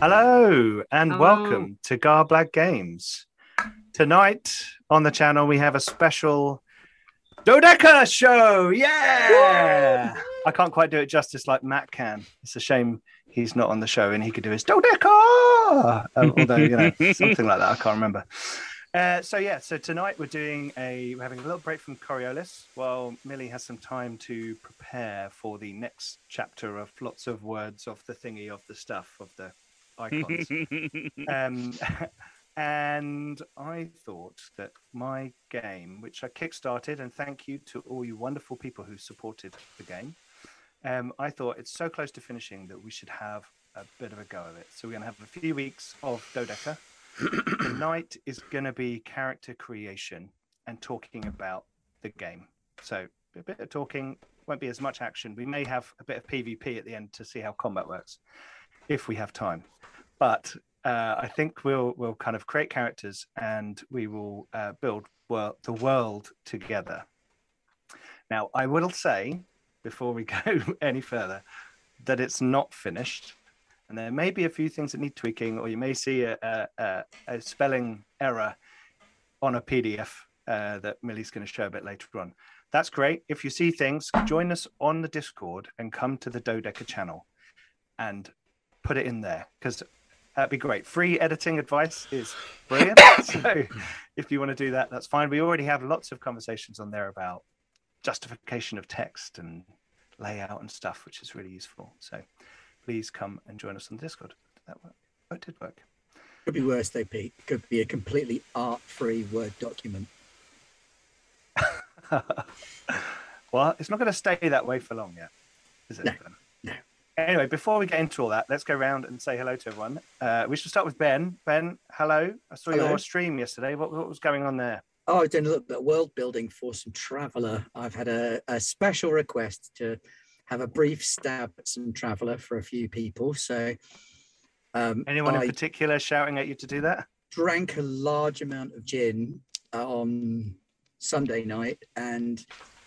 Hello and Hello. welcome to Garblag Games. Tonight on the channel we have a special Dodeca show. Yeah! I can't quite do it justice like Matt can. It's a shame he's not on the show and he could do his Dodeca. Um, although, you know, something like that. I can't remember. Uh, so yeah, so tonight we're doing a we're having a little break from Coriolis while Millie has some time to prepare for the next chapter of lots of words of the thingy of the stuff of the icons. um, and I thought that my game, which I kickstarted, and thank you to all you wonderful people who supported the game, um, I thought it's so close to finishing that we should have a bit of a go of it. So we're going to have a few weeks of Dodeca. Tonight is going to be character creation and talking about the game. So a bit of talking, won't be as much action. We may have a bit of PvP at the end to see how combat works, if we have time. But uh, I think we'll we'll kind of create characters and we will uh, build wor- the world together. Now, I will say before we go any further that it's not finished, and there may be a few things that need tweaking, or you may see a, a, a, spelling error on a PDF uh, that Millie's going to show a bit later on. That's great. If you see things, join us on the Discord and come to the Dodeca channel and put it in there because that'd be great. Free editing advice is brilliant. so if you want to do that, that's fine. We already have lots of conversations on there about justification of text and layout and stuff, which is really useful. So please come and join us on the Discord. Did that work? Oh, it did work. Could be worse though, Pete. Could be a completely art-free Word document. well, it's not going to stay that way for long yet, is it? No, Ben? no. Anyway, before we get into all that, let's go around and say hello to everyone. Uh, we should start with Ben. Ben, hello. I saw Hello. your stream yesterday. What, what was going on there? Oh, I was doing a little bit of world building for some traveller. I've had a, a special request to have a brief stab at some traveller for a few people. So, um, Anyone I in particular shouting at you to do that? drank a large amount of gin on Sunday night and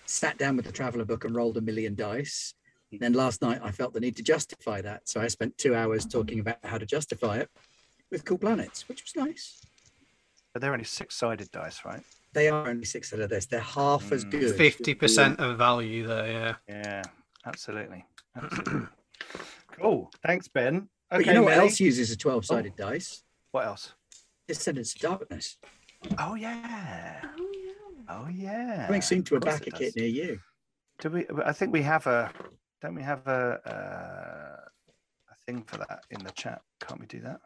sat down with the traveller book and rolled a million dice. Then last night I felt the need to justify that. So I spent two hours talking about how to justify it with Cool Planets, which was nice. But they're only six-sided dice, right? They are only six out of this. They're half as Mm. good. Fifty percent of value there, yeah. Yeah, absolutely. Absolutely. cool. Thanks, Ben. But Okay, you know what Millie? else uses a 12 sided dice? What else? Descendants of Darkness. Oh yeah. Oh, yeah. Oh yeah. Coming soon to a backer kit near you. Do we? I think we have a. Don't we have a uh, a thing for that in the chat? Can't we do that?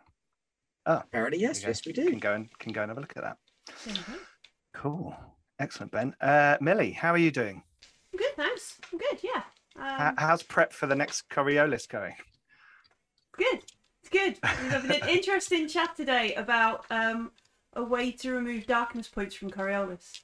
Oh, Apparently, yes, There you go. yes, we do. Can go and can go and have a look at that. There you go. Cool. Excellent, Ben. Uh, Millie, how are you doing? I'm good, thanks. I'm good, yeah. How, Um, how's prep for the next Coriolis going? good. It's good. We're having an interesting chat today about um, a way to remove darkness points from Coriolis.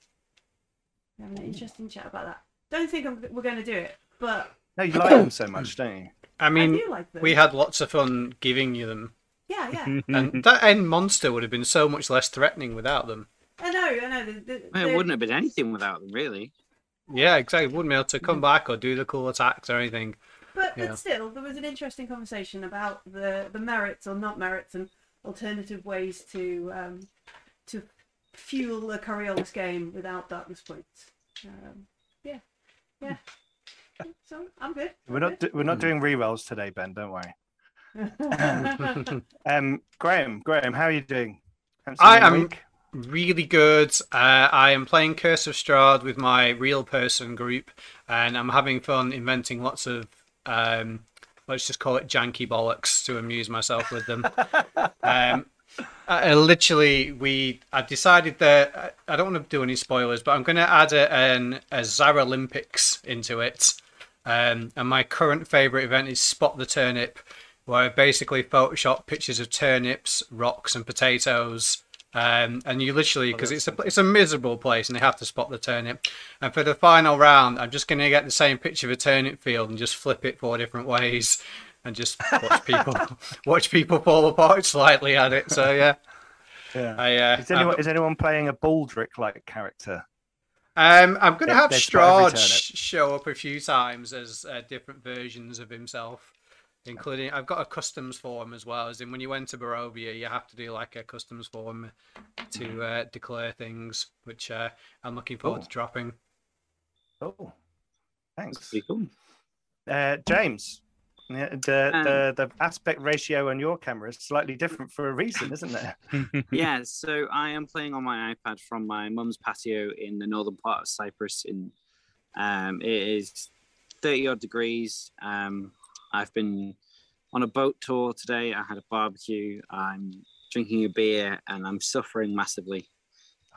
We're having an interesting chat about that. Don't think I'm, we're going to do it, but No, you like them so much, don't you? I I mean, do like them. we had lots of fun giving you them, Yeah, yeah. and that end monster would have been so much less threatening without them. I know, I know. The, the, Well, it wouldn't have been anything without them, really. Yeah, exactly. Wouldn't be able to come back or do the cool attacks or anything. But, Yeah. but still, there was an interesting conversation about the, the merits or not merits and alternative ways to um, to fuel a Coriolis game without darkness points. Um, yeah, yeah. So I'm good. We're not do- we're not doing rerolls today, Ben. Don't worry. Um, Graham, Graham, how are you doing? I you in a am week. really good. Uh, I am playing Curse of Strahd with my real person group, and I'm having fun inventing lots of, um, let's just call it janky bollocks to amuse myself with them. um, I, I literally, we I've decided that I, I don't want to do any spoilers, but I'm going to add a, an a Zara Olympics into it. Um, and my current favourite event is Spot the Turnip, where I basically Photoshop pictures of turnips, rocks, and potatoes. Um, and you literally, because it's a it's a miserable place, and they have to spot the turnip. And for the final round, I'm just going to get the same picture of a turnip field and just flip it four different ways, and just watch people watch people fall apart slightly at it. So yeah, Yeah. I uh, Is anyone, is anyone playing a Baldrick like character? Um, I'm going to have they Strahd show up a few times as uh, different versions of himself. including I've got a customs form as well. As in, when you enter Barovia, you have to do like a customs form to uh, declare things, which uh, I'm looking forward Oh. to dropping. Oh, That's thanks, pretty cool. uh, James. Yeah, The, Um, the the aspect ratio on your camera is slightly different for a reason, isn't it? yeah, so I am playing on my iPad from my mum's patio in the northern part of Cyprus. In um, it is thirty odd degrees. Um, I've been on a boat tour today. I had a barbecue. I'm drinking a beer, and I'm suffering massively.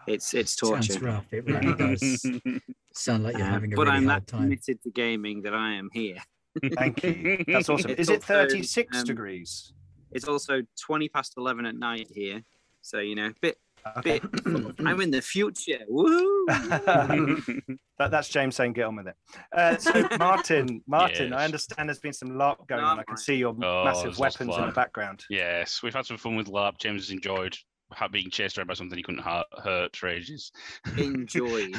It's it's Sounds torture. rough. It really does sound like you're Uh, having a but really I'm hard that time. committed to gaming that I am here. Thank you. That's awesome. It's Is it 36 um, degrees? It's also twenty past eleven at night here, so you know, bit Okay. bit. I'm in the future. Woo! that, that's James saying get on with it. Uh, so Martin, Martin, I understand there's been some LARP going on. I can see your Oh, massive there's lots of weapons in the background. Yes, we've had some fun with LARP. James has enjoyed being chased around by something he couldn't ha- hurt for ages. Enjoyed.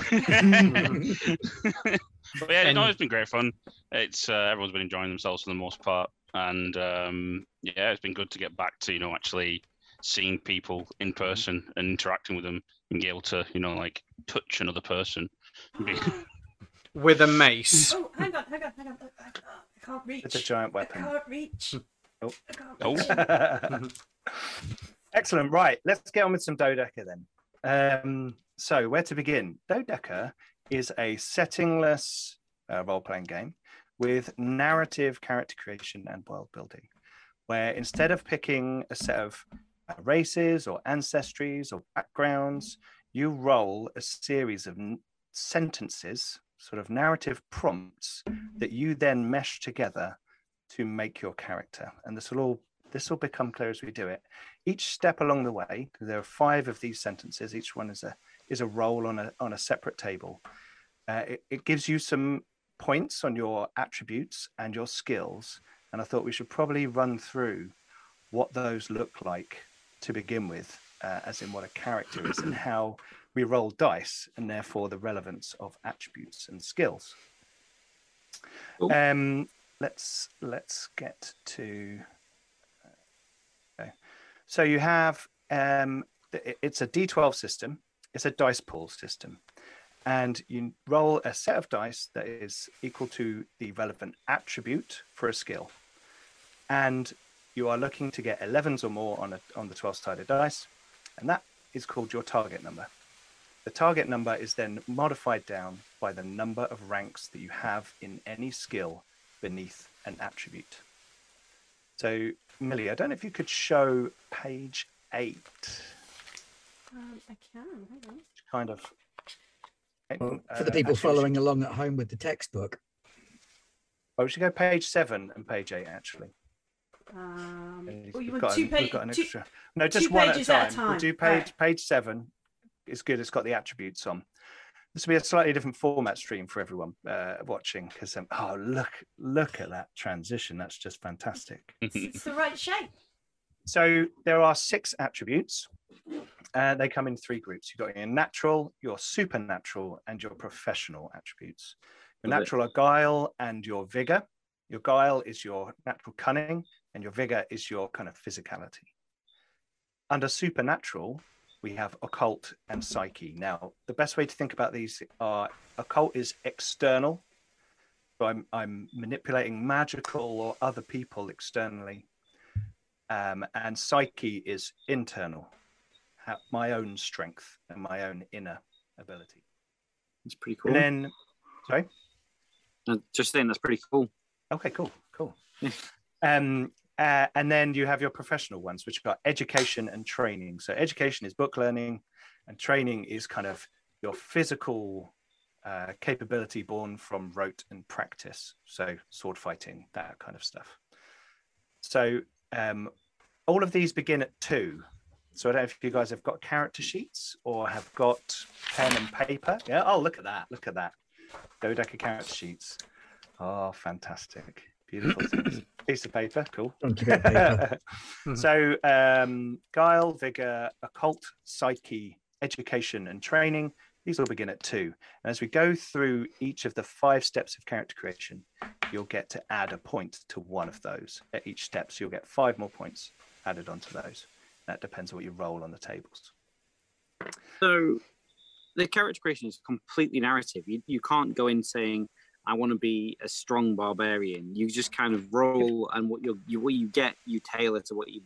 But yeah, no, And- it's been great fun. It's uh, everyone's been enjoying themselves for the most part, and um, yeah, it's been good to get back to you know actually seeing people in person and interacting with them and be able to you know like touch another person. With a mace. Oh, hang on, hang on, hang on. I, I, I can't reach. It's a giant weapon. I weapon. can't reach. Oh. I can't Oh. reach. Excellent. Right, let's get on with some Dodeca then. Um, so, where to begin? Dodeca is a settingless uh, role playing game with narrative character creation and world building, where instead of picking a set of uh, races or ancestries or backgrounds, you roll a series of sentences, sort of narrative prompts that you then mesh together to make your character. And this will all this will become clear as we do it. Each step along the way, there are five of these sentences. Each one is a is a role on a on a separate table. Uh, it, it gives you some points on your attributes and your skills. And I thought we should probably run through what those look like to begin with, uh, as in what a character is and how we roll dice, and therefore the relevance of attributes and skills. Cool. Um, let's let's get to. Okay. So you have um, it's a D12 system. It's a dice pool system, and you roll a set of dice that is equal to the relevant attribute for a skill, and you are looking to get 11s or more on a on the 12-sided dice, and that is called your target number. The target number is then modified down by the number of ranks that you have in any skill beneath an attribute. So, Millie, I don't know if you could show page eight, Um, I can. Hang on. kind of. Well, uh, for the people actually, we should- following along at home with the textbook, Oh, we should go page seven and page eight actually. Um, And oh, you we've want got two an- we've pages? got an Two, extra. No, just one at a pages time. at a We'll do page Alright. page seven. It's good. It's got the attributes on. This will be a slightly different format stream for everyone uh, watching because um, oh look look at that transition. That's just fantastic. it's, it's the right shape. So there are six attributes. Uh, they come in three groups. You've got your natural, your supernatural, and your professional attributes. Your Love it. natural are guile and your vigor. Your guile is your natural cunning, and your vigor is your kind of physicality. Under supernatural, we have occult and psyche. Now, the best way to think about these are occult is external. So I'm, I'm manipulating magical or other people externally um, and psyche is internal my own strength and my own inner ability. It's pretty cool. and then sorry? Just saying, that's pretty cool. okay cool cool. Um uh, and then you have your professional ones which are education and training. So education is book learning and training is kind of your physical uh, capability born from rote and practice. So sword fighting that kind of stuff. So um, all of these begin at two. So i don't know if you guys have got character sheets or have got pen and paper. Yeah? Oh look at that. Look at that. Dodeca character sheets. Oh fantastic. Beautiful piece of paper. Cool. Chunky bit of paper. so um, guile vigor occult psyche education and training These will begin at two. And as we go through each of the five steps of character creation, you'll get to add a point to one of those at each step. So you'll get five more points added onto those. That depends on what you roll on the tables. So the character creation is completely narrative. You, you can't go in saying, I want to be a strong barbarian. You just kind of roll, and what you you what you get, you tailor to what you.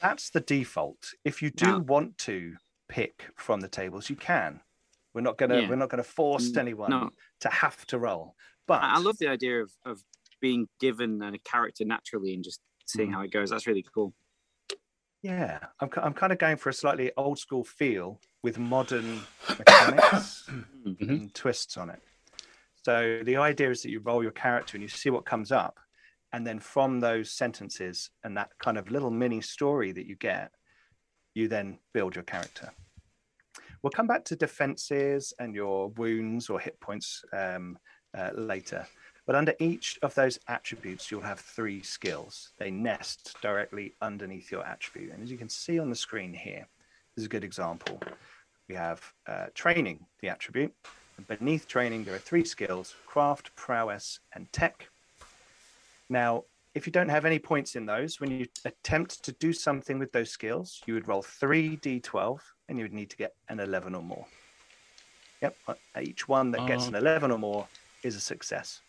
That's the default. If you do Yeah. want to pick from the tables, you can. We're not gonna Yeah. we're not gonna force Mm, anyone No, to have to roll. But I, I love the idea of, of being given a character naturally and just seeing Mhm. how it goes. That's really cool. Yeah, I'm, I'm kind of going for a slightly old school feel with modern mechanics Mm. Mhm. and twists on it. So the idea is that you roll your character and you see what comes up, and then from those sentences and that kind of little mini story that you get, you then build your character. We'll come back to defenses and your wounds or hit points um, uh, later. But under each of those attributes, you'll have three skills. They nest directly underneath your attribute. And as you can see on the screen here, this is a good example. We have uh, training, the attribute. And beneath training, there are three skills craft, prowess, and tech. Now, if you don't have any points in those, when you attempt to do something with those skills, you would roll three d12 and you would need to get an 11 or more. Yep, uh, each one that gets Oh. an 11 or more is a success.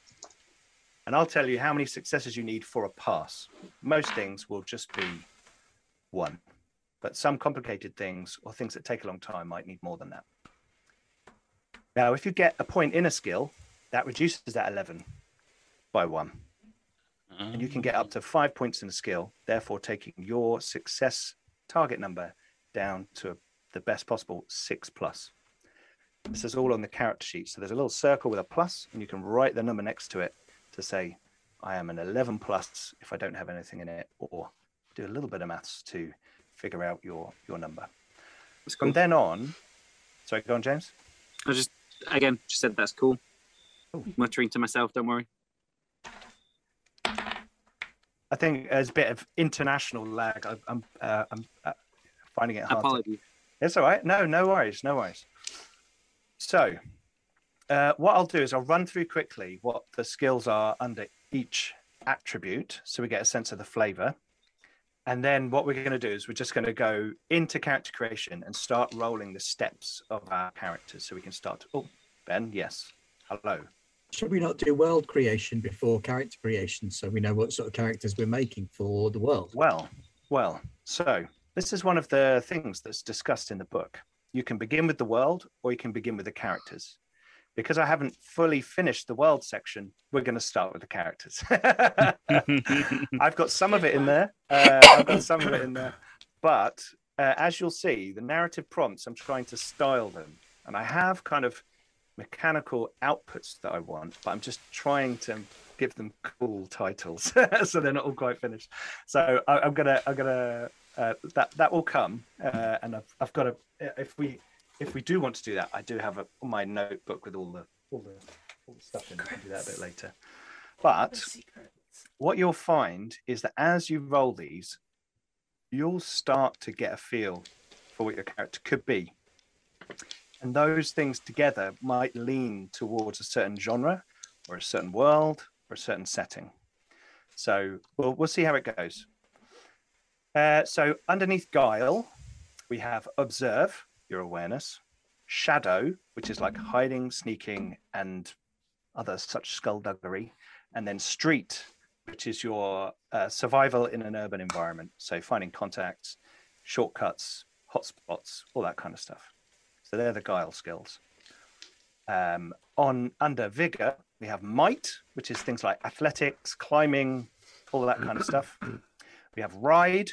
And I'll tell you how many successes you need for a pass. Most things will just be one, but some complicated things or things that take a long time might need more than that. Now, if you get a point in a skill, that reduces that 11 by one and you can get up to five points in a skill, therefore taking your success target number down to the best possible six plus. This is all on the character sheet. So there's a little circle with a plus, and you can write the number next to it to say, I am an 11 plus if I don't have anything in it, or do a little bit of maths to figure out your, your number. That's From then on, sorry, go on, James. I just again just said that's cool. Cool. Muttering to myself, don't worry. I think there's a bit of international lag. I, I'm, uh, I'm uh, finding it hard. to- Apologies. It's all right. No, no worries. No worries. So, uh, what I'll do is I'll run through quickly what the skills are under each attribute so we get a sense of the flavor. And then what we're going to do is we're just going to go into character creation and start rolling the steps of our characters so we can start. Oh, Ben, yes. Hello. Should we not do world creation before character creation so we know what sort of characters we're making for the world? Well, well, so this is one of the things that's discussed in the book. You can begin with the world or you can begin with the characters. Because I haven't fully finished the world section, we're going to start with the characters. I've got some of it in there. Uh, I've got some of it in there. But uh, as you'll see, the narrative prompts, I'm trying to style them. And I have kind of mechanical outputs that I want, but I'm just trying to give them cool titles. so they're not all quite finished. So I, I'm gonna, I'm gonna, uh, that that will come, uh, and I've, I've got a If we, if we do want to do that, I do have a, my notebook with all the, all the, all the stuff in. it. I can do that a bit later. But what you'll find is that as you roll these, you'll start to get a feel for what your character could be. And those things together might lean towards a certain genre or a certain world or a certain setting. So we'll, we'll see how it goes. Uh, so underneath guile, we have observe, your awareness, shadow, which is like hiding, sneaking, and other such skullduggery, and then street, which is your uh, survival in an urban environment. So finding contacts, shortcuts, hotspots, all that kind of stuff. So they're the guile skills. Um, on under vigor, we have might, which is things like athletics, climbing, all that kind of stuff. We have ride,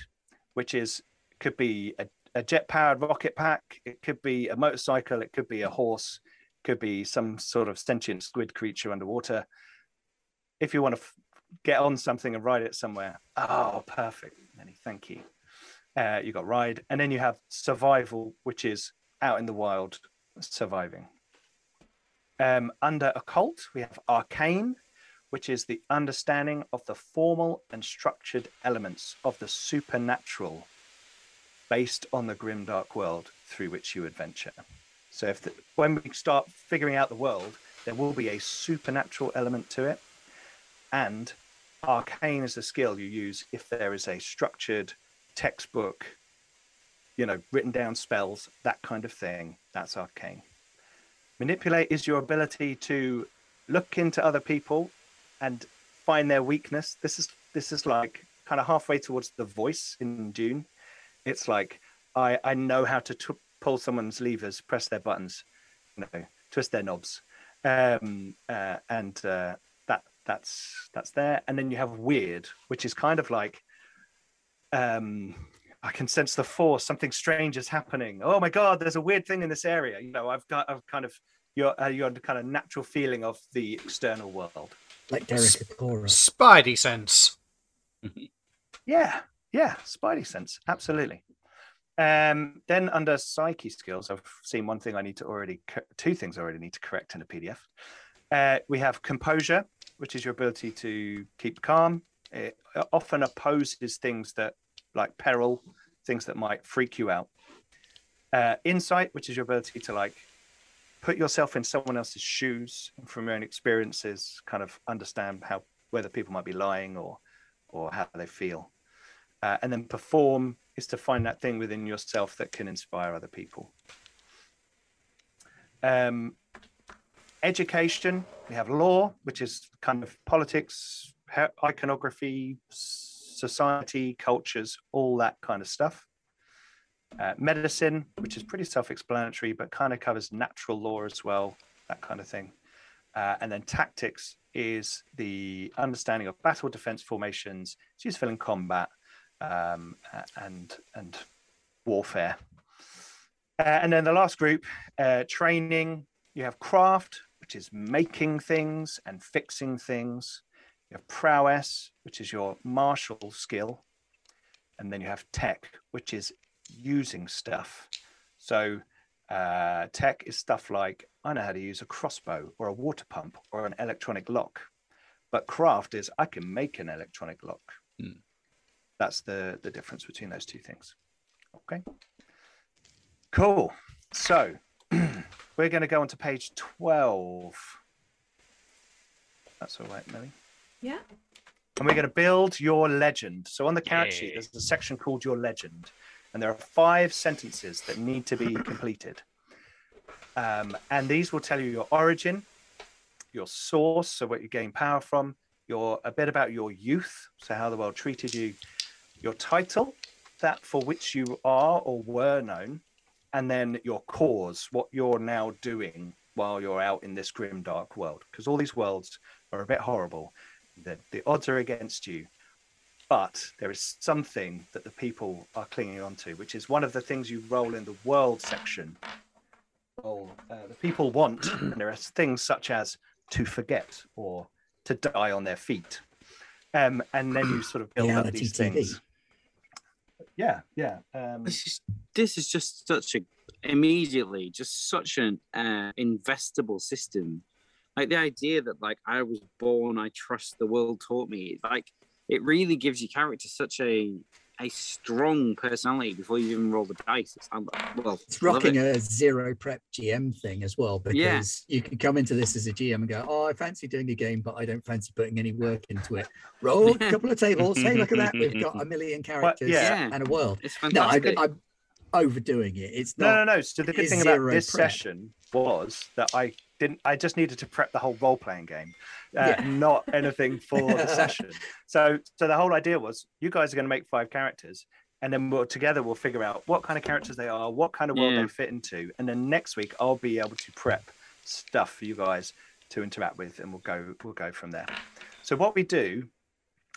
which is could be a, a jet-powered rocket pack. It could be a motorcycle. It could be a horse. Could be some sort of sentient squid creature underwater. If you want to f- get on something and ride it somewhere, oh, perfect, Many Thank you. Uh, you got ride, and then you have survival, which is out in the wild surviving. Um, under occult, we have arcane, which is the understanding of the formal and structured elements of the supernatural based on the grim dark world through which you adventure. So if the, when we start figuring out the world, there will be a supernatural element to it, and arcane is the skill you use if there is a structured textbook, you know, written down spells, that kind of thing. That's arcane. Manipulate is your ability to look into other people and find their weakness. This is this is like kind of halfway towards the voice in Dune. It's like I I know how to t- pull someone's levers, press their buttons, you know, twist their knobs, um, uh, and uh, that that's that's there. And then you have weird, which is kind of like um, I can sense the force. Something strange is happening. Oh my god, there's a weird thing in this area. You know, I've got I've kind of your uh, your kind of natural feeling of the external world. Like Derek Acorah. Spidey sense. Yeah, yeah, Spidey sense, absolutely. Um, then under psyche skills, I've seen one thing I need to already, co- two things I already need to correct in a PDF. Uh, we have composure, which is your ability to keep calm. It often opposes things that, like peril, things that might freak you out. Uh, insight, which is your ability to like put yourself in someone else's shoes and from your own experiences, kind of understand how whether people might be lying or or how they feel. Uh, and then perform is to find that thing within yourself that can inspire other people. Um, education, we have law, which is kind of politics, iconography, society, cultures, all that kind of stuff. Uh, medicine, which is pretty self explanatory, but kind of covers natural law as well, that kind of thing. Uh, and then tactics is the understanding of battle defense formations. It's useful in combat um, and and warfare. Uh, and then the last group, uh, training. You have craft, which is making things and fixing things. You have prowess, which is your martial skill, and then you have tech, which is using stuff. So uh, tech is stuff like I know how to use a crossbow or a water pump or an electronic lock. But craft is I can make an electronic lock. Hmm. That's the the difference between those two things. Okay. Cool. So we're going to go on to page 12. That's all right, Millie. Yeah. And we're going to build your legend. So on the character sheet, there's a section called your legend. And there are five sentences that need to be completed. Um, and these will tell you your origin, your source, so what you gain power from, your a bit about your youth, so how the world treated you, your title, that for which you are or were known, and then your cause, what you're now doing while you're out in this grim, dark world. Because all these worlds are a bit horrible. The, the odds are against you, but there is something that the people are clinging on to, which is one of the things you roll in the world section. Well, uh, the people want, and there are things such as to forget or to die on their feet. Um, and then you sort of build up Reality these TV. things. Yeah, yeah. Um, This is this is just such a immediately just such an uh, investable system. Like the idea that like I was born, I trust the world taught me. Like it really gives your character such a a strong personality before you even roll the dice. It's I'm well, It's rocking it. a zero prep GM thing as well because Yeah. you can come into this as a GM and go, "Oh, I fancy doing a game, but I don't fancy putting any work into it." Roll a couple of tables. Hey, look at that! We've got a million characters yeah. and a world. It's No, I, I'm overdoing it. It's No, not. no, no. So the good thing about this prep. session was that I didn't. I just needed to prep the whole role playing game, uh, Yeah. not anything for the session. So, so the whole idea was you guys are going to make five characters, and then we'll together we'll figure out what kind of characters they are, what kind of world Yeah. they fit into, and then next week I'll be able to prep stuff for you guys to interact with, and we'll go we'll go from there. So what we do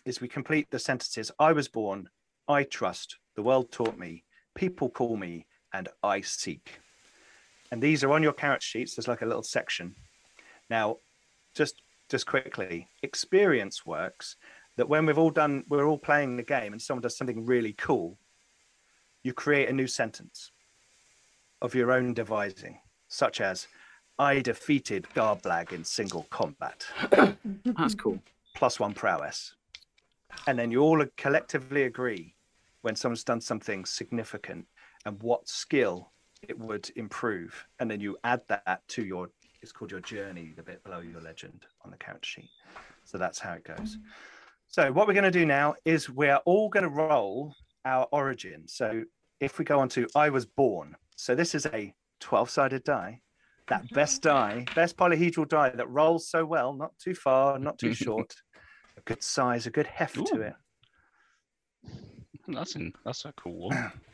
is we complete the sentences. I was born. I trust. The world taught me. People call me, and I seek. And these are on your character sheets. There's like a little section. Now, just just quickly, experience works that when we've all done, we're all playing the game, and someone does something really cool. You create a new sentence of your own devising, such as, "I defeated Garblag in single combat." That's cool. plus one prowess. And then you all collectively agree when someone's done something significant and what skill it would improve, and then you add that to your. It's called your journey, the bit below your legend on the character sheet. So that's how it goes. So what we're going to do now is we're all going to roll our origin. So if we go on to I was born. So this is a 12-sided die. That mm-hmm. best die, best polyhedral die that rolls so well, not too far, not too short, a good size, a good heft to it. That's in, that's a cool one.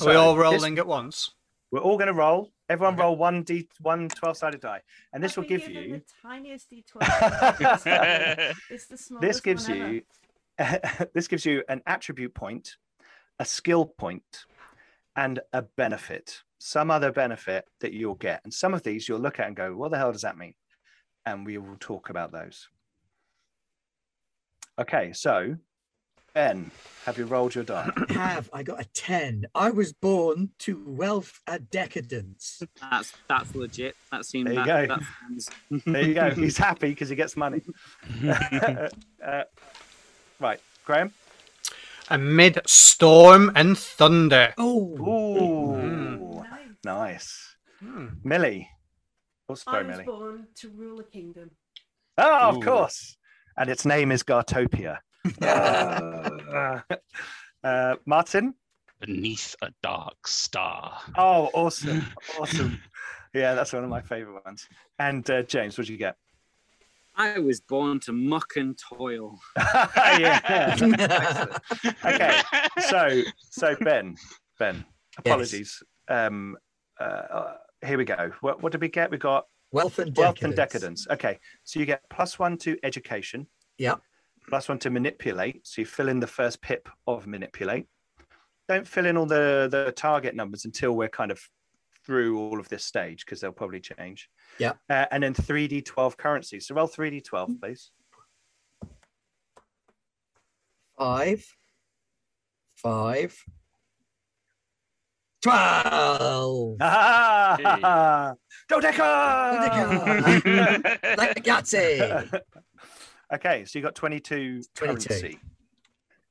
Are we So all this- rolling at once? We're all going to roll. Everyone Okay. roll one d one 12-sided die, and this I've will give you. the tiniest d12. it's the smallest This gives one ever. you. this gives you an attribute point, a skill point, and a benefit. Some other benefit that you'll get, and some of these you'll look at and go, "What the hell does that mean?" And we will talk about those. Okay, so Ben, have you rolled your die? Have I got a 10? I was born to wealth and decadence. That's that's legit. That seems. There you that, go. that There you go. He's happy because he gets money. uh, right, Graham. Amid storm and thunder. Oh, Ooh, Nice. nice. Hmm. Millie. Oh, I sorry, was Millie. born to rule a kingdom. Oh, of Ooh. course. And its name is Gartopia. uh, uh, Martin. Beneath a dark star. Oh, awesome. awesome. Yeah, that's one of my favorite ones. And uh, James, what did you get? I was born to muck and toil. yeah. Okay. So, so Ben, Ben, apologies. Um, uh, uh, here we go. What, what did we get? We got wealth and wealth decadence. and decadence. Okay, so you get plus one to education. Yeah. Plus one to manipulate. So you fill in the first pip of manipulate. Don't fill in all the the target numbers until we're kind of through all of this stage because they'll probably change. Yeah. Uh, and then three d twelve currencies. So roll three d twelve, please. Five, five, twelve. Ah, Dodeca! Like Yahtzee. Okay, so you got 22, 22. currency.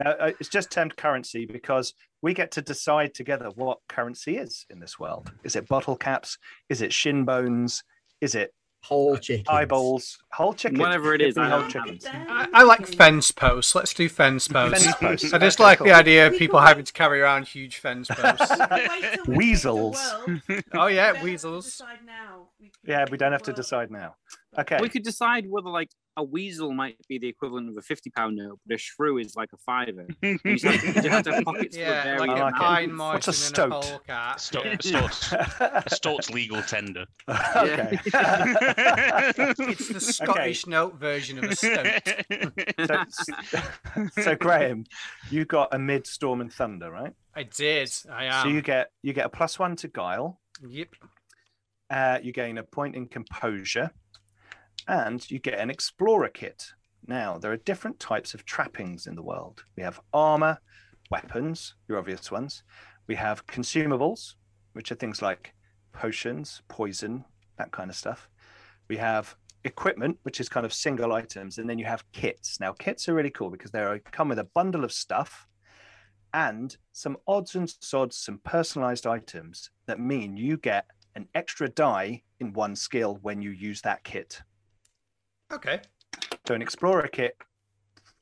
Now, uh, it's just termed currency because we get to decide together what currency is in this world. Is it bottle caps? Is it shin bones? Is it Whole chicken. eyeballs? Whole chicken? Whatever it Give is, me I whole chickens. I, I like fence posts. Let's do fence posts. Fence posts. I just Okay, like cool. the idea of people having to carry around huge fence posts. Wait till we pick the Weasels. oh yeah, don't have to weasels. decide now. We can Yeah, we don't have to decide now. Okay. We could decide whether like a weasel might be the equivalent of a fifty pound note, but a shrew is like a fiver. You just have to, you just have to have pockets Yeah, various like I a like it. What's a marten and a. Sto- yeah. Stoat's, Stoat's legal tender. okay. It's the Scottish note version of a stoat. so, so Graham, you got a mid storm and thunder, right? I did. I am. So you get you get a plus one to guile. Yep. Uh, you gain a point in composure, and you get an explorer kit. Now there are different types of trappings in the world. We have armor, weapons, your obvious ones. We have consumables, which are things like potions, poison, that kind of stuff. We have equipment, which is kind of single items, and then you have kits. Now kits are really cool because they come with a bundle of stuff and some odds and sods, some personalized items that mean you get an extra die in one skill when you use that kit. Okay. So an explorer kit,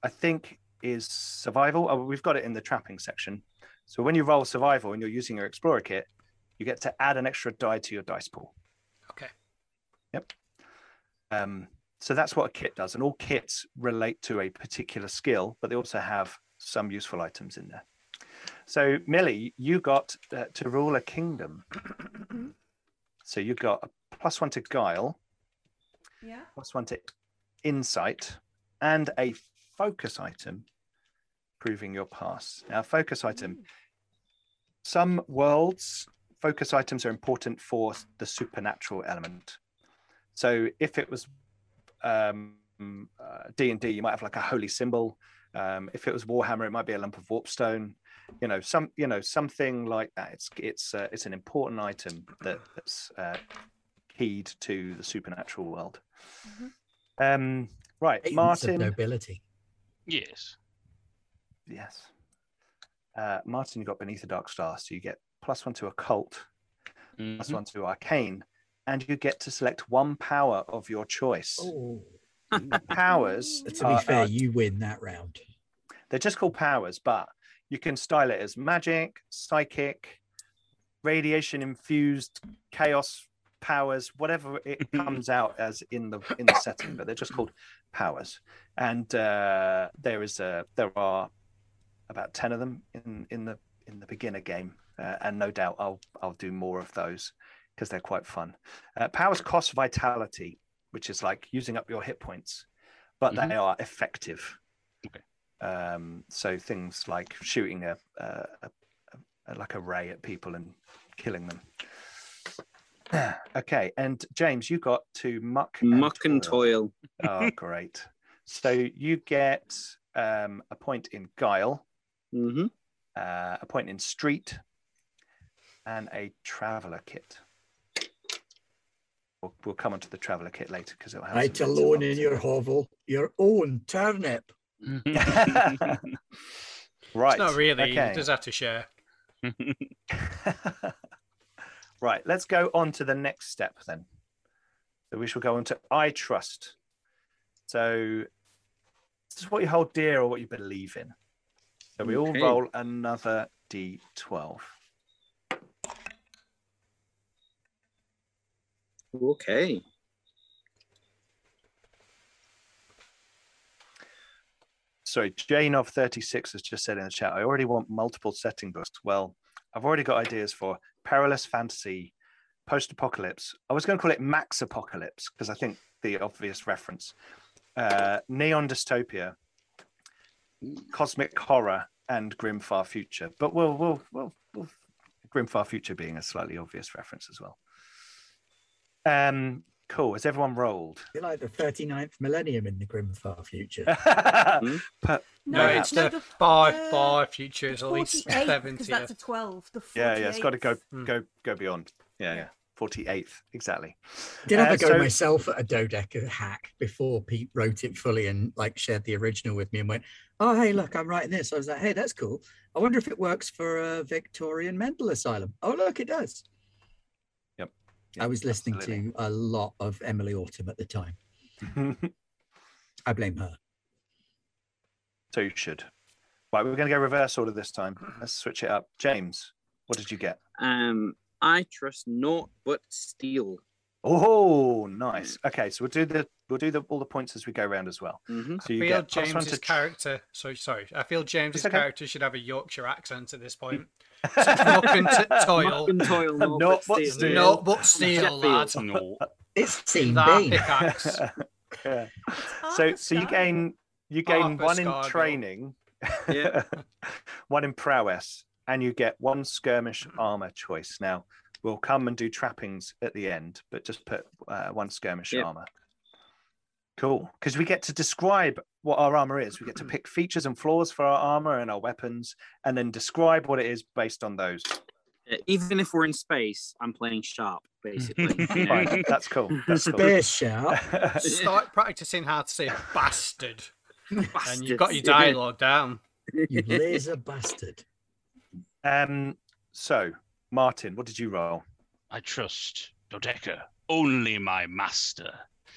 I think, is survival. Oh, we've got it in the trapping section. So when you roll survival and you're using your explorer kit, you get to add an extra die to your dice pool. Okay. Yep. Um, so that's what a kit does, and all kits relate to a particular skill, but they also have some useful items in there. So Millie, you got uh, to rule a kingdom. so you got a plus one to guile, Yeah. plus one to insight, and a focus item, proving your pass. Now, focus item. Some worlds, focus items are important for the supernatural element. So if it was um, uh, D and D, you might have like a holy symbol. Um, if it was Warhammer, it might be a lump of warpstone. You know, some you know something like that. It's it's uh, it's an important item that, that's uh, keyed to the supernatural world. Um, right, Agents of Martin. nobility. Yes. Yes. Uh, Martin, you got Beneath a Dark Star, so you get plus one to occult plus Mhm. one to arcane, and you get to select one power of your choice. Oh, Powers. to be are- fair, are- you win that round. they're just called powers, but you can style it as magic, psychic, radiation infused, chaos powers, whatever it comes out as in the in the setting. But they're just called powers, and uh, there is a there are about ten of them in in the in the beginner game, uh, and no doubt I'll I'll do more of those because they're quite fun. Uh, powers cost vitality, which is like using up your hit points, but Mhm. they are effective. Okay. Um, so things like shooting a, a, a, a like a ray at people and killing them. okay, and James, you got to muck and Muck and toil. Oh, great! So you get um, a point in guile, hmm uh, a point in street, and a traveler kit. We'll, we'll come on to the traveler kit later because it'll. Right alone in your hovel, your own turnip. right. It's not really. Okay. You just have to share. Right. Let's go on to the next step then. So we shall go on to I trust. So this is what you hold dear or what you believe in. So we all roll another d12. Okay. sorry, Jane of 36 has just said in the chat, I already want multiple setting books. Well, I've already got ideas for Perilous Fantasy, Post Apocalypse. I was going to call it Max Apocalypse because I think the obvious reference. Uh, Neon Dystopia, Cosmic Horror, and Grim Far Future. But we'll, we'll, we'll, we'll Grim Far Future being a slightly obvious reference as well. Um, cool. Has everyone rolled? You're like the 39th millennium in the grim far future. but No, Yeah. it's the far, far future. It's at least seventy. because that's a 12. The yeah, yeah, it's got to go 48th. Hmm. go go beyond. Yeah, yeah. 48th, exactly. Did have Uh, a go so- myself at a dodeca hack before Pete wrote it fully and like shared the original with me and went, "Oh, hey, look, I'm writing this." I was like, "Hey, that's cool. I wonder if it works for a Victorian mental asylum." Oh, look, it does. Yep. I was listening absolutely. to a lot of Emilie Autumn at the time. I blame her. so you should. Right, we're going to go reverse order this time. Let's switch it up. James, what did you get? Um, I trust naught but steel. Oh, nice. Okay, so we'll do the we'll do the all the points as we go around as well. hmm So I you feel get plus one James's to character. Sorry, sorry. I feel James's okay. character should have a Yorkshire accent at this point. Muck and t- toil. Muck and toil, naught Naught but but steel. steel. No, but steel, lad. No. It's Team That Bean. pickaxe. Yeah. It's So Arthur so you gain you gain Arthur one in Scargill. training, Yeah. one in prowess, and you get one skirmish armor choice. Now we'll come and do trappings at the end, but just put uh, one skirmish Yep. armor. Cool, because we get to describe what our armor is. We get to pick features and flaws for our armor and our weapons, and then describe what it is based on those. Even if we're in space, I'm playing Sharpe, basically. Fine, that's cool. That's cool. Space Sharpe. Start practicing how to say bastard, and you've got your dialogue down. You laser bastard. um. So, Martin, what did you roll? I trust Dodeca, only my master.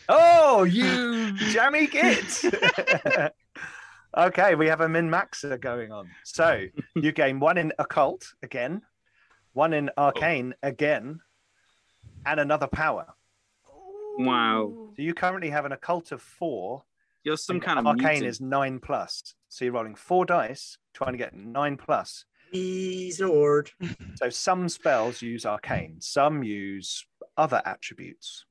Oh, you jammy git. okay, we have a min maxer going on. So you gain one in occult again, one in arcane oh. again, and another power. Wow. So you currently have an occult of four. You're some kind of arcane mutant. is nine plus. So you're rolling four dice, trying to get nine plus. He's Lord. So some spells use arcane, some use other attributes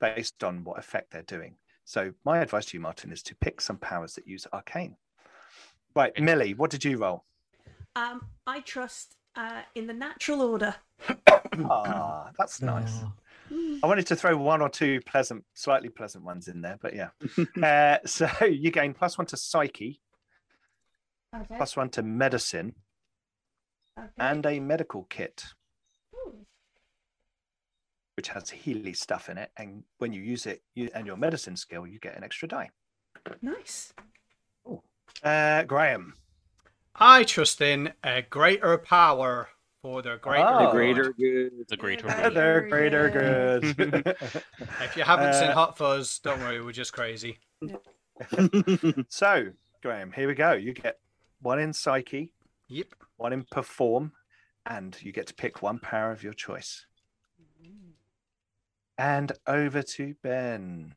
based on what effect they're doing. So my advice to you, Martin, is to pick some powers that use arcane. Right, Millie, what did you roll? Um, I trust uh, in the natural order. Ah, that's nice. Oh, Mm. I wanted to throw one or two pleasant, slightly pleasant ones in there, but yeah. uh, so you gain plus one to psyche, Okay. plus one to medicine, okay. and a medical kit, Ooh. Which has Healy stuff in it. And when you use it you, and your medicine skill, you get an extra die. Nice. Uh, Graham. I trust in a greater power. for the greater Oh. The good. greater good. The greater Yeah, good. They're greater good. good. If you haven't seen Uh, Hot Fuzz, don't worry, we're just crazy. so, Graham, here we go. You get one in psyche, Yep. one in perform, and you get to pick one power of your choice. And over to Ben.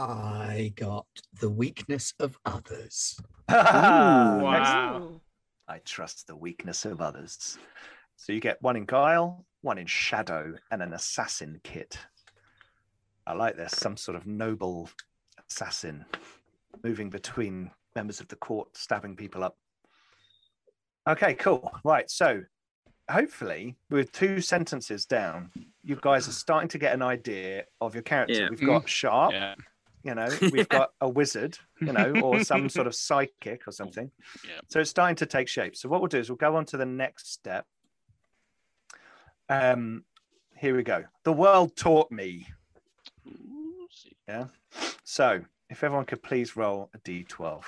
I got the weakness of others. Wow. I trust the weakness of others. So you get one in guile, one in shadow, and an assassin kit. I like this. Some sort of noble assassin moving between members of the court, stabbing people up. Okay, cool. Right. So hopefully, with two sentences down, you guys are starting to get an idea of your character. Yeah. We've got Sharpe, Yeah. you know, we've got a wizard, you know, or some sort of psychic or something. Yeah. So it's starting to take shape. So what we'll do is we'll go on to the next step. Um, here we go. The world taught me. Yeah. So if everyone could please roll a d12.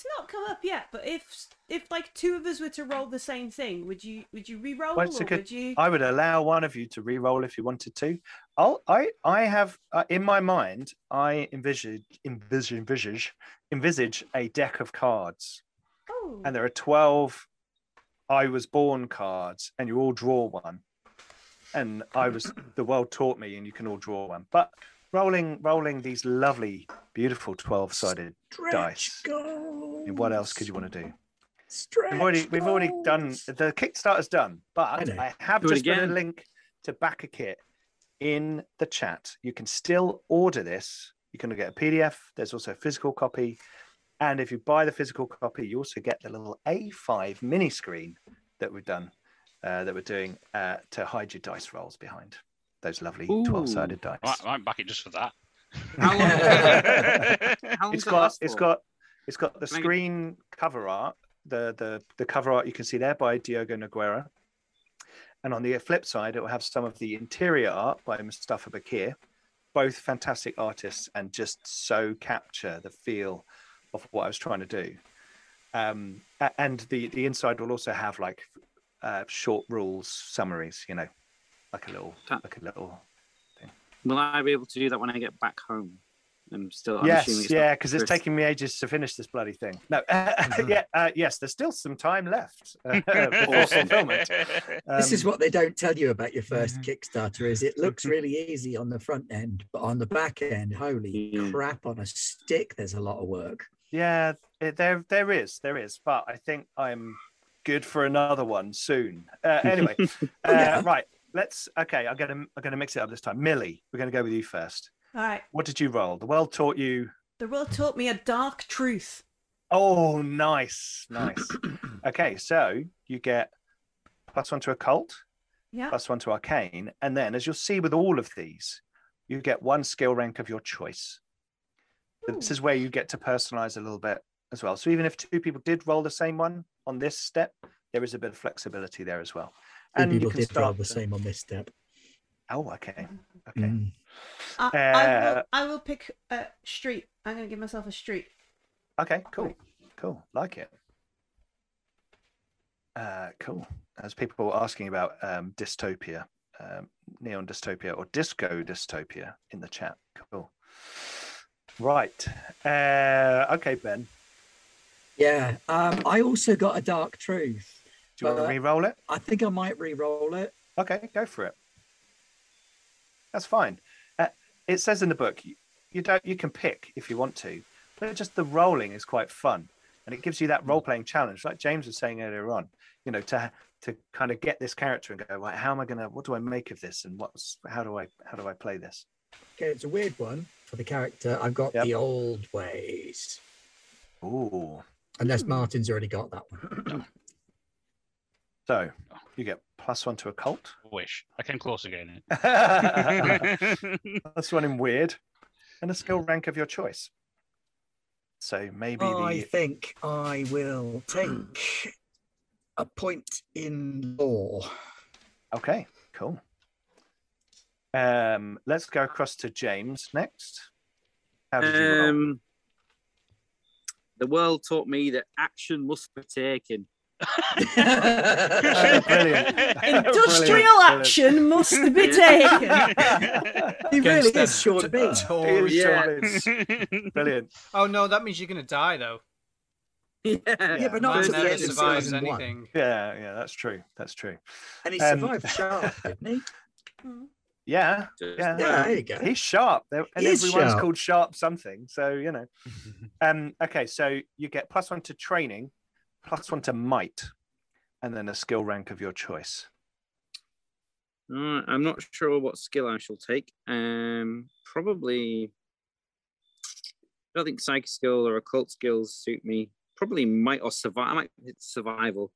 It's not come up yet, but if if like two of us were to roll the same thing, would you would you re-roll Well, or good- would you? I would allow one of you to re-roll if you wanted to. I'll, I I have uh, in my mind I envisage envisage envisage envisage a deck of cards, Oh, and there are twelve I was born cards, and you all draw one. And I was the world taught me, and you can all draw one. But rolling rolling these lovely, beautiful twelve sided. Dice. goals. What else could you want to do? Stretch We've already we've already done the Kickstarter's done, but know. I, have Do just put a link to back a kit in the chat. You can still order this. You can get a PDF. There's also a physical copy, and if you buy the physical copy, you also get the little A5 mini screen that we've done, uh, that we're doing uh, to hide your dice rolls behind those lovely Ooh. 12-sided dice. I, I might back it just for that. How long? How long it's does it got last it's for? got it's got the Can I get- screen cover art the the the cover art you can see there by Diogo Nogueira and on the flip side it will have some of the interior art by Mustafa Bakir both fantastic artists and just so capture the feel of what I was trying to do um and the the inside will also have like uh, short rules summaries you know like a little Ta- like a little thing. Will I be able to do that when I get back home? I'm still. I'm assuming yes, it's yeah, because it's taking me ages to finish this bloody thing. No, yeah, uh, yes, there's still some time left uh, before fulfillment. this is Um, what they don't tell you about your 1st Mhm. Kickstarter is it looks really easy on the front end, but on the back end, holy crap on a stick, there's a lot of work. Yeah, it, there, there is, there is, but I think I'm good for another one soon. Uh, anyway, uh, yeah. right, let's. Okay, I'm gonna, I'm gonna mix it up this time. Millie, we're gonna go with you first. all right. What did you roll? The world taught you. The world taught me a dark truth. Oh, nice, nice. okay, so you get plus one to occult, Yeah. plus one to arcane, and then as you'll see with all of these, you get one skill rank of your choice. So This is where you get to personalize a little bit as well. So even if two people did roll the same one on this step, there is a bit of flexibility there as well. Two And you people can did roll start the same on this step. Oh, okay, okay. Mm. I, I, Uh, will, I will pick a street. I'm going to give myself a street. Okay, cool, cool, like it. Uh, cool. As people were asking about um, dystopia, um, neon dystopia or disco dystopia in the chat. Cool. Right. Uh, okay, Ben. Yeah. Um, I also got a dark truth. Do you want Uh, to re-roll it? I think I might re-roll it. Okay, go for it. That's fine. Uh, it says in the book you, you don't you can pick if you want to, but just the rolling is quite fun, and it gives you that role playing challenge, like James was saying earlier on. You know, to to kind of get this character and go, right, how am I gonna? What do I make of this? And what's how do I how do I play this? Okay, it's a weird one for the character. I've got Yep. the old ways. Ooh. Unless Martin's already got that one. So you get plus one to occult. Wish I came close again. That's Plus one in weird, and a skill rank of your choice. So maybe I think I will take a point in law. Okay, cool. Um, let's go across to James next. How did you roll? Um, the world taught me that action must be taken. Brilliant. Industrial Brilliant. action must be taken. he really Against is Sean the Bean. Yeah. Brilliant. Oh no, that means you're going to die though. yeah, Yeah, but not Man until the never end of survives season one. anything. Yeah, yeah, that's true. That's true. And he Um, survived Sharpe, didn't he? Yeah, yeah. Yeah, there you go. He's Sharpe, and He is everyone's Sharpe. called Sharpe something. So you know. Um. Okay, so you get plus one to training, plus one to might, and then a skill rank of your choice. Uh, I'm not sure what skill I shall take. Um, probably. I don't think psychic skill or occult skills suit me. Probably might or survive. I might hit survival.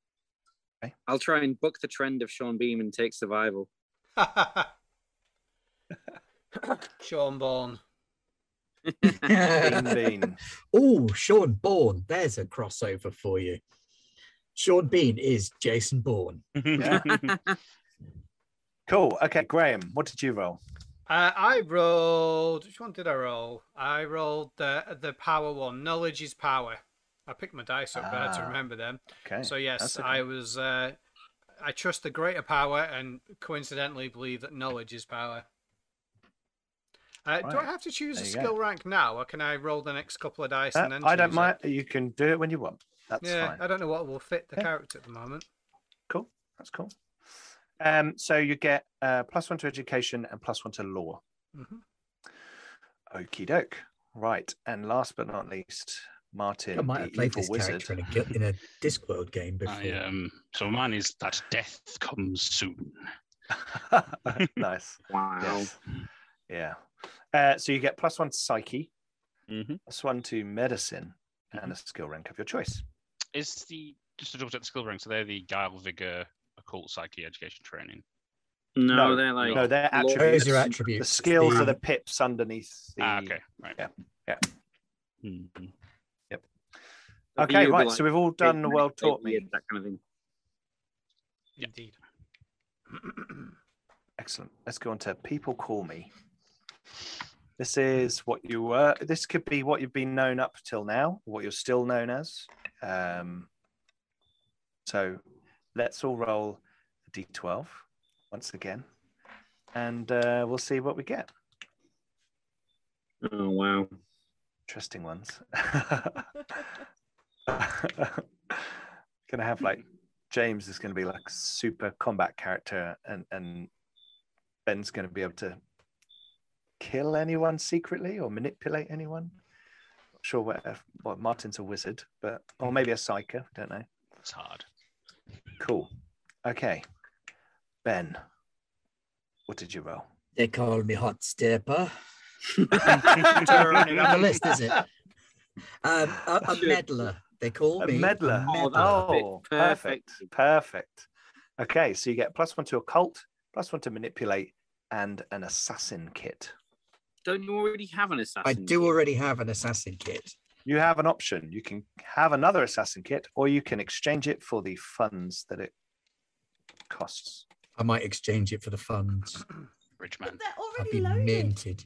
Okay. I'll try and buck the trend of Sean Bean and take survival. Sean Bourne. Bean, bean. oh, Sean Bourne. There's a crossover for you. Sean Bean is Jason Bourne. Yeah. Cool. Okay, Graham, what did you roll? Uh, I rolled. Which one did I roll? I rolled the the power one. Knowledge is power. I picked my dice up better to Ah, remember them. Okay. So yes, okay. I was. Uh, I trust the greater power, and coincidentally believe that knowledge is power. Uh, Do I have to choose a There you go. skill rank now, or can I roll the next couple of dice Uh, and then? I don't choose it? mind. You can do it when you want. That's yeah, fine. I don't know what will fit the Yeah. character at the moment. Cool. That's cool. Um, so you get uh, plus one to education and plus one to law. Mhm. Okie doke. Right. And last but not least, Martin, I might the have played evil this wizard. character in a, gu- in a Discworld game before. I, um, so mine is that death comes soon. nice. Wow. Yes. Yeah. Uh, so you get plus one to psyche, Mm-hmm. plus one to medicine, and a skill rank of your choice. Is the just to double check the skill rank? So they're the guile, vigor, occult, psyche, education, training. No, No, they're like no, they're attributes. Those are The skills The- are the pips underneath the. Ah, okay, right. yeah, yeah. Mhm. Okay, You'll right. like, So we've all done the world taught me. That kind of thing. Yeah. Indeed. Excellent. Let's go on to people call me. This is what you were. This could be what you've been known up till now, what you're still known as. Um, so let's all roll a d12 once again, and uh, we'll see what we get. Oh wow. Interesting ones. gonna have like James is gonna be like super combat character, and and Ben's gonna be able to kill anyone secretly or manipulate anyone. Not sure what what Martin's a wizard, but or maybe a psyker. Don't know. It's hard. Cool. Okay, Ben, what did you roll? They call me Hot Stepper. On the list, is it? Um, a, a meddler. They call A me meddler. Meddler. Oh, Perfect. perfect. Perfect. Okay, so you get plus one to occult, plus one to manipulate, and an assassin kit. Don't you already have an assassin? I do already have an assassin kit. You have an option. You can have another assassin kit, or you can exchange it for the funds that it costs. I might exchange it for the funds. Rich But man. they're I'll already be loaded. minted.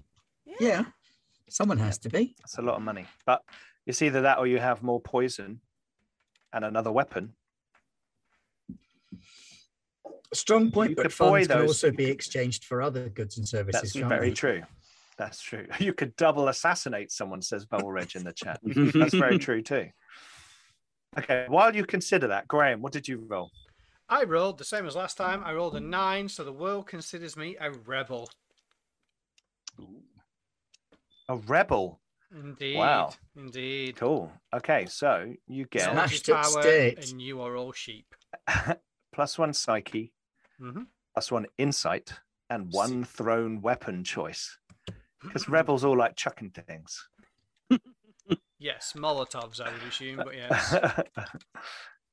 Yeah, someone has to be. That's a lot of money. But it's either that or you have more poison and another weapon. A strong point, You but could buy funds can those- also be exchanged for other goods and services. That's can't very they? true. That's true. You could double assassinate someone, says Bubble Reg in the chat. That's very true too. Okay, while you consider that, Graham, what did you roll? I rolled the same as last time. I rolled a nine, so the world considers me a rebel. Ooh. A rebel. Indeed. Wow. Indeed. Cool. Okay, so you get Knowledge is Smashed up power, state. and you are all sheep. plus one psyche, hmm plus one insight, and one thrown weapon choice. Because rebels all like chucking things. Yes, Molotovs, I would assume, but yes.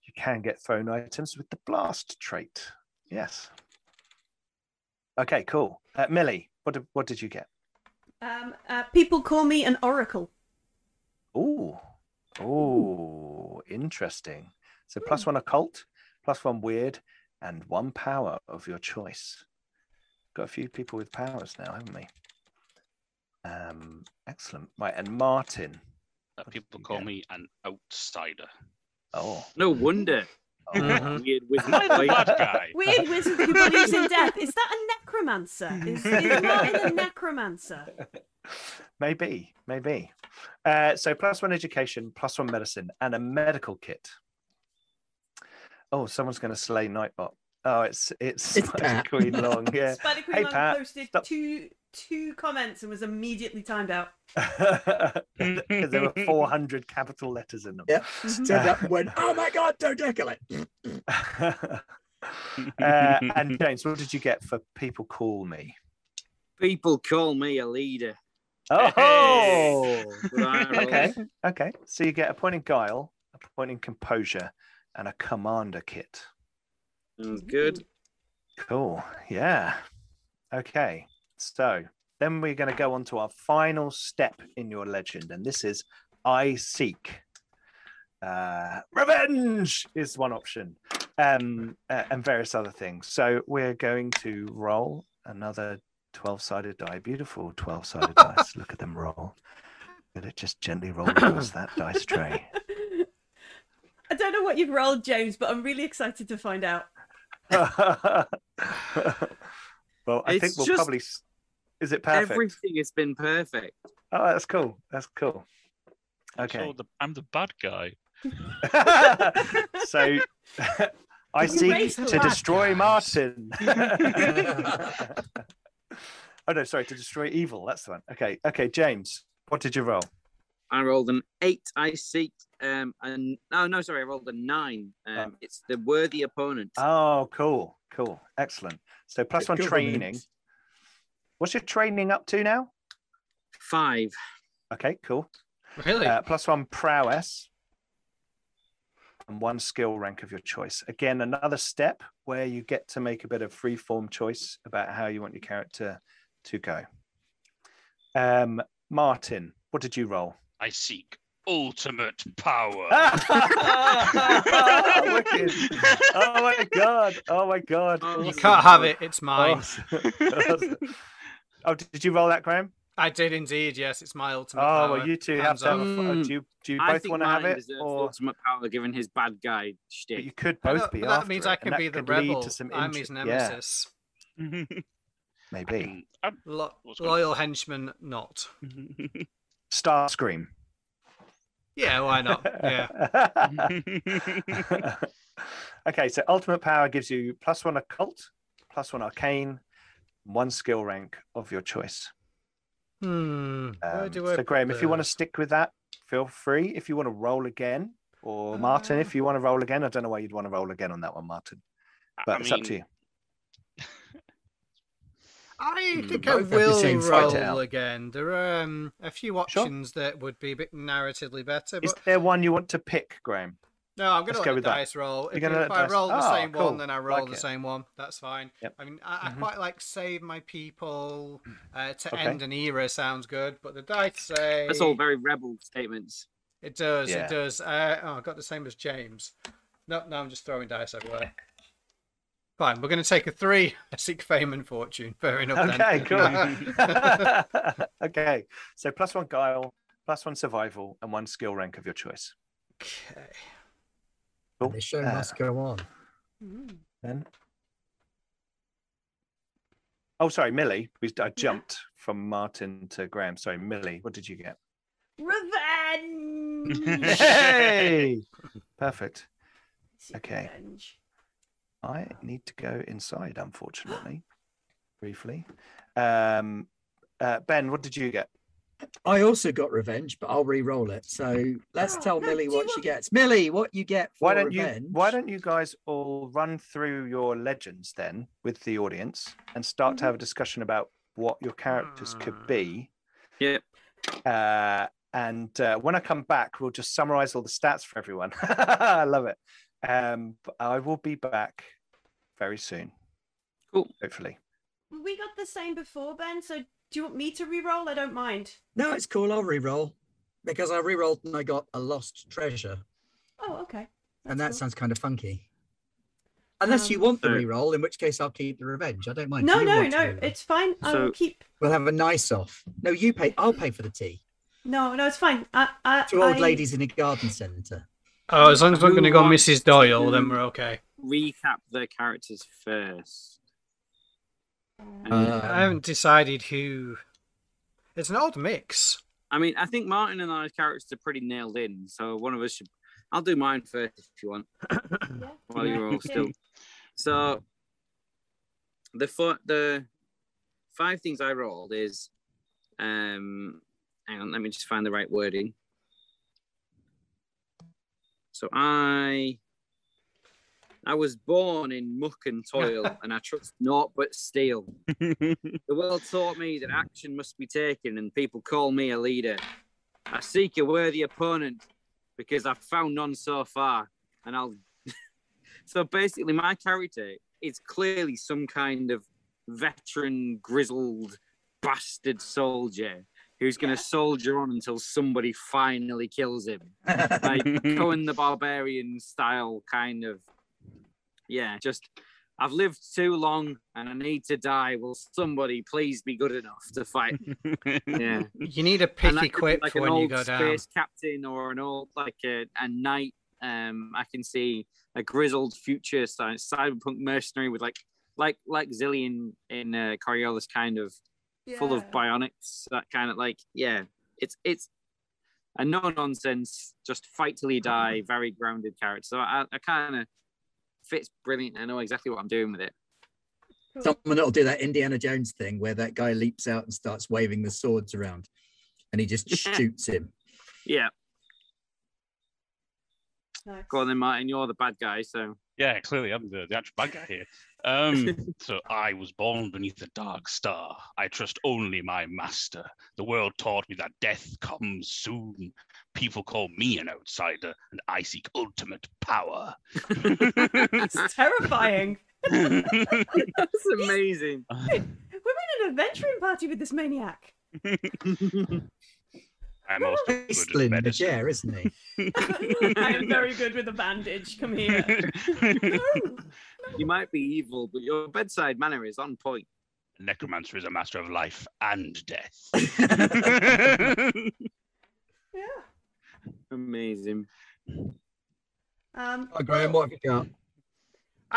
you can get thrown items with the blast trait. Yes. Okay, cool. Uh, Millie, what did, what did you get? Um, uh, people call me an oracle. Ooh, ooh, interesting. So plus one occult, plus one weird, and one power of your choice. Got a few people with powers now, haven't we? Um, excellent. Right, and Martin. Uh, people call get? me an outsider. Oh, No wonder. oh. Mhm. Weird wizard. Am I the boy. bad guy? Weird wizard who believes in death. Is that a necromancer? Is, is Martin a necromancer? maybe, maybe. Uh, so plus one education, plus one medicine, and a medical kit. Oh, someone's going to slay Nightbot. Oh, it's it's, It's Spider Pat. Queen Long. Yeah. Spider Queen Hey, Long Pat, posted stop. two two comments and was immediately timed out. Because there were 400 capital letters in them. Yeah. Mhm. Turned up and went, oh my God, don't decorate. uh, and James, what did you get for people call me? People call me a leader. Oh, But okay, okay. So you get a point in guile, a point in composure, and a commander kit. Sounds good. Cool. Yeah. Okay. So then we're going to go on to our final step in your legend, and this is I seek. Uh, revenge is one option, um, uh, and various other things. So we're going to roll another 12 sided die. Beautiful 12 sided dice. Look at them roll. Let it just gently roll across that dice tray. I don't know what you've rolled, James, but I'm really excited to find out. well, I think we'll just- probably. Is it perfect? Everything has been perfect. Oh, that's cool. That's cool. I'm Okay. so the, I'm the bad guy. so I You seek to bar. destroy Martin. oh no, sorry, to destroy evil. That's the one. Okay, okay, James, what did you roll? I rolled an eight. I seek um and no no sorry I rolled a nine. Um, Oh. it's the worthy opponent. Oh, cool, cool, excellent. So plus one training. governance. What's your training up to now? Five. Okay, cool. Really? Uh, plus one prowess and one skill rank of your choice. Again, another step where you get to make a bit of free form choice about how you want your character to go. Um, Martin, what did you roll? I seek ultimate power. oh, wicked. Oh my god! Oh my god! Oh, you awesome. can't have it. It's mine. Awesome. Awesome. Oh, did you roll that, Graham? I did indeed. Yes, it's my ultimate. Oh, power. well, you two have to have. A, off. Mm. do you do you I both think want to have mine it, or ultimate power given his bad guy but shtick. you could both be but after that means it, I can be the lead rebel. to some I'm inter- his yeah, nemesis. maybe Lo- loyal henchman, not. Starscream. Yeah, why not? Yeah. okay, so ultimate power gives you plus one occult, plus one arcane, one skill rank of your choice. Hmm. Um, so, Graham, put if you want to stick with that, feel free. If you want to roll again, or Martin, Uh. if you want to roll again, I don't know why you'd want to roll again on that one, Martin, but I it's up to you. I Hmm, think I both have the will same fight it roll again. There are um, a few Sure. options that would be a bit narratively better, Is there one you want to pick, Graham? no, I'm going to go let with the that. dice roll. You're If, gonna if I dice- roll the Ah, same cool. one, then I roll Like the it. same one. That's fine. Yep. I mean, I, Mhm. Quite like save my people uh, to Okay. end an era. Sounds good, but the dice say That's all very rebel statements. It does. Yeah. It does. Uh, oh, I got the same as James. No, no, I'm just throwing dice everywhere. Fine, we're going to take a three. I Seek fame and fortune. Fair enough. Okay, then. cool. okay, so plus one guile, plus one survival, and one skill rank of your choice. okay. Cool. The show Uh, must go on. Mm. then. Oh, sorry, Millie. I jumped from Martin to Graham. Sorry, Millie. What did you get? Revenge. Hey, perfect. Seek Okay. revenge. I need to go inside, unfortunately, briefly. Um, uh, ben, what did you get? I also got revenge, but I'll re-roll it. So let's Oh, tell no, Millie what she want- gets. Millie, what you get for Why don't revenge? you? Why don't you guys all run through your legends then with the audience and start to have a discussion about what your characters could be? Yep. Uh, and uh, when I come back, we'll just summarize all the stats for everyone. I love it. Um, but I will be back very soon. Cool. Hopefully. We got the same before, Ben. So do you want me to re-roll? I don't mind. No, it's cool. I'll re-roll because I re-rolled and I got a lost treasure, Oh, okay. and That's that sounds kind of funky. Unless you Um, want the So- re-roll, in which case I'll keep the revenge. I don't mind. No, no, no. It's fine. I will keep. We'll have a nice off. No, you pay. I'll pay for the tea. No, no, it's fine. I, I, Two old I- ladies in a garden centre. Oh, as long as we're going to go wants Mrs. Doyle, to- then we're okay. Recap their characters first. Um, Uh, I haven't decided who. It's an odd mix. I mean, I think Martin and I's characters are pretty nailed in. So one of us should. I'll do mine first if you want. yeah. while you're all still. So the four, the five things I rolled is, um, hang on, let me just find the right wording. So I, I was born in muck and toil, and I trust naught but steel. The world taught me that action must be taken, and people call me a leader. I seek a worthy opponent because I've found none so far, and I'll. so basically, my character is clearly some kind of veteran, grizzled bastard soldier who's going to soldier on until somebody finally kills him like Cohen the Barbarian style kind of yeah just I've lived too long and I need to die. Will somebody please be good enough to fight? Yeah. You need a And pick that could be equipped like for an when you old go down. space captain or an old like a, a knight. Um I can see a grizzled future style cyberpunk mercenary with like like like Zillion in uh, Coriolis kind of full of bionics that kind of like yeah it's it's a no nonsense just fight till you die very grounded character. So i, I kind of fits brilliant. I know exactly what i'm doing with it. Someone that'll do that Indiana Jones thing where that guy leaps out and starts waving the swords around, and he just shoots him. yeah. Nice. go on then martin. You're the bad guy so Yeah, clearly I'm the, the actual bad guy here. Um, so I was born beneath a dark star. I trust only my master. The world taught me that death comes soon. People call me an outsider, and I seek ultimate power. It's terrifying. that's amazing We're in an adventuring party with this maniac. I'm also good at in the medicine. chair, isn't he? I am very good with a bandage. Come here. you might be evil but your bedside manner is on point Necromancer is a master of life and death. Yeah. amazing Um, Oh, Graham, what have you got?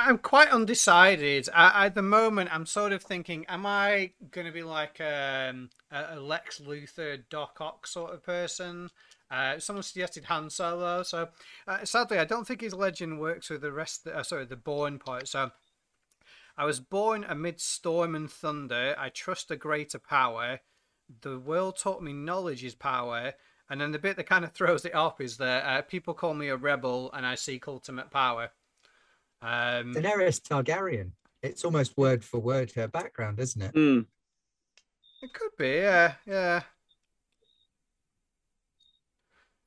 I'm quite undecided. I, at the moment, I'm sort of thinking, am I going to be like um, a, Lex Luthor, Doc Ock sort of person? Uh, someone suggested Han Solo, so uh, sadly, I don't think his legend works with the rest. uh, sorry, the born part. So, I was born amid storm and thunder. I trust a greater power. The world taught me knowledge is power. And then the bit that kind of throws it off is that uh, people call me a rebel, and I seek ultimate power. Um, Daenerys Targaryen. It's almost word for word her background, isn't it? Hmm. It could be, yeah, yeah.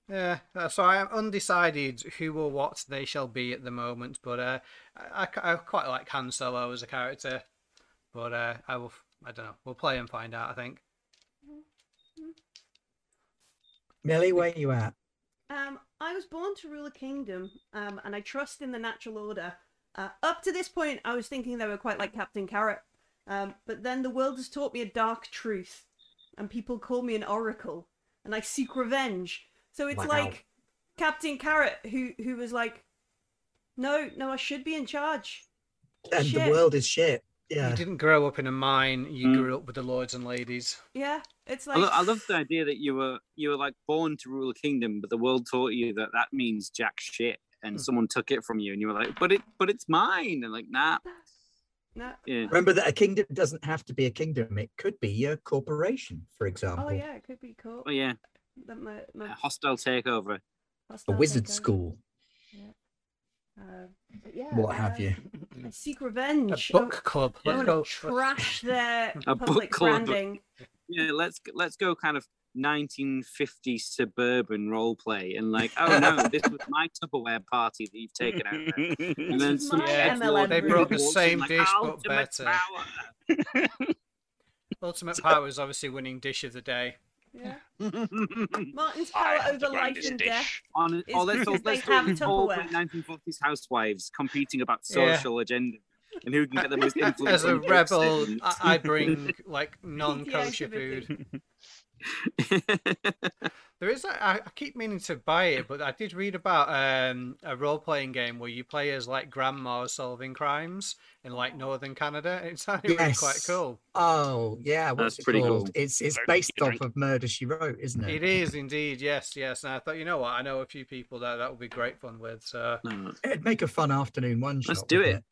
Yeah, uh, so I am undecided who or what they shall be at the moment, but uh, I, I, I quite like Han Solo as a character. But uh, I will, I don't know, we'll play and find out, I think. Millie, where you at? Um, I was born to rule a kingdom, um, and I trust in the natural order. Uh, up to this point, I was thinking they were quite like Captain Carrot, um, but then the world has taught me a dark truth, and people call me an oracle, and I seek revenge. So it's Wow. like Captain Carrot, who who was like, "No, no, I should be in charge." And Shit. the world is shit. You didn't grow up in a mine, you Mm. grew up with the lords and ladies. Yeah, it's I, like lo- I love the idea that you were you were like born to rule a kingdom, but the world taught you that that means jack shit, and someone took it from you, and you were like, "But it, but it's mine," and like, nah, no. yeah, Remember that a kingdom doesn't have to be a kingdom. It could be a corporation, for example. Oh yeah, it could be cool. oh yeah, That my, a my hostel takeover. A wizard takeover. school, but yeah, what have uh, you. I seek A revenge. book club. I Let's want go. to trash their A book public club. branding. Yeah, let's let's go kind of 1950 suburban role play, and like, oh no, this was my Tupperware party that you've taken out. there. And then some my edge MLM They brought the same like, dish, but better." Ultimate Power is obviously winning dish of the day. Yeah. Martin's power have the over life and dish. death. oh, let's because talk, they let's have talk Tupperware. 1940s housewives competing about Yeah. social agenda and who can get the most influence. As a rebel, I, I bring like non-kosher food. There is. A, I, I keep meaning to buy it, but I did read about um, a role-playing game where you play as like grandmas solving crimes in like northern Canada. It sounded really quite cool. Oh yeah, what's That's it pretty called? cool. It's it's Very based off of Murder She Wrote, isn't it? It is indeed. Yes, yes. And I thought, you know what? I know a few people that that would be great fun with. So No, It'd make a fun afternoon one shot. Let's do wouldn't it.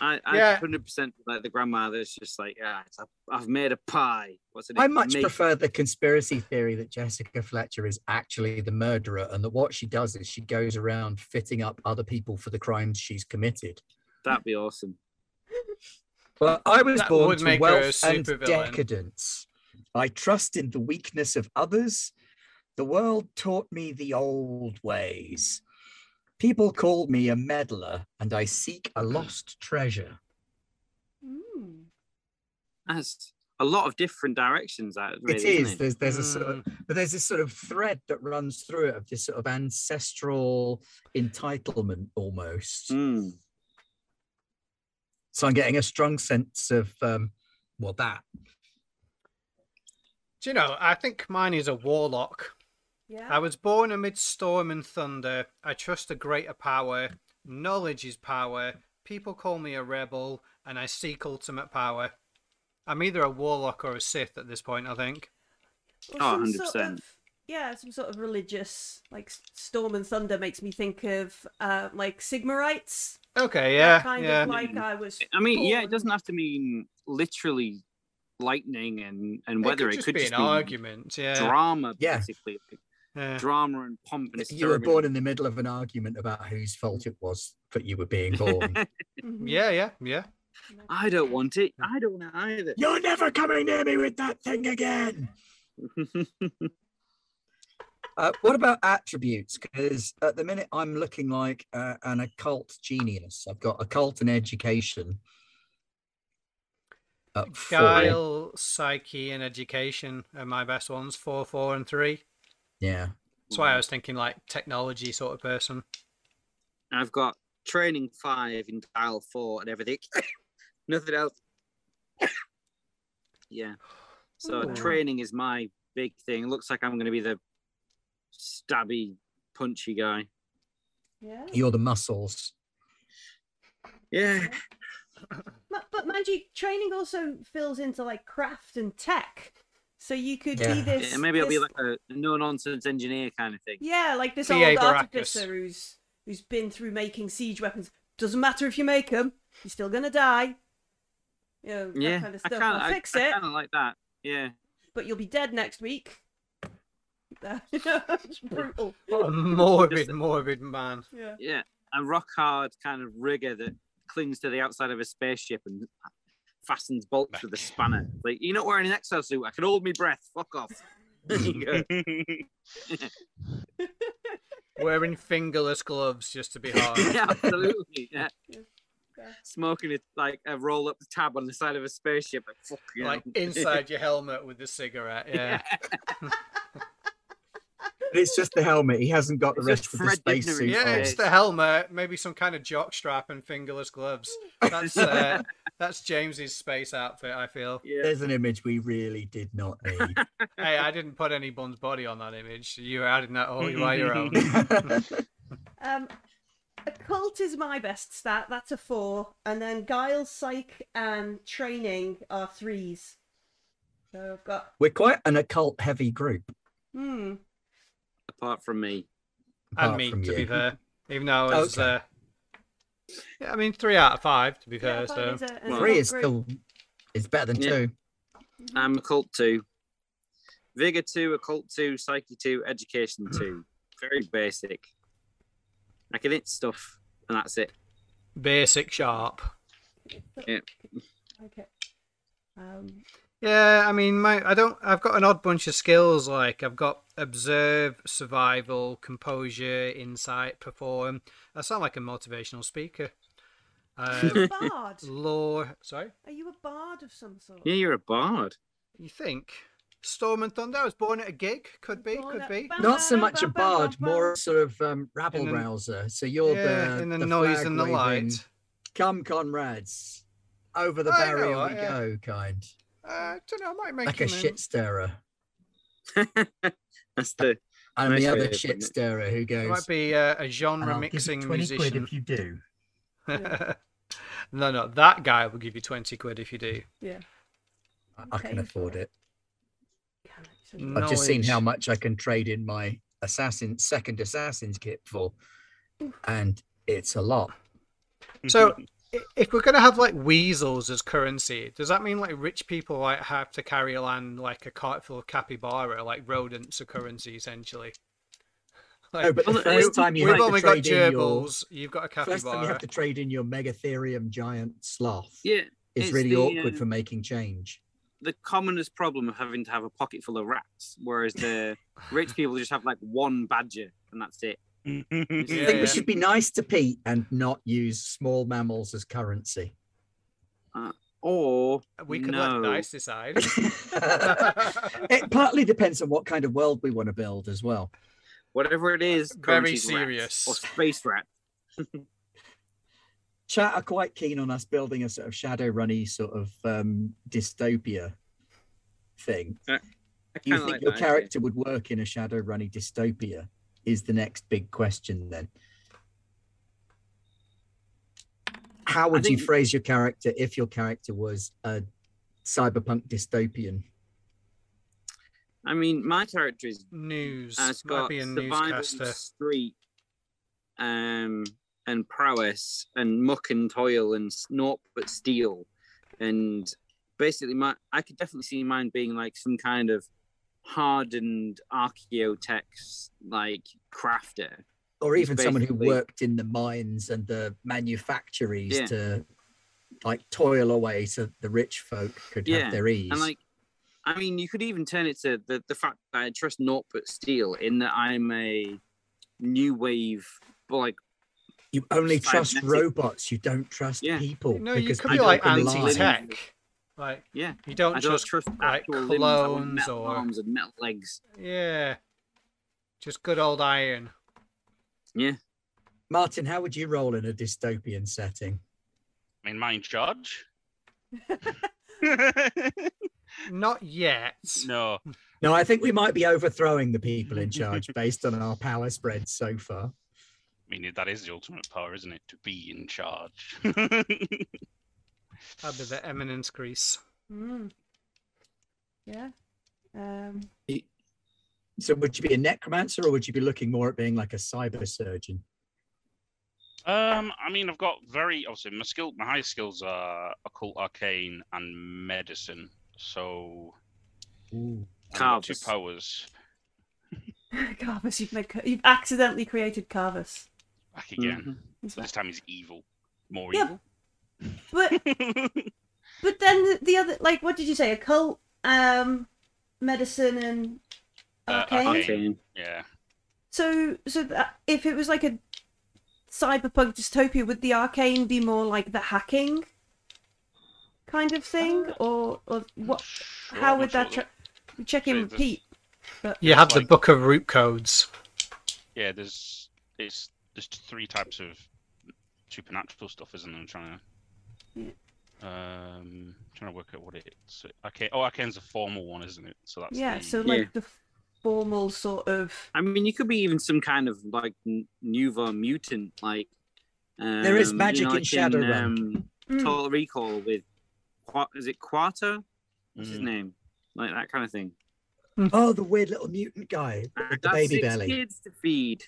I, I Yeah. 100% like the grandma that's just like, yeah, it's a, I've made a pie. What's it? I much Make- prefer the conspiracy theory that Jessica Fletcher is actually the murderer and that what she does is she goes around fitting up other people for the crimes she's committed. That'd be awesome. Well, I was That born would to make her a wealth and supervillain. decadence. I trust in the weakness of others. The world taught me the old ways. People call me a meddler, and I seek a lost treasure. Mm. That's a lot of different directions. That really, it isn't it? There's there's a sort of Mm. but there's this sort of thread that runs through it of this sort of ancestral entitlement almost. Mm. So I'm getting a strong sense of um well that. do you know? I think mine is a warlock. Yeah. I was born amid storm and thunder. I trust a greater power. Knowledge is power. People call me a rebel, and I seek ultimate power. I'm either a warlock or a Sith at this point, I think. Or Oh, 100%. Sort of, yeah, some sort of religious, like Storm and Thunder makes me think of uh, like Sigmarites. Okay, That yeah, kind yeah. of like I was. I mean, yeah, it doesn't have to mean literally lightning and, and weather. It weather. could It just could be just an be argument, yeah. drama, Yeah. basically. Yeah. Drama and pomp and You were born in the middle of an argument about whose fault it was that you were being born. Mhm. Yeah, yeah, yeah. I don't want it. I don't want it either. You're never coming near me with that thing again. Uh, what about attributes? Because at the minute I'm looking like uh, an occult genius. I've got occult and education. At. Guile, psyche, and education are my best ones. Four, four, and three. Yeah. That's why I was thinking like technology sort of person. I've got training five in guile four and everything. Nothing else. yeah. So Ooh. training is my big thing. Looks like I'm going to be the stabby, punchy guy. Yeah. You're the muscles. Yeah. Ma- But mind you, training also fills into like craft and tech. So you could be Yeah. this. yeah maybe I'll be like a no nonsense engineer kind of thing. Yeah, like this old Baracus. artificer who's who's been through making siege weapons. Doesn't matter if you make them, you're still gonna die. You know, that Yeah. kind of I stuff. kind I'll of fix I, it, kind of like that. Yeah. but you'll be dead next week. it's brutal. What a morbid, morbid man. Yeah. Yeah. A rock hard kind of rigger that clings to the outside of a spaceship and fastens bolts with a spanner. Like, you're not wearing an exosuit. I can hold my breath. Fuck off. There you go. Wearing fingerless gloves just to be hard. yeah, absolutely. Yeah. Yeah. Smoking it like a roll up tab on the side of a spaceship. Like, fuck you. like inside your helmet with the cigarette. Yeah. It's just the helmet. He hasn't got the It's rest just of the Fred space suit Yeah, on. it's the helmet, maybe some kind of jock strap and fingerless gloves. That's uh, that's James's space outfit. I feel. Yeah. There's an image we really did not need. Hey, I didn't put any Bun's body on that image. You were adding that all by your own. Um, occult is my best stat. That's a four, and then guile, psych, and training are threes. So I've got We're quite an occult heavy group. hmm. Apart from me. and me, from to be fair. Even though I was, Okay. uh, yeah, I mean, three out of five, to be Yeah, fair. So is a- Well, Three is group. still is better than Yeah. two. I'm occult two. Vigor two, occult two, psyche two, education two. Very basic. I can hit stuff, and that's it. basic sharp. Yeah. Okay. Um, Yeah, I mean, my I don't. I've got an odd bunch of skills. Like I've got observe, survival, composure, insight, perform. I sound like a motivational speaker. are you Uh, a bard? lore. Sorry, Are you a bard of some sort? Yeah, you're a bard. you think? Storm and Thunder. I was born at a gig. Could be. Could be. Not so much a bard, more sort of um, rabble In the- rouser. So you're Yeah, the in the, the noise and the light. Come, comrades, over the I barrier that, we yeah. go, kind. Uh, I don't know. I might make Like a him in- shit stirrer. That's the And Nice the way other of shit putting it. stirrer who It goes. might be uh, a "And genre I'll give you mixing 20 quid musician. if you do. no, no, that guy will give you twenty quid if you do. Yeah. I- I can Paying afford it. I've just seen how much I can trade in my assassin second assassin's kit for, and it's a lot. So, i- if we're gonna have like weasels as currency, does that mean like rich people like have to carry around like a cart full of capybara, like rodents are currency essentially? Like, No, but the first time you we've to only got trade in your gerbils. You've got a capybara. first time you have to trade in your Megatherium giant sloth. yeah. it's, it's really the, awkward uh, for making change. the commonest problem of having to have a pocket full of rats, whereas the rich people just have like one badger and that's it. I Yeah, think yeah. we should be nice to Pete and not use small mammals as currency. Or We could no. let dice decide. it partly depends on what kind of world we want to build as well. whatever it is, Very currency's rats serious. or space rat. Chat are quite keen on us building a sort of shadow runny sort of um, dystopia thing. I Do you think like your that idea. character would work in a shadow runny dystopia? Is the next big question then. How would you phrase your character if your character was a cyberpunk dystopian? I mean, my character is News. has Might got be a survival, newscaster. street, um, and prowess, and muck and toil, and s- naught but steel, and basically, my I could definitely see mine being like some kind of hardened archeotech like crafter. Or even someone who worked in the mines and the manufactories Yeah. to like toil away so the rich folk could Yeah, have their ease. And like, I mean, you could even turn it to the the fact that I trust naught but steel in that I'm a new wave, like you only trust robots, you don't trust Yeah. people. No, you could be like can anti- lie. anti-tech. Like yeah. you don't I don't trust trust like actual limbs. I want clones metal or arms and metal legs. yeah, just good old iron. Yeah. Martin, how would you roll in a dystopian setting? I mean, mind charge? Not yet. no. No, I think we might be overthrowing the people in charge based on our power spread so far. I mean, that is the ultimate power, isn't it? To be in charge. That'd be the eminence grise. Mm. Yeah. Um, So would you be a necromancer or would you be looking more at being like a cyber surgeon? Um, I mean, I've got very obviously my skill, my highest skills are occult, arcane, and medicine. So I've two Carvus. powers Carvus, you've made, you've accidentally created Carvus. back again. Mhm. He's So like- this time he's evil, more Yeah, evil. But but then the, the other like what did you say? Occult, um, medicine, and Uh, arcane. arcane. Yeah. So so that if it was like a cyberpunk dystopia, would the arcane be more like the hacking kind of thing, or or what? Sure, How would that sure. tra- check in So with there's- Pete? You have the like- book of root codes. Yeah, there's it's there's three types of supernatural stuff, isn't there? I'm trying to Yeah. Um trying to work out what it's okay. Oh, arcane's a formal one, isn't it? So that's Yeah, the- so Yeah. like the formal sort of. I mean, you could be even some kind of like n- Nuva mutant, like. Um, There is you magic know, in like Shadowrun. Um, Mm. Total Recall with, Qua- is it Quarter? What's his Mm. name? Like that kind of thing. Oh, the weird little mutant guy with the baby six belly. kids to feed.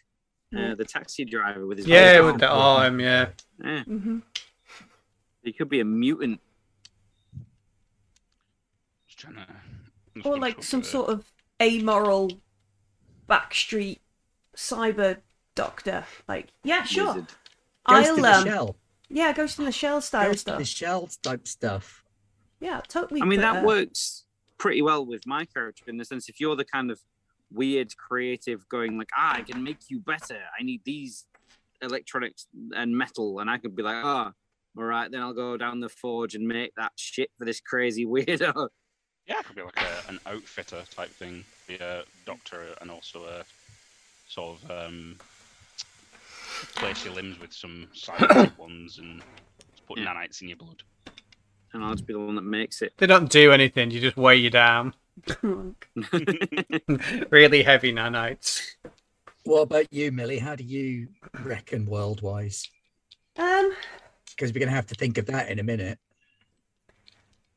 Yeah. Uh, the taxi driver with his Yeah, with the arm. arm. Yeah. Yeah, hmm he could be a mutant. Just trying to. Just Or like some sort of amoral backstreet cyber doctor. Like, yeah, sure. Ghost I'll in the um, shell. yeah, Ghost in the Shell style Ghost in the shell type stuff. Yeah, totally. I mean, put that a- works pretty well with my character in the sense if you're the kind of weird creative going like, ah, I can make you better. I need these electronics and metal, and I could be like, ah, all right, then I'll go down the forge and make that shit for this crazy weirdo. Yeah, it could be like a, an outfitter type thing. Be a doctor and also a sort of um, place your limbs with some scientific ones and put Yeah. nanites in your blood. And I'll just be the one that makes it. They don't do anything. You just weigh you down. really heavy nanites. What about you, Millie? How do you reckon world-wise? Um, Because we're going to have to think of that in a minute.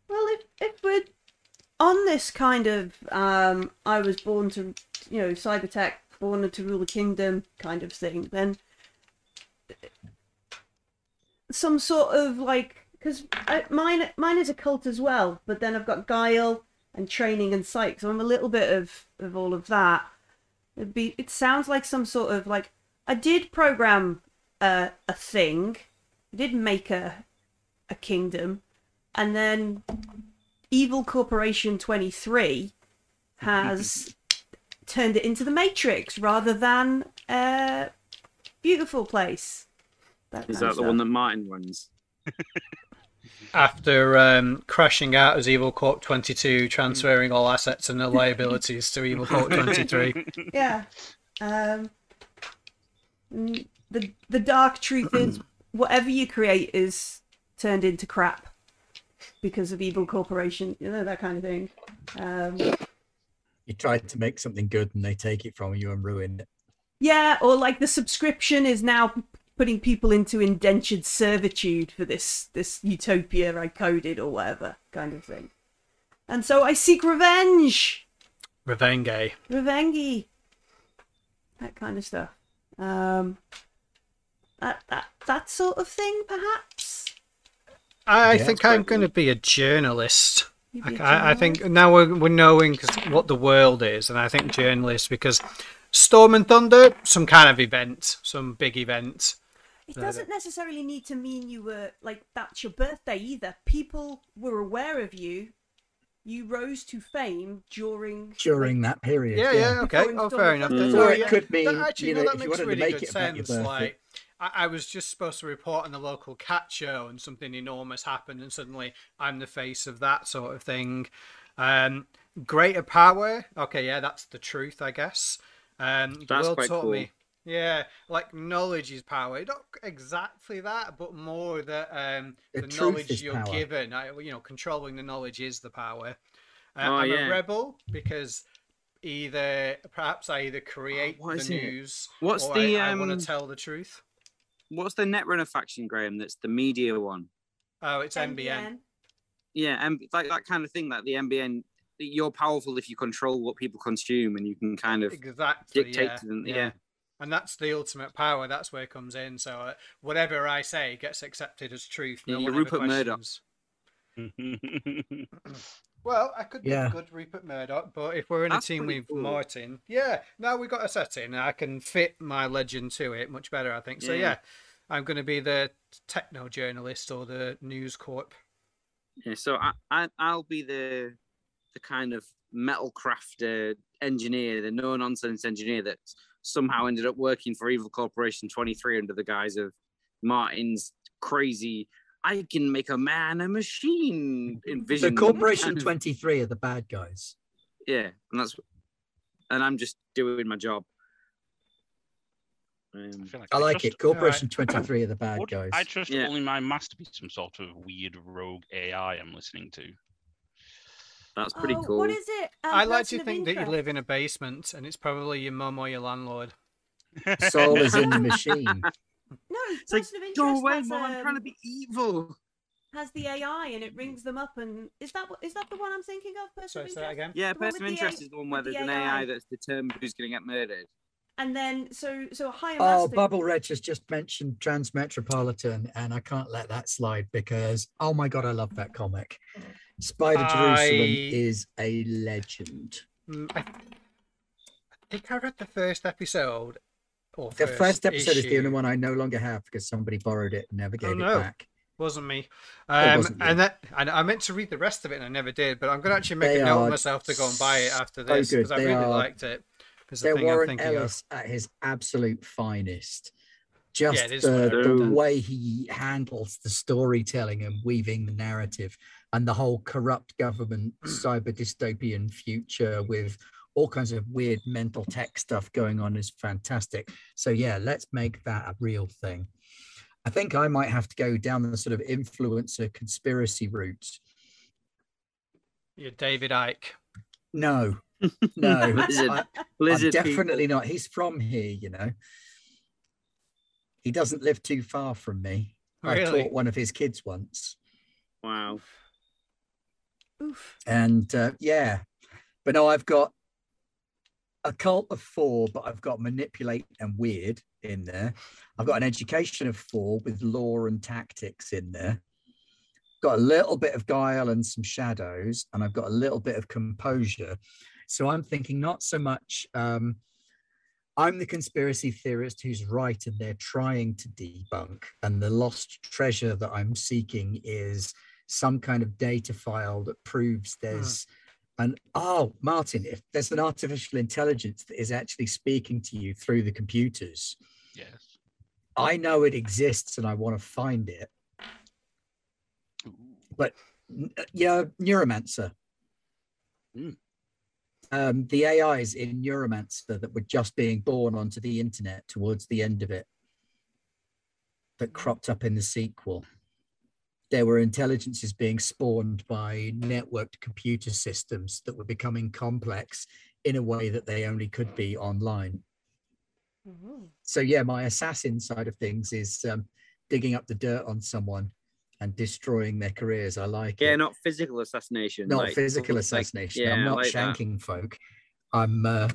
well, if if we're on this kind of um, I was born to, you know, cybertech, born to rule the kingdom kind of thing, then some sort of like because mine mine is a cult as well, but then I've got guile and training and psych, so I'm a little bit of of all of that. It'd be it sounds like some sort of like I did program a a thing, I did make a a kingdom, and then Evil Corporation 23 has turned it into the Matrix rather than a beautiful place. That Is that of the one that Martin runs? After um, crashing out as Evil Corp 22, transferring all assets and their liabilities to Evil Corp 23. Yeah. Um, the the dark truth is, whatever you create is turned into crap because of Evil Corporation. You know that kind of thing. Um, You tried to make something good and they take it from you and ruin it. Yeah, or like the subscription is now putting people into indentured servitude for this this utopia I coded or whatever kind of thing. And so I seek revenge, Revenge. revenge, that kind of stuff. Um, that that that sort of thing, perhaps. I Yeah, think I'm going to be a journalist. You'd I, be a I, I think now we're, we're knowing 'cause what the world is, and I think journalists because Storm and Thunder, some kind of event, some big event. it doesn't necessarily need to mean you were like that's your birthday either. People were aware of you. You rose to fame during During that period. Yeah, yeah, okay. Oh, fair enough. Thunder. That's Mm. Or it could mean, That actually, you no, that if you makes wanted really to make good it sense. Like, I, I was just supposed to report on the local cat show, and something enormous happened, and suddenly I'm the face of that sort of thing. Um, greater power. Okay, yeah, that's the truth, I guess. Um, the That's world quite taught cool. me. Yeah, like knowledge is power. Not exactly that, but more that um, The the, knowledge you're power. given. I, you know, controlling the knowledge is the power. Uh, Oh, I'm yeah. a rebel because either perhaps I either create what the is it? news What's or the, I, um, want to tell the truth. What's the Netrunner faction, Graham? That's the media one. Oh, it's NBN. Yeah, and like that kind of thing. Like the NBN, you're powerful if you control what people consume, and you can kind of Exactly. dictate yeah, to them. Yeah. And that's the ultimate power. That's where it comes in. So uh, whatever I say gets accepted as truth. Yeah, No you're one ever Rupert Murdoch. questions. Well, I could be Yeah. good Rupert Murdoch, but if we're in That's a team with cool. Martin, yeah, now we've got a setting. I can fit my legend to it much better, I think. So Yeah. yeah, I'm going to be the techno journalist or the news corp. Yeah, so I, I I'll be the the kind of metal crafter engineer, the no nonsense engineer that somehow ended up working for Evil Corporation 23 under the guise of Martin's crazy. I can make a man a machine The envision. Corporation kind of- 23 are the bad guys. Yeah, and that's and I'm just doing my job. Um, feel I like trust- it. Corporation 23 are the bad would- guys. I trust Yeah. only my master be some sort of weird rogue AI I'm listening to. that's pretty oh, cool. What is it? Um, I like to of think that you live in a basement and it's probably your mum or your landlord. Soul is in the machine. No, It's like, person of interest Go away, has, mom! I'm trying to um, be evil. has the AI and it rings them up and is that what is that the one I'm thinking of? Person Sorry, of say that interest? again. Yeah, the person of with the interest is the one where there's the an AI AI. that's determined who's going to get murdered. And then so so a higher Oh, master. Bubble Reg has just mentioned Transmetropolitan, and I can't let that slide because, oh my God, I love that comic. Spider Jerusalem is a legend. Mm, I, I think I read the first episode. Or The first episode is the only one I no longer have because somebody borrowed it and never gave no. it back. Wasn't me. It Um, wasn't you. and that, and I meant to read the rest of it, and I never did. But I'm going to actually make They a note of myself to go and buy it after this good. because I really are- liked it. Is the They're thing I'm Warren thinking of. Ellis at his absolute finest. just it is the, the way he handles the storytelling and weaving the narrative and the whole corrupt government cyber dystopian future with all kinds of weird mental tech stuff going on is fantastic so yeah let's make that a real thing i think i might have to go down the sort of influencer conspiracy route You're David Icke. no no Blizzard. I- Blizzard I'm people. definitely not. He's from here, you know. He doesn't live too far from me. I taught one of his kids once, Wow. Oof. and uh, yeah, but no, I've got a cult of four, but I've got manipulate and weird in there. I've got an education of four with law and tactics in there. Got a little bit of guile and some shadows, and I've got a little bit of composure. So I'm thinking not so much. Um, I'm the conspiracy theorist who's right, and they're trying to debunk. And the lost treasure that I'm seeking is some kind of data file that proves there's an oh, Martin, if there's an artificial intelligence that is actually speaking to you through the computers, Yes. I know it exists and I want to find it. Ooh. N- uh, Yeah, Neuromancer. Hmm. Um, the AIs in Neuromancer that were just being born onto the internet towards the end of it, that cropped up in the sequel. There were intelligences being spawned by networked computer systems that were becoming complex in a way that they only could be online. Ooh. So, yeah, my assassin side of things is um, digging up the dirt on someone and destroying their careers. I like Yeah, it not physical assassination. not like, physical like- assassination. yeah, I'm not like that. shanking folk. I'm uh,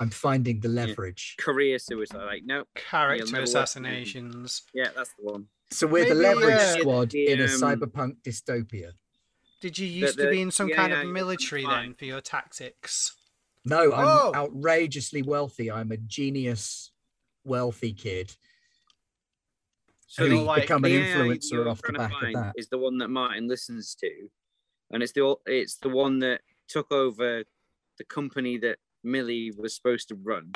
I'm finding the leverage. Career suicide. Like, no. Character assassinations. Yeah, that's the one. So we're the leverage uh, squad in a um, cyberpunk dystopia. Did you used the- to be in some yeah, kind yeah, of military fine. then for your tactics? No, I'm Oh. outrageously wealthy. I'm a genius, wealthy kid So who's you're like become an the influencer you're off the trying back of find that. Is the one that Martin listens to, and it's the it's the one that took over the company that Millie was supposed to run.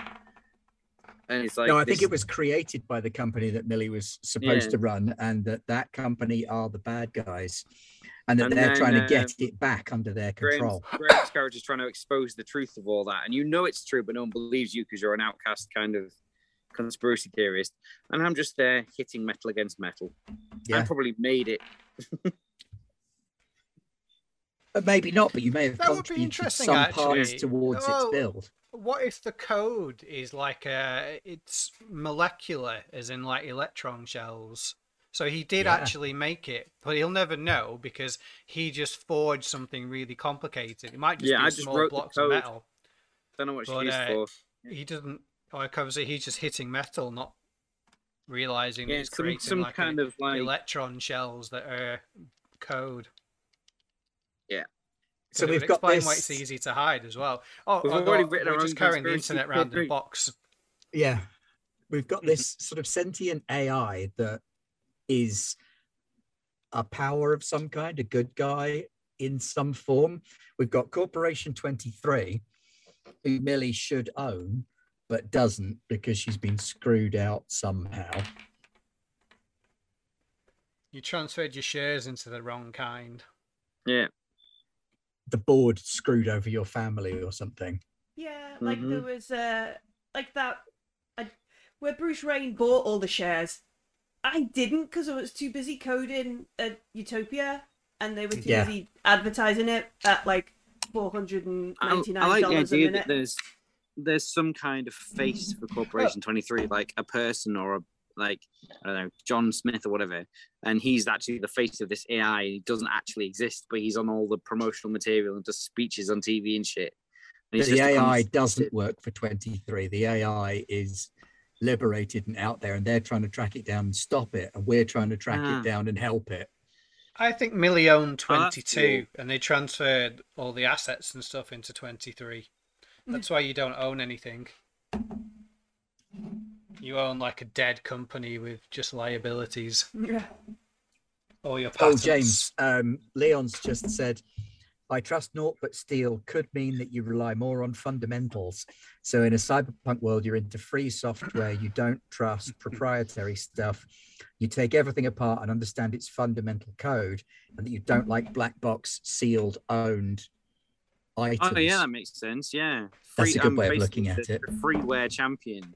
And it's like no, I think it was created by the company that Millie was supposed Yeah. to run, and that that company are the bad guys, and that And they're then, trying to um, get it back under their Graham's, control. Graham's is trying to expose the truth of all that, and you know it's true, but no one believes you because you're an outcast kind of conspiracy theorist. And I'm just there hitting metal against metal. Yeah. I probably made it. But maybe not. But you may have That would be contributed interesting, some parts towards Oh, its build. What if the code is like a it's molecular, as in like electron shells? So he did Yeah. actually make it, but he'll never know because he just forged something really complicated. It might just Yeah, be I just small wrote the blocks of metal. Don't know what But, she's uh, for. He doesn't. Like obviously, he's just hitting metal, not realizing Yeah, he's some, creating some like kind a- of like electron shells that are code. So we've got explain this. why it's easy to hide as well. Oh, We've already written we're our just own carrying the internet around in a box. Yeah. We've got this mm-hmm. sort of sentient AI that is a power of some kind, a good guy in some form. We've got Corporation 23, who Millie should own, but doesn't because she's been screwed out somehow. You transferred your shares into the wrong kind. yeah. The board screwed over your family or something. Yeah, like there Mhm. was uh like that uh, where Bruce Wayne bought all the shares. I didn't because I was too busy coding at Utopia, and they were too Yeah. busy advertising it at like four hundred and ninety nine. and I, ninety I like the idea that there's there's some kind of face for Corporation 23, like a person or a like I don't know John Smith or whatever, and he's actually the face of this AI. He doesn't actually exist, but he's on all the promotional material and does speeches on TV and shit. And the just become- AI doesn't work for 23. The AI is liberated and out there, and they're trying to track it down and stop it, and we're trying to track Ah. it down and help it. I think Millie owned Oh, that's 22 and they transferred all the assets and stuff into 23. That's why you don't own anything. You own like a dead company with just liabilities. Yeah. All your Oh. James, um, Leon's just said I trust naught but steel could mean that you rely more on fundamentals. So in a cyberpunk world, you're into free software. You don't trust proprietary stuff. You take everything apart and understand its fundamental code, and that you don't like black box, sealed, owned items. Oh yeah, that makes sense. Yeah, That's a good I'm way of looking at it. freeware champion.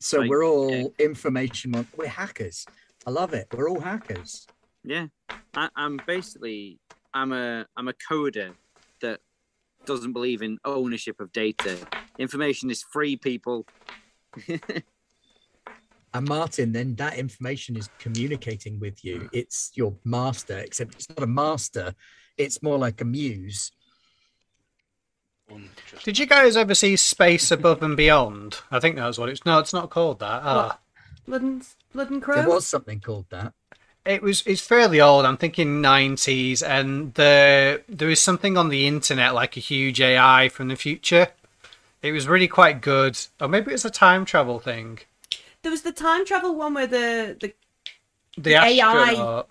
So like, we're all yeah. information. mon- We're hackers. I love it. We're all hackers. Yeah, I, I'm basically I'm a I'm a coder that doesn't believe in ownership of data. Information is free, people. And Martin, then that information is communicating with you. It's your master, except it's not a master. It's more like a muse. Interesting. Did you guys ever see Space Above and Beyond? I think that was what it's. No, it's not called that. Ah. Blood and, Blood and There was something called that. It was it's fairly old. I'm thinking 90s, and the there is something on the internet like a huge AI from the future. It was really quite good. Or maybe it's a time travel thing. There was the time travel one where the, the, The, The AI.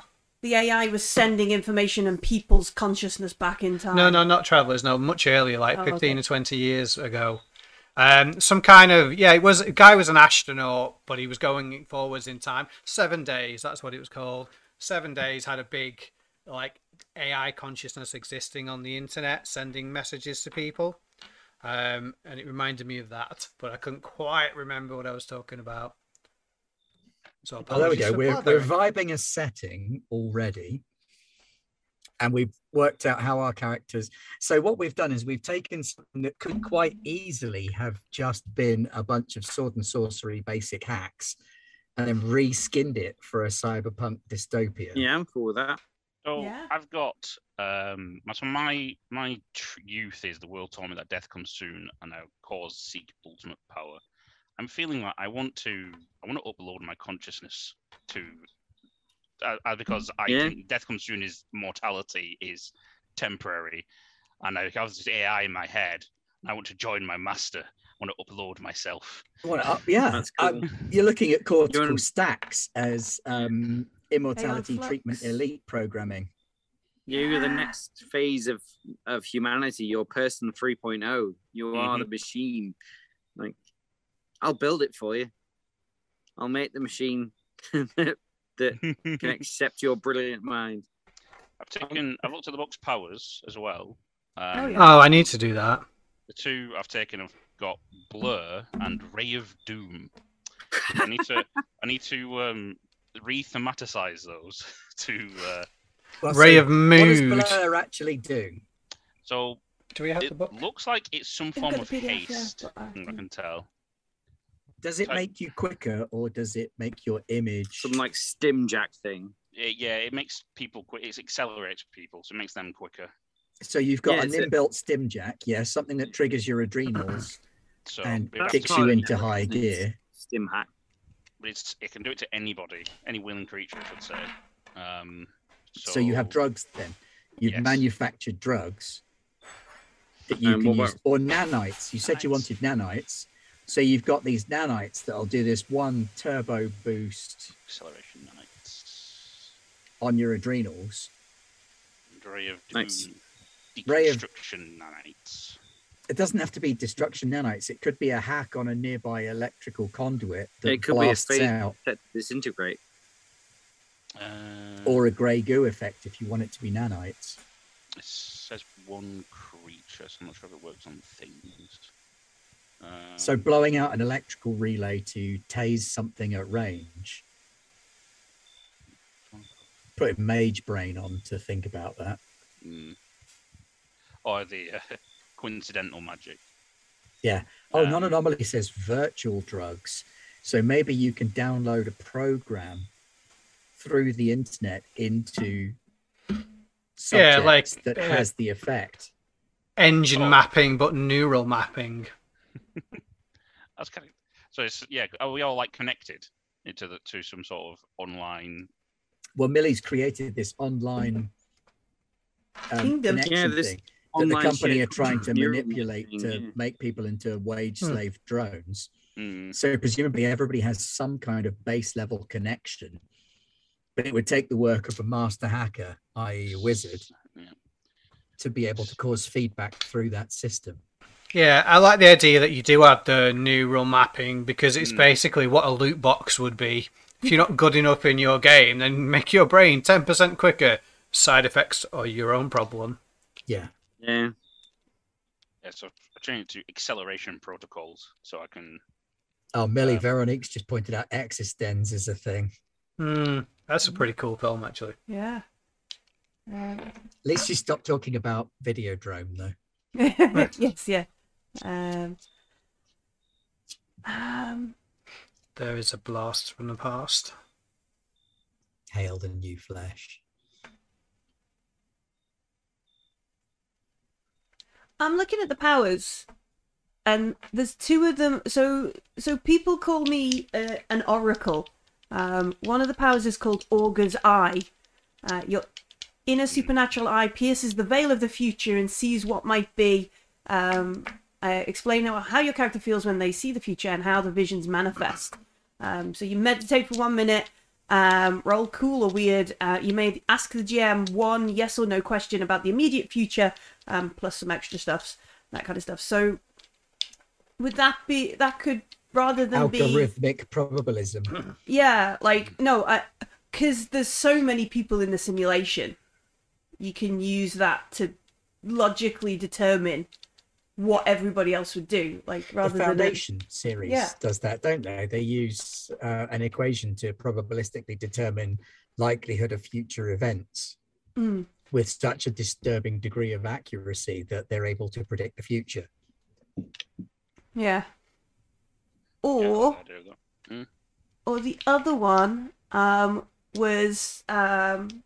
The AI was sending information and people's consciousness back in time. No, no, not travelers. No, much earlier, like Oh, 15 okay. or 20 years ago. Um, some kind of yeah, it was a guy was an astronaut, but he was going forwards in time. Seven days, that's what it was called. Seven days had a big like AI consciousness existing on the internet, sending messages to people. Um, and it reminded me of that, but I couldn't quite remember what I was talking about. So Oh, there we go. We're, we're vibing a setting already. And we've worked out how our characters. So, what we've done is we've taken something that could quite easily have just been a bunch of sword and sorcery basic hacks and then reskinned it for a cyberpunk dystopia. Yeah, I'm cool with that. So Yeah. I've got um my- so my my youth is the world told me that death comes soon and now cause seek ultimate power. I'm feeling like I want to I want to upload my consciousness to uh, uh, because I Yeah. think death comes soon is mortality is temporary, and I have this AI in my head. And I want to join my master. I want to upload myself. Well, uh, yeah. That's um, you're looking at cortical You're stacks as um, immortality flux. treatment elite programming. You're the next phase of of humanity. You're person 3.0. You are the machine. Like, I'll build it for you. I'll make the machine that can accept your brilliant mind. I've taken. I've looked at the book's powers as well. Um, Oh, yeah. Oh, I need to do that. The two I've taken have got Blur and Ray of Doom. I need to. I need to um, re-thematicize those to. Uh, Well, Ray so of What does Blur actually do? so Do we have it the book? looks like it's some form of the yeah, haste. I- I can tell. Does it I- make you quicker or does it make your image? Some like stim jack thing. It, yeah, it makes people quick. It accelerates people, so it makes them quicker. So you've got Yeah, an it's a- inbuilt stim jack, yeah, something that triggers your adrenals So and it would kicks you part into it, high gear. Stim hack. but it's it can do it to anybody, any willing creature, I should say. Um, so, So, you have drugs then. You've Yes. manufactured drugs that you Um, can what use, or nanites. You said you Nanites. wanted nanites. So you've got these nanites that'll do this one turbo boost acceleration nights. on your adrenals. Ray of Doom. Nice. Ray of- nanites. It doesn't have to be destruction nanites. It could be a hack on a nearby electrical conduit that It could be a blasts out, that disintegrate. Uh, or a grey goo effect if you want it to be nanites. It says one creature, so I'm not sure if it works on things. So blowing out an electrical relay to tase something at range. Put mage brain on to think about that. mm. Or the uh, coincidental magic. Yeah. Oh, Um, non-anomaly says virtual drugs. So maybe you can download a program through the internet into Yeah, like, subjects that uh, has the effect. Engine Oh. mapping, but neural mapping. That's kind of so. It's yeah. Are we all like connected into the to some sort of online? Well, Millie's created this online um, Kingdom. connection Yeah, this thing that the company are trying to manipulate thing, to yeah. make people into wage Hmm. slave drones. Mm, So presumably everybody has some kind of base level connection, but it would take the work of a master hacker, i.e., a wizard, Yeah. to be able to cause feedback through that system. Yeah, I like the idea that you do have the neural mapping because it's Mm. basically what a loot box would be. If you're not good enough in your game, then make your brain 10% quicker. Side effects are your own problem. Yeah. Yeah. Yeah, so I changed it to acceleration protocols, so I can. Oh, Millie Um, Veronique's just pointed out Existenz is a thing. Hmm, that's a pretty cool film, actually. Yeah. Um, At least she stopped talking about Videodrome, though. yes, yeah. Um, um, There is a blast from the past. Hail the new flesh. I'm looking at the powers, and there's two of them. So, so people call me uh, an oracle. Um, one of the powers is called Augur's Eye. Uh, your inner supernatural eye pierces the veil of the future and sees what might be. Um, uh, explain how how your character feels when they see the future and how the visions manifest. Um, so you meditate for one minute, um, roll cool or weird. Uh, you may ask the GM one yes or no question about the immediate future, um, plus some extra stuffs, that kind of stuff. So would that be that could rather than be Algorithmic probabilism. yeah, like no, because there's so many people in the simulation, you can use that to logically determine what everybody else would do. Like The rather than a- Foundation series Yeah. does that, don't they? They use uh, an equation to probabilistically determine likelihood of future events Mm, with such a disturbing degree of accuracy that they're able to predict the future. yeah. Yeah, Or I do that. or the other one um was um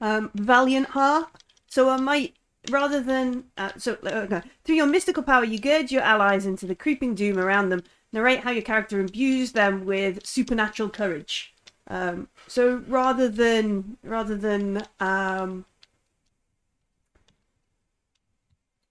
um valiant heart so i might rather than uh, so uh, through your mystical power you gird your allies into the creeping doom around them narrate how your character imbues them with supernatural courage. Um so rather than rather than um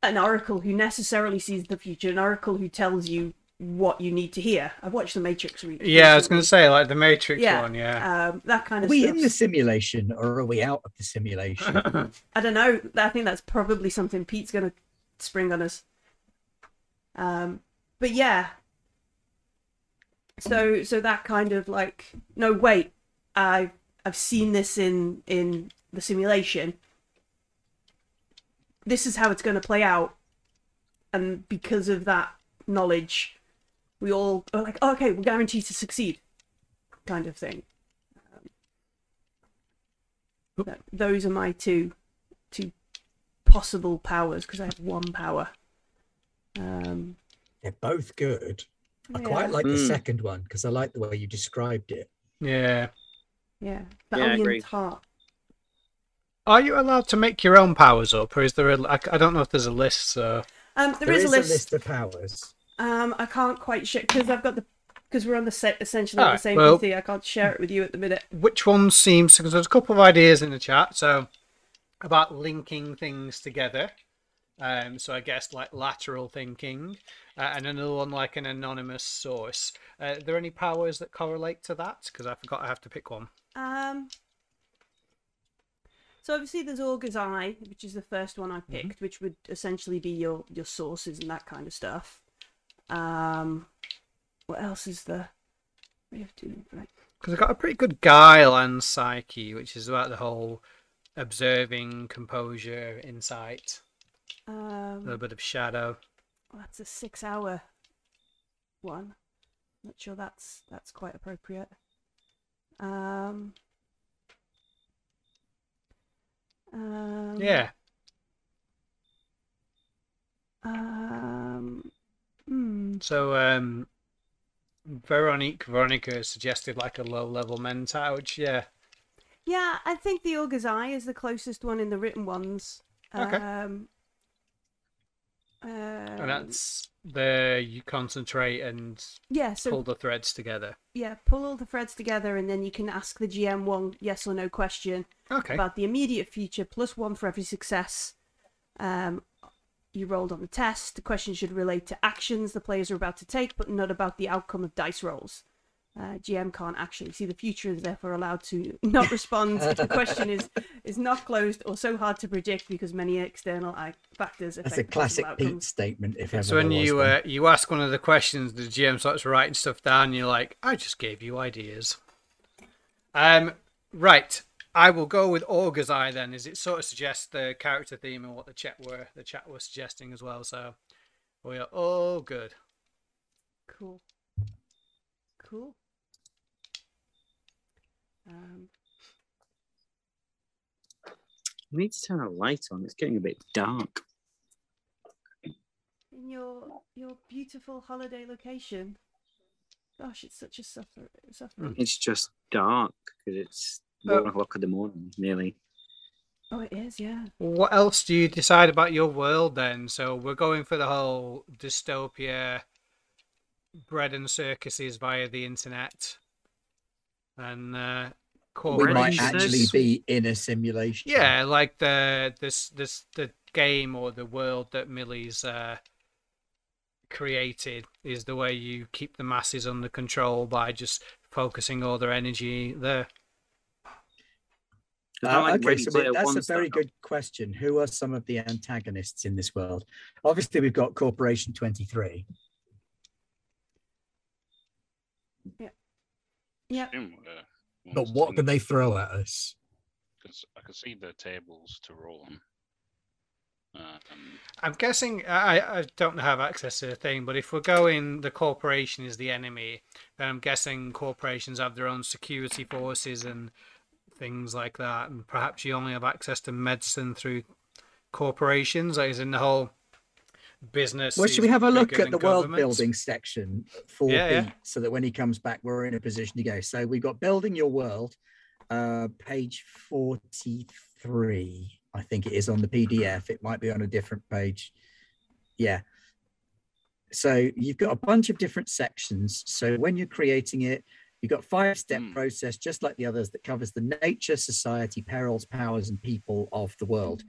an oracle who necessarily sees the future an oracle who tells you what you need to hear i've watched the matrix re- Yeah, I was going to say, like the Matrix Yeah. one, yeah. um, that kind Are of we stuff. in the simulation or are we out of the simulation? I don't know. I think that's probably something Pete's gonna spring on us. Um, but yeah. So so that kind of like no wait, I I've seen this in in the simulation. This is how it's going to play out, and because of that knowledge, we all are like, oh, okay, we're guaranteed to succeed, kind of thing. Um, that, those are my two two possible powers because I have one power. Um, They're both good. I yeah, quite like the Mm. second one because I like the way you described it. Yeah. yeah. I Valiant agree. heart. Are you allowed to make your own powers up, or is there a? I, I don't know if there's a list. So Um, There is, is a list. of powers. Um, I can't quite share because I've got the because we're on the set essentially on the same well- PC. I can't share it with you at the minute. which one seems? Because there's a couple of ideas in the chat. So about linking things together. Um, so I guess like lateral thinking, uh, and another one like an anonymous source. Uh, are there any powers that correlate to that? Because I forgot I have to pick one. Um, so obviously there's Augur's Eye, which is the first one Mm-hmm. I picked, which would essentially be your your sources and that kind of stuff. Um, what else is there? We have to right. Because I've got a pretty good guile and psyche, which is about the whole observing, composure, insight, a little Um, bit of shadow. that's a six-hour one. Not sure that's that's quite appropriate. Um, um, Yeah. Um, hmm. So um, Veronique Veronica suggested like a low level mentat, which yeah, Yeah, I think the Augur's Eye is the closest one in the written ones. Okay. Um, um, and that's the you concentrate and yeah. So pull the threads together. yeah, pull all the threads together, and then you can ask the GM one yes or no question Okay. about the immediate future, plus one for every success. Um, you rolled on the test. The question should relate to actions the players are about to take, but not about the outcome of dice rolls. uh, GM can't actually see the future, is therefore allowed to not respond if the question is is not closed or so hard to predict because many external factors affect That's a classic Pete statement. If ever So when you uh, you ask one of the questions, the GM starts writing stuff down. You're like, I just gave you ideas. Um, right. I will go with Augur's Eye then, as it sort of suggests the character theme and what the chat were the chat were suggesting as well. So we are all good. Cool. Cool. Um, We need to turn a light on. It's getting a bit dark. in your your beautiful holiday location. Gosh, it's such a suffer suffering. It's just dark because it's Oh. one o'clock in the morning, nearly. Oh, it is, yeah. What else do you decide about your world then? So we're going for the whole dystopia, bread and circuses via the internet, and uh, we might actually be in a simulation. Yeah, like the this this the game or the world that Millie's uh, created is the way you keep the masses under control by just focusing all their energy there. It's Uh, like okay, so that's a very style. good question. Who are some of the antagonists in this world? Obviously, we've got Corporation 23. Yeah. Assume, uh, But what can they throw at us? 'cause I can see the tables to roll on. Um, I'm guessing I I don't have access to the thing, but if we're going the corporation is the enemy, then I'm guessing corporations have their own security forces and things like that, and perhaps you only have access to medicine through corporations, is in the whole business. Well, should we have a look at the world building section for Yeah, yeah. So that when he comes back, we're in a position to go? So we've got building your world, uh, page 43. I think it is on the PDF. It might be on a different page. Yeah. So you've got a bunch of different sections. So when you're creating it, you've got five step Hmm. process, just like the others, that covers the nature, society, perils, powers, and people of the world.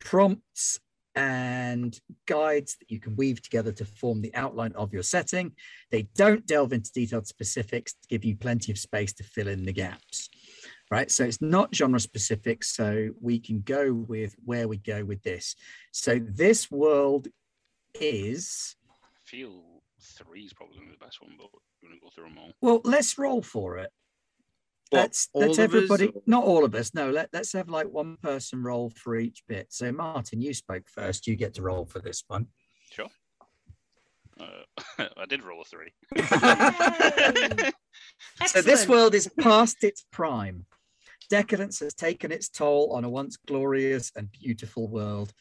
Prompts and guides that you can weave together to form the outline of your setting. They don't delve into detailed specifics to give you plenty of space to fill in the gaps. Right. So it's not genre specific. So we can go with where we go with this. So this world is feel three is probably gonna be the best one, but we're gonna go through them all. well, let's roll for it. What, Let's let's of us everybody not all of us. No, let, let's have like one person roll for each bit. So Martin, you spoke first. You get to roll for this one. Sure. Uh, I did roll a three. So this world is past its prime. Decadence has taken its toll on a once glorious and beautiful world.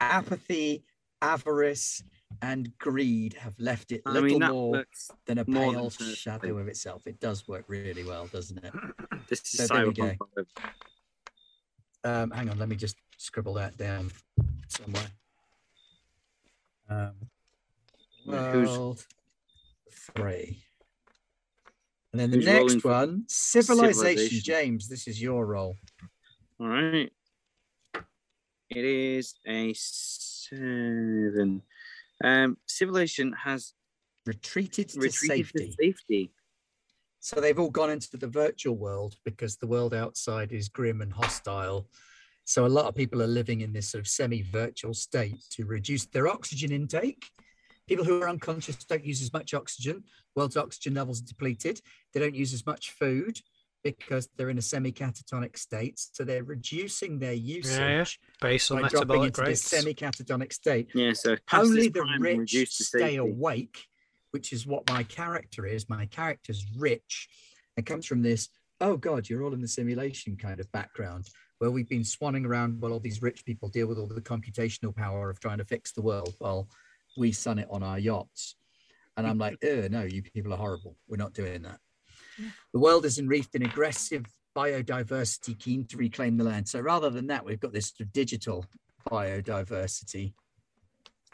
Apathy, avarice, and greed have left it I little mean, more than a more pale perfectly. shadow of itself. It does work really well, doesn't it? This is So there we Cyberpunk. go. Um, hang on, let me just scribble that down somewhere. Um, world three. And then the Who's next one, civilization. Civilization? James, this is your role. All right. It is a seven. Um, civilization has Retreated to safety. to safety. So they've all gone into the virtual world because the world outside is grim and hostile. So a lot of people are living in this sort of semi-virtual state to reduce their oxygen intake. People who are unconscious don't use as much oxygen. World's oxygen levels are depleted. They don't use as much food because they're in a semi-catatonic state. So they're reducing their usage basal by dropping metabolic into this semi-catatonic state Yeah, so only the rich stay awake, which is what my character is. My character's rich and comes from this, oh God, you're all in the simulation kind of background where we've been swanning around while all these rich people deal with all the computational power of trying to fix the world while we sun it on our yachts. And I'm like, oh no, you people are horrible. We're not doing that. The world is enwreathed in aggressive biodiversity, keen to reclaim the land. So rather than that, we've got this sort of digital biodiversity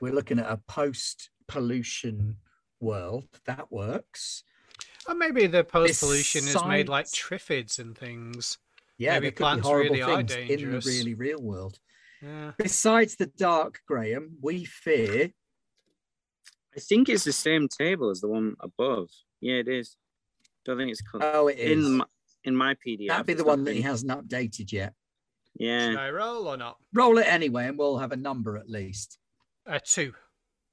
we're looking at a post pollution world that works Or maybe the post pollution is made like triffids and things. yeah Maybe there could be plants horrible really are things in the really real world Yeah. besides the dark graham we fear I think it's the same table as the one above. Yeah, it is. Don't think it's called Oh, it is. in my, in my PDF. That'd be the one that he hasn't updated yet. Yeah. Should Yeah. I roll or not? Roll it anyway, and we'll have a number at least. Uh, two.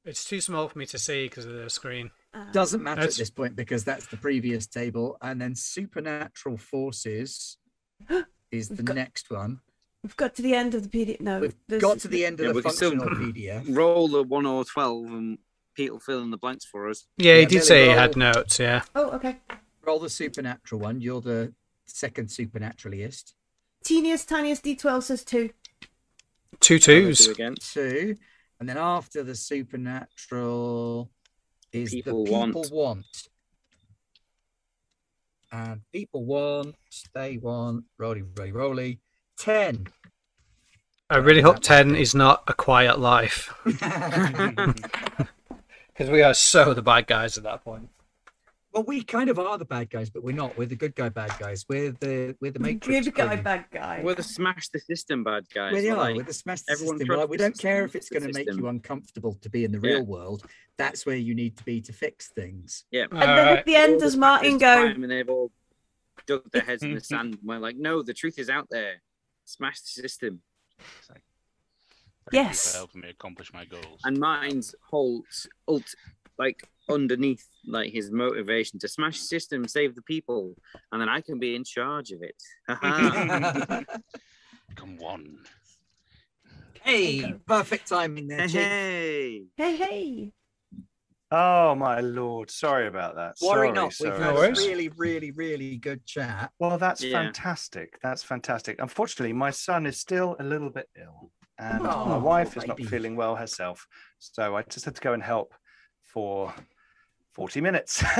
It's too small for me to see because of the screen. Uh, Doesn't matter That's- at this point because that's the previous table, and then supernatural forces is the got- next one. We've got to the end of the PDF. No, We've there's- got to the end of Yeah, the we still- functional PDF. Roll the one or twelve, and Pete will fill in the blanks for us. Yeah, he did Millie say he had notes. Yeah. Oh, okay. Roll the supernatural one. You're the second supernaturalist. Teeniest, tiniest D12 says two. Two twos. I'll do again. Two, and then after the supernatural is People the people want. want. And people want, they want, roly, roly, roly. 10. I really hope 10 is not a quiet life. Because we are so the bad guys at that point. Well, we kind of are the bad guys, but we're not. We're the good guy bad guys. We're the we're the matrix. Good guy, crew. bad guy. We're the smash the system bad guys. We We're are. like- We're the smash the everyone system. We're like, we don't care if it's going to make you uncomfortable to be in the Yeah. real world. That's where you need to be to fix things. yeah. and then at the end, does Martin go? And they've all dug their heads in the sand. And we're like, no, the truth is out there. Smash the system. It's like, you Yes. for helping me accomplish my goals. And Martin's whole s- ult, like underneath, like his motivation to smash the system, save the people, and then I can be in charge of it. Come on. one. hey, perfect timing there, Chief. hey. Hey, hey. Oh my lord! Sorry about that. Worry sorry, not. We've had a really, really, really good chat. Well, that's Yeah. fantastic. That's fantastic. Unfortunately, my son is still a little bit ill, and oh, my Oh, wife is not feeling well herself. So I just had to go and help for 40 minutes.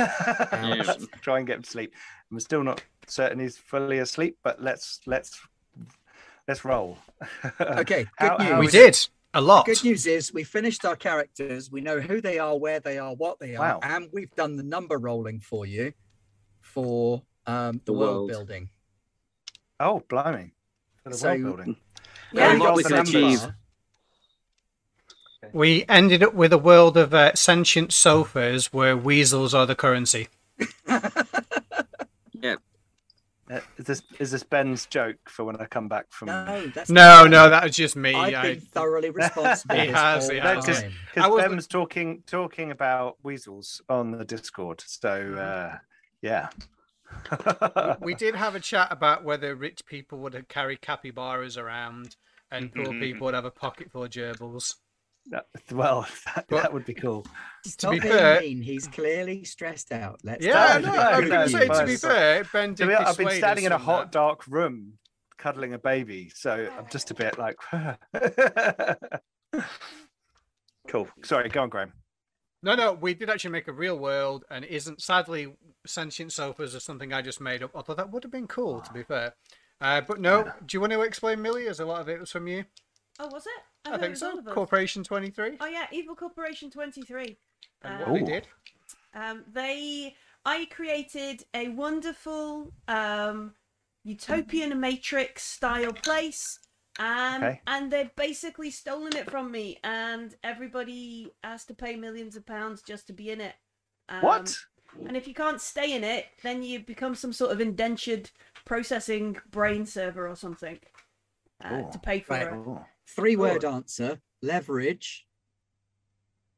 Try and get him to sleep. I'm still not certain he's fully asleep, but let's let's let's roll. Okay, good How- news. how We is- did a lot. Good news is we finished our characters. We know who they are, where they are, what they are, Wow. and we've done the number rolling for you for um, the, The world. world. building. Oh, blimey. For the So- world building. Yeah. And what what's we the can number? achieve. We ended up with a world of uh, sentient sofas where weasels are the currency. Yeah. Uh, is this is this Ben's joke for when I come back from? No, that's No, no, that was just me. I've I, been thoroughly responsible. He has, he No, 'cause- time. I Because wasn't- Ben was talking talking about weasels on the Discord. So uh, yeah. we did have a chat about whether rich people would carry capybaras around and poor people would have a pocket full of gerbils. That- well, that, But- that would be cool. To be fair- mean. He's clearly stressed out. Let's Yeah, start no, I'm good going to no, say, news. to be but- fair, Ben To did be- I've been standing in a hot, that. dark room cuddling a baby, so I'm just a bit like. cool. Sorry, go on, Graham. No, no, we did actually make a real world, and it isn't sadly sentient sofas or something I just made up. Although that would have been cool, to be fair. Uh, but no, do you want to explain, Millie? As a lot of it was from you. Oh, was it? I, think so. all of us. Corporation Twenty Three. Oh yeah, Evil Corporation 23. And Um, what they did. Um, they, I created a wonderful um, utopian matrix style place, um, Okay. and they've basically stolen it from me, and everybody has to pay millions of pounds just to be in it. Um, what? And if you can't stay in it, then you become some sort of indentured processing brain server or something uh, to pay for Right. it. Oh, Three word answer leverage,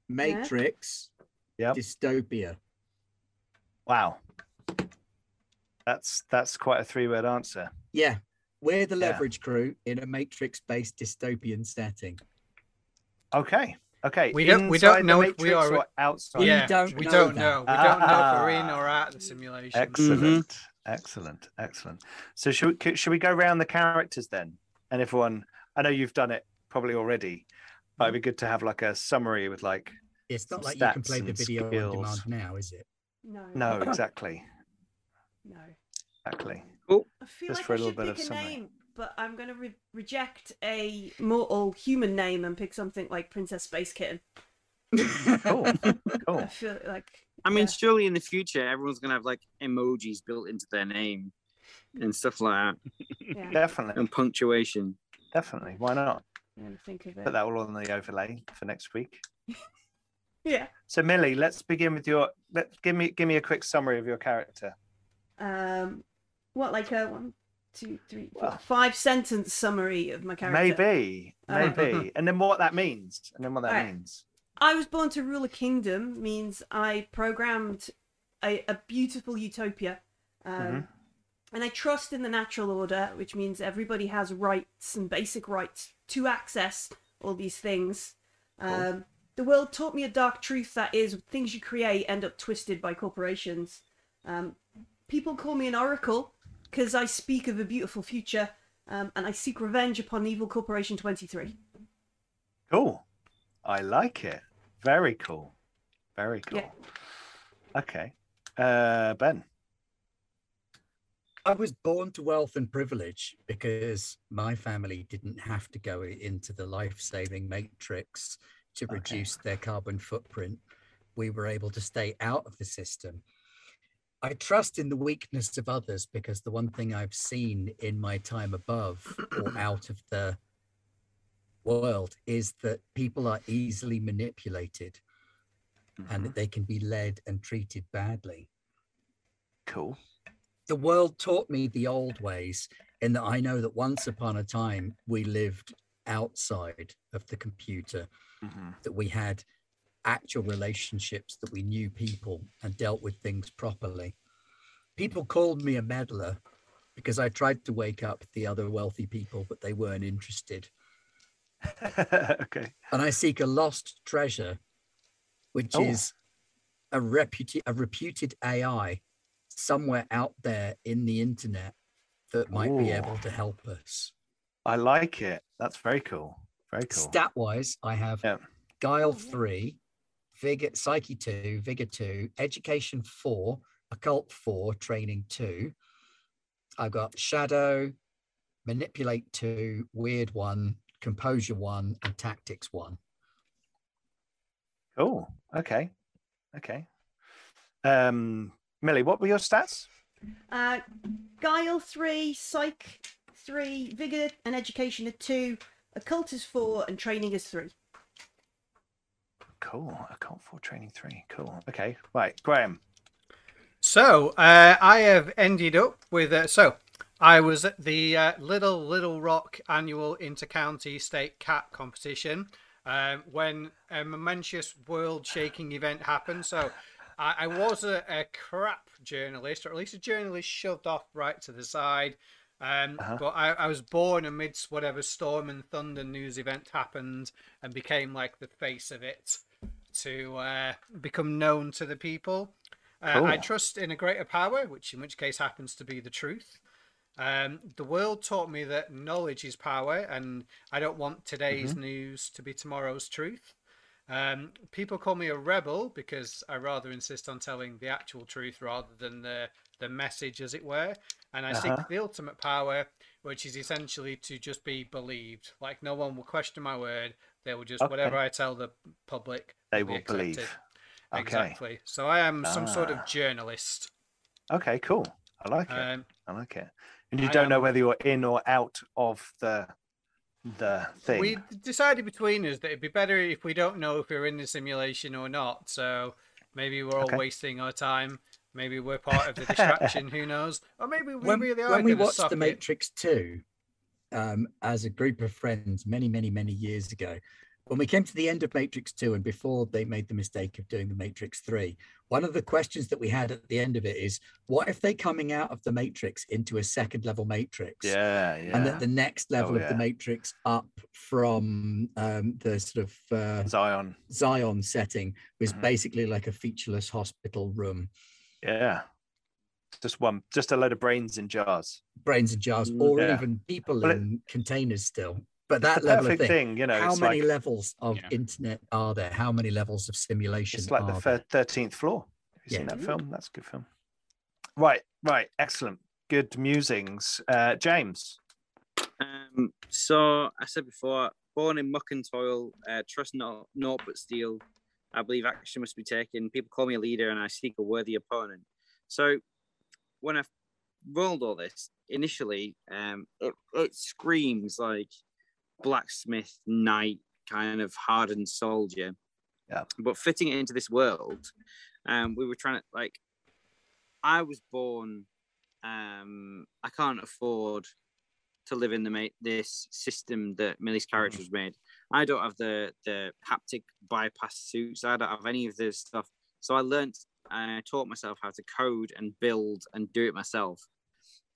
matrix, Yep. dystopia. Wow. That's that's quite a three-word answer. Yeah, we're the Yeah. leverage crew in a matrix based dystopian setting. Okay. Okay. We don't- we don't know if we are- or outside. We yeah, don't we know don't that. know. We don't know if we're in Ah. or out of the simulation. Excellent. Excellent. Excellent. So should we, should we go around the characters then? And everyone, I know you've done it probably already, but it'd be mm-hmm. good to have like a summary with like, It's not Some like you can play the and video on demand now, is it? No, no, exactly. no. Exactly. I feel Just like for a I little should bit pick of a summary. name, but I'm going to re- reject a mortal human name and pick something like Princess Space Kitten. Cool. Cool. I feel like. I mean, yeah. surely in the future, everyone's gonna have like emojis built into their name and stuff like that, yeah, Definitely. and punctuation. Definitely. Why not? Think of it. Put that all on the overlay for next week. Yeah. So Millie, let's begin with your let give me give me a quick summary of your character. um, what like a one, two, three, four, Well- five sentence summary of my character. Maybe, Uh, maybe, and then what that means, and then what that Alright. means. I was born to rule a kingdom means I programmed a, a beautiful utopia. Um, Mhm. And I trust in the natural order, which means everybody has rights and basic rights to access all these things. Um, the world taught me a dark truth that is things you create end up twisted by corporations. Um, people call me an oracle because I speak of a beautiful future um, and I seek revenge upon evil corporation 23. Cool. I like it. Very cool. Very cool. Yeah. Okay. Uh, ben. I was born to wealth and privilege because my family didn't have to go into the life saving matrix to Okay. reduce their carbon footprint. We were able to stay out of the system. I trust in the weakness of others because the one thing I've seen in my time above or out of the world is that people are easily manipulated and Mhm. that they can be led and treated badly Cool. The world taught me the old ways in that I know that once upon a time we lived outside of the computer, Mhm. that we had actual relationships, that we knew people and dealt with things properly. People called me a meddler because I tried to wake up the other wealthy people, but they weren't interested. okay. And I seek a lost treasure, which Oh. is a reputed a reputed AI somewhere out there in the internet that might be able to help us. I like it. That's very cool. Very cool. Stat wise, I have Yeah. Guile three, Vigor Psyche two, Vigor two, Education four, Occult four, Training two. I've got Shadow, Manipulate two, Weird one, Composure one, and Tactics one. Cool. Okay. Okay. Um, Millie, what were your stats? Uh, Guile three, Psych three, Vigor and Education are two, Occult is four, and Training is three. Cool. Occult four training three. Cool. Okay. Right. Graham. So uh, I have ended up with uh, so I was at the uh, Little Little Rock annual intercounty state cat competition um, when a momentous world-shaking event happened. So I, I was a, a crap journalist, or at least a journalist shoved off right to the side. Um, Uh-huh. But I, I was born amidst whatever storm and thunder news event happened and became like the face of it to uh, become known to the people. Uh, I trust in a greater power, which in which case happens to be the truth. Um, the world taught me that knowledge is power, and I don't want today's news to be tomorrow's truth. Um, people call me a rebel because I rather insist on telling the actual truth rather than the the message, as it were. And I Uh-huh. seek the ultimate power, which is essentially to just be believed. Like no one will question my word; they will just Okay. whatever I tell the public. They be will believe. accepted. Okay. Exactly. So I am some sort Ah. of journalist. Okay. Cool. I like it. Um, I like it. And you I don't know whether you're in or out of the the thing. we decided between us that it'd be better if we don't know if we're in the simulation or not. So maybe we're all Okay. wasting our time. Maybe we're part of the distraction. who knows? Or maybe we when, really are. when we gonna watched suck The it. Matrix 2 um, as a group of friends many, many, many years ago, when we came to the end of Matrix 2 and before they made the mistake of doing The Matrix 3, one of the questions that we had at the end of it is what if they coming out of the Matrix into a second level Matrix? yeah. Yeah. And that the next level Oh, of yeah. the Matrix up from um, the sort of uh, Zion. Zion setting was Mhm. basically like a featureless hospital room, Yeah. Just one. Just a load of brains in jars. brains in jars, Mm, or yeah. even people Well, it- in containers still. But that the level of perfect thing. thing, you know. How it's many like levels of Yeah. internet are there? How many levels of simulation it's like are the there? thirteenth floor. Have you seen that film? That's a good film. Right. Right. Excellent. Good musings. Uh, James. Um, so I said before, born in muck and toil, uh, trust not naught but steel. I believe action must be taken. People call me a leader, and I seek a worthy opponent. So when I rolled all this initially, um, it, it screams like blacksmith, knight, kind of hardened soldier. Yeah. But fitting it into this world, um, we were trying to like. I was born um, I can't afford to live in the this system that Millie's character was made. I don't have the the haptic bypass suits. I don't have any of this stuff. So I learned and I taught myself how to code and build and do it myself.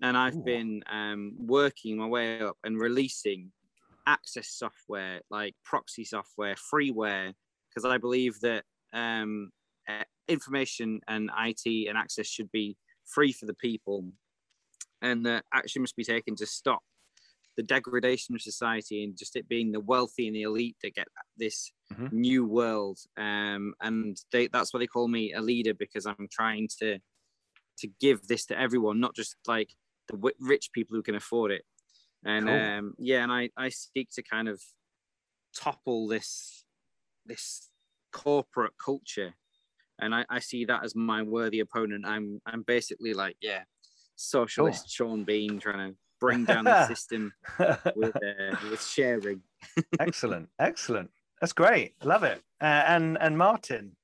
And I've Ooh. been um, working my way up and releasing access software like proxy software, freeware, because I believe that um, uh, information and IT and access should be free for the people, and that action must be taken to stop the degradation of society and just it being the wealthy and the elite that get this Mhm. new world. Um, and they, that's why they call me a leader because I'm trying to to give this to everyone, not just like the rich people who can afford it. And Cool. um, yeah, and I, I seek to kind of topple this this corporate culture and I, I see that as my worthy opponent i'm i'm basically like yeah socialist sean bean trying to bring down the system with uh, with sharing excellent, excellent. That's great. Love it. Uh, and and Martin.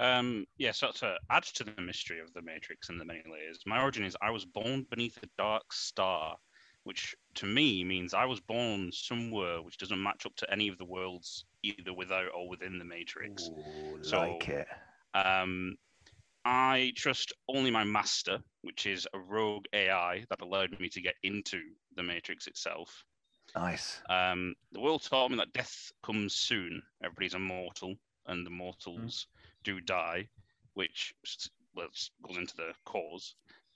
Um, yeah, so to add to the mystery of the Matrix and the many layers, my origin is I was born beneath a dark star, which to me means I was born somewhere which doesn't match up to any of the worlds either without or within the Matrix. Ooh, So- like it. Um, I trust only my master, which is a rogue AI that allowed me to get into the Matrix itself. Nice. Um, the world taught me that death comes soon. Everybody's immortal, and the mortals do die, which well, goes into the cause.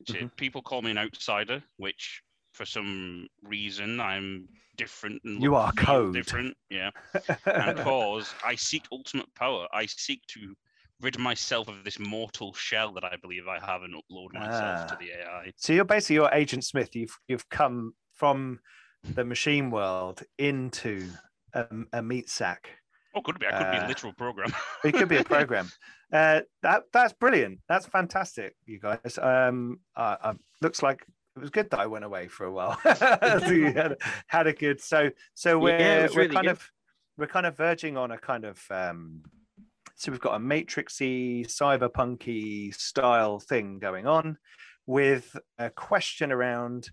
Is, people call me an outsider, which for some reason I'm different and You are code. different. Yeah, and cause I seek ultimate power. I seek to rid myself of this mortal shell that I believe I have and upload myself to Ah. the AI. so you're basically your Agent Smith. You've you've come from the machine world into a, a meat sack. Oh, could be. I could be Uh, a literal program. It could be a program. uh, that that's brilliant. That's fantastic, you guys. Um, uh, uh, looks like it was good that I went away for a while. Had, had a good. So so we're Yeah, we're really kind good. of we're kind of verging on a kind of. Um, so we've got a matrixy, cyberpunky style thing going on, with a question around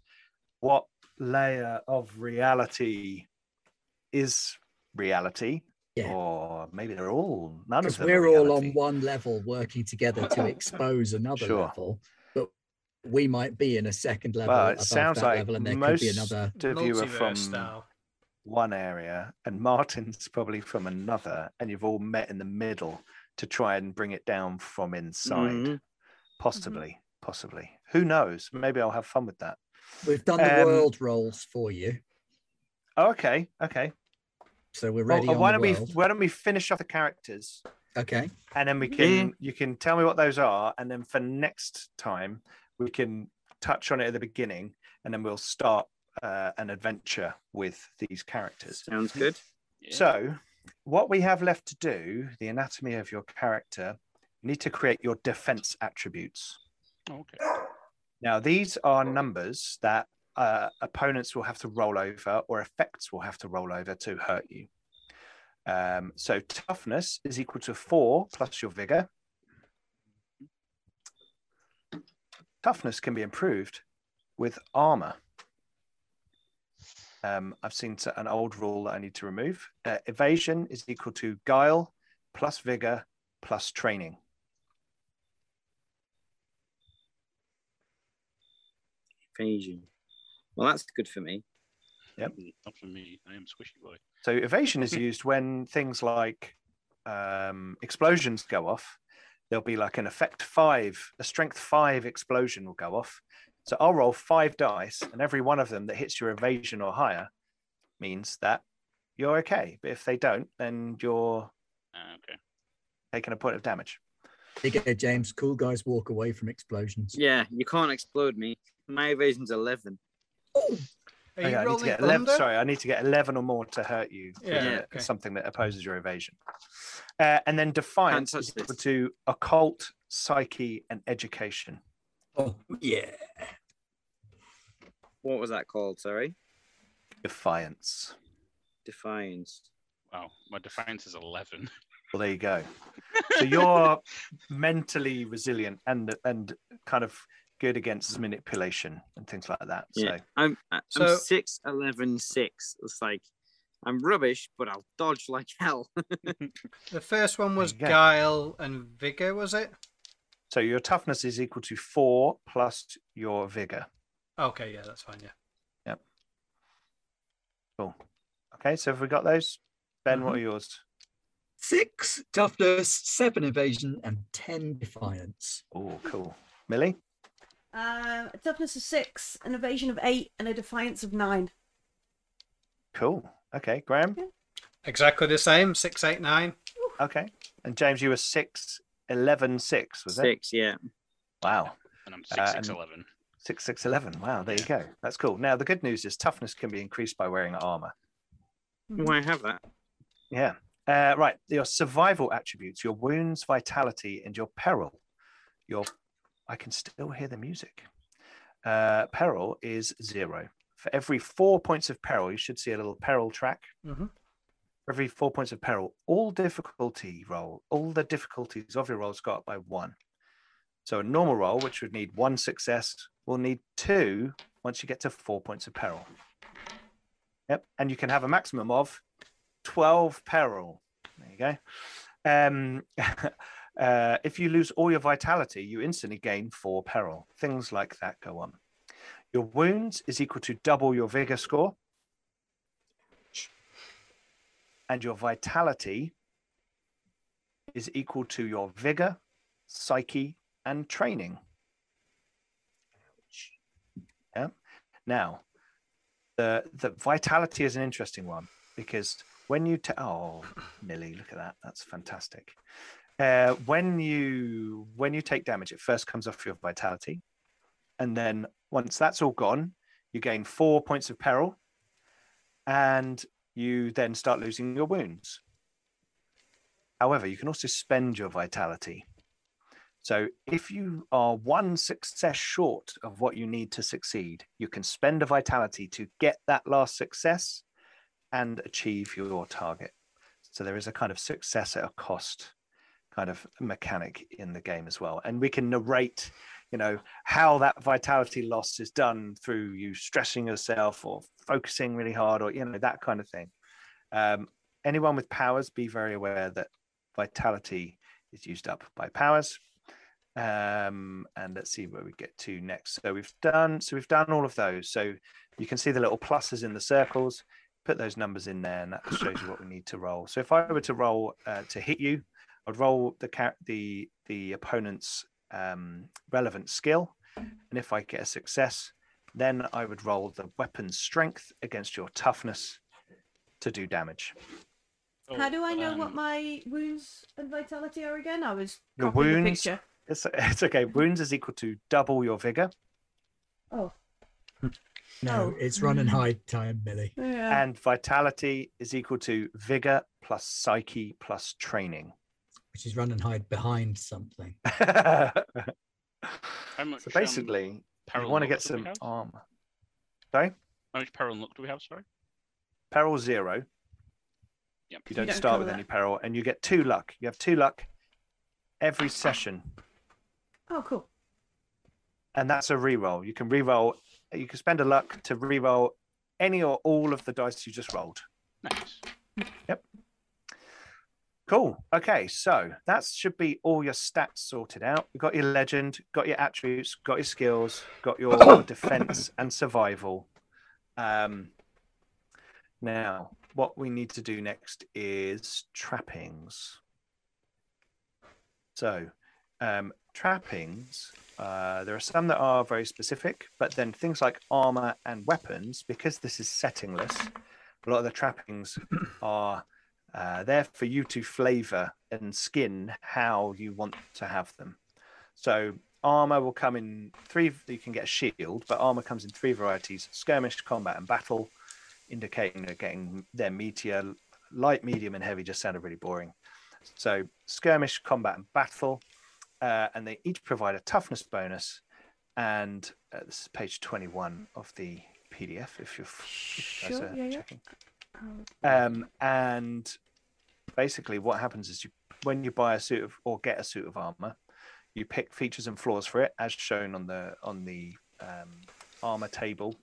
what layer of reality is reality Yeah. or maybe they're all none of them. we're all on one level working together to expose another Sure. level, we might be in a second level Well, it above sounds that like level, and there most could be another. of you are from style. one area, and Martin's probably from another, and you've all met in the middle to try and bring it down from inside. Mhm. Possibly, possibly. Who knows? Maybe I'll have fun with that. We've done the Um, world roles for you, Oh, okay, okay. so we're ready uh, on why the don't we why don't we finish off the characters Okay. and then we can you can tell me what those are, and then for next time we can touch on it at the beginning, and then we'll start uh, an adventure with these characters. sounds good Yeah. So, what we have left to do, the anatomy of your character, you need to create your defense attributes. okay. Now, these are numbers that uh, opponents will have to roll over or effects will have to roll over to hurt you. Um, so, toughness is equal to four plus your vigor. Toughness can be improved with armor. Um, I've seen an old rule that I need to remove. Uh, evasion is equal to guile plus vigor plus training. evasion well that's good for me Mm, Not for me. I am squishy boy. So evasion is used when things like um, explosions go off. There'll be like an effect five, a strength five explosion will go off. So I'll roll five dice, and every one of them that hits your evasion or higher means that you're okay. But if they don't, then you're Ah, okay. taking a point of damage. There you go, James. Cool guys walk away from explosions. yeah you can't explode me my evasion's 11 Are you Okay, I need to rolling get 11, thunder? sorry, I need to get 11 or more to hurt you. with Yeah, a- okay. Something that opposes your evasion. Uh, and then defiance is equal to occult, psyche, and education. Oh yeah. what was that called sorry Defiance. defiance Wow. My defiance is 11. Well, there you go. So you're mentally resilient and and kind of good against manipulation and things like that. Yeah. So I'm I'm So- six eleven six. It's like I'm rubbish, but I'll dodge like hell. The first one was guile and vigor, was it? so your toughness is equal to four plus your vigor. Okay, yeah, that's fine. Yeah. Yep. Cool. Okay, so have we got those? Ben, Mm-hmm. what are yours? Six toughness, seven evasion, and ten defiance. Oh, cool. Millie? Uh, a toughness of six, an evasion of eight, and a defiance of nine. Cool. Okay, Graham? Exactly the same. Six, eight, nine. Okay. And James, you were six, eleven, six, 11, six, was it? Six, yeah. Wow. And I'm Uh, six six and- eleven. Six, six, 11. Wow, there you go. That's cool. Now, the good news is toughness can be increased by wearing armor. Mhm. Why have that? Yeah. Uh, right. Your survival attributes, your wounds, vitality, and your peril. Your, I can still hear the music. Uh, peril is zero. For every four points of peril, you should see a little peril track. Mhm. For every four points of peril, all difficulty roll, all the difficulties of your rolls go up by one. So a normal roll, which would need one success, will need two once you get to four points of peril. Yep. And you can have a maximum of 12 peril. There you go. Um, uh, if you lose all your vitality, you instantly gain four peril. Things like that go on. Your wounds is equal to double your vigor score. And your vitality is equal to your vigor, psyche, and training. Yeah. Now, the the vitality is an interesting one because when you ta- oh Millie, look at that, that's fantastic. Uh, when you when you take damage, it first comes off your vitality, and then once that's all gone, you gain four points of peril, and you then start losing your wounds. However, you can also spend your vitality. So if you are one success short of what you need to succeed, you can spend a vitality to get that last success and achieve your target. So there is a kind of success at a cost kind of mechanic in the game as well. And we can narrate, you know, how that vitality loss is done through you stressing yourself or focusing really hard or, you know, that kind of thing. Um, anyone with powers, be very aware that vitality is used up by powers. Um and let's see where we get to next. So we've done so we've done all of those. So you can see the little pluses in the circles. Put those numbers in there and that shows you what we need to roll. So if i were to roll uh, to hit you i'd roll the the the opponent's um relevant skill and if i get a success then i would roll the weapon's strength against your toughness to do damage How do I know what Um, my wounds and vitality are again? I was Your copying the wounds- picture. it's, it's okay wounds is equal to double your vigor Oh, No, Oh. it's run and hide time, Millie. yeah. and vitality is equal to vigor plus psyche plus training. Which is run and hide behind something. so How much, um, basically, you want to get some have? armor. Sorry, How much peril and luck do we have? Sorry. peril zero. Yep. You don't don't start with that. any peril, and you get two luck. You have two luck every session, oh, cool. and that's a reroll. You can reroll. You can spend a luck to reroll any or all of the dice you just rolled. Nice. Cool. Okay, so that should be all your stats sorted out. You've got your legend, got your attributes, got your skills, got your defense and survival. Um, now, what we need to do next is trappings. So, um, trappings, uh, there are some that are very specific, but then things like armor and weapons, because this is settingless, a lot of the trappings are uh, there for you to flavor and skin how you want to have them. So armor will come in three. You can get a shield, but armor comes in three varieties: skirmish, combat, and battle, indicating they're getting their meteor. Light, medium, and heavy just sounded really boring. So skirmish, combat, and battle, uh, and they each provide a toughness bonus. And uh, this is page twenty-one of the PDF. If you're if Sure, yeah, yeah. checking. Oh, Um, and basically, what happens is you, when you buy a suit of or get a suit of armor, You pick features and flaws for it, as shown on the on the um, armor table.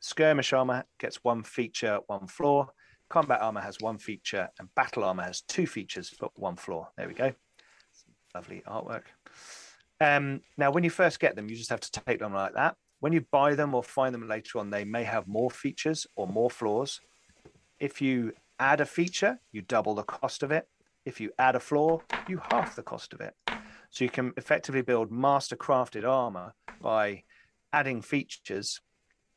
Skirmish armor gets one feature, one flaw. Combat armor has one feature, and battle armor has two features but one flaw. There we go. Lovely artwork. Um, now, when you first get them, you just have to take them like that. When you buy them or find them later on, they may have more features or more flaws. If you add a feature, you double the cost of it. If you add a flaw, you half the cost of it. So you can effectively build master crafted armor by adding features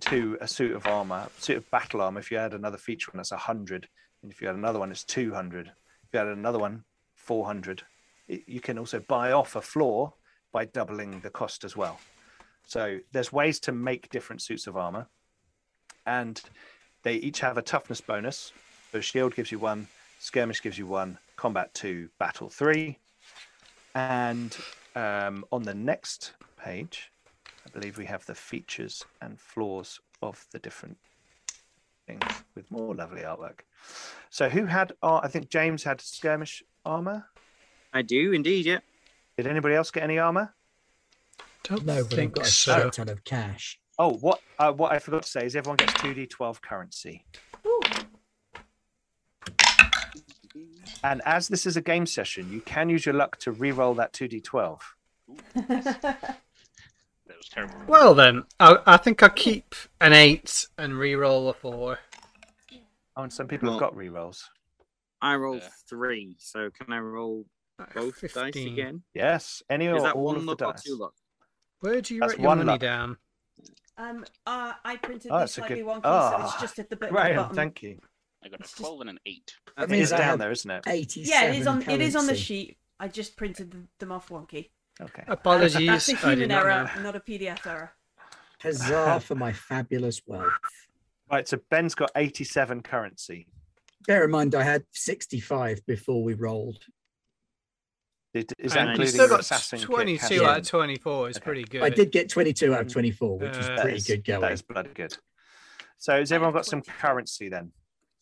to a suit of armor, suit of battle armor. If you add another feature one, that's 100. And if you add another one, it's 200. If you add another one, 400. It- You can also buy off a flaw by doubling the cost as well. So there's ways to make different suits of armor. And they each have a toughness bonus. So shield gives you one, skirmish gives you one, combat two, battle three. And um, on the next page, I believe we have the features and flaws of the different things with more lovely artwork. So who had? Uh, I think James had skirmish armor. I do indeed, yeah. Did anybody else get any armor? Don't No, but I've think got a so. shit ton of cash. Oh, what? Uh, what I forgot to say is everyone gets two d12 currency. And as this is a game session, you can use your luck to re-roll that two d12. That was terrible. Well then, I, I think I'll keep an eight and re-roll a four. Oh, and some people have got re-rolls. I rolled Yeah. three, so can I roll both dice 15. again? Yes, any Is or that all one of the luck or dice. two luck? Where do you That's write your one money luck. down? Um, uh, I printed Oh, this that's a slightly good- wonky, so Ah, it's just at the, bit, at the Graham, bottom. thank you. I got a It's just- 12 and an 8. That I think means it's down have there, isn't it? 87 Yeah, it is on. It is on the sheet. I just printed them off wonky. Okay. Apologies, That's a I human not error, know. not a PDF error. Huzzah for my fabulous wealth. Right, so Ben's got 87 currency. Bear in mind, I had 65 before we rolled. Is is that you You including still got assassin 22 Cassian? out of 24. It's Okay. pretty good. I did get 22 out of 24, which was Uh, That pretty is- good going. That is bloody good. So has everyone got some currency then?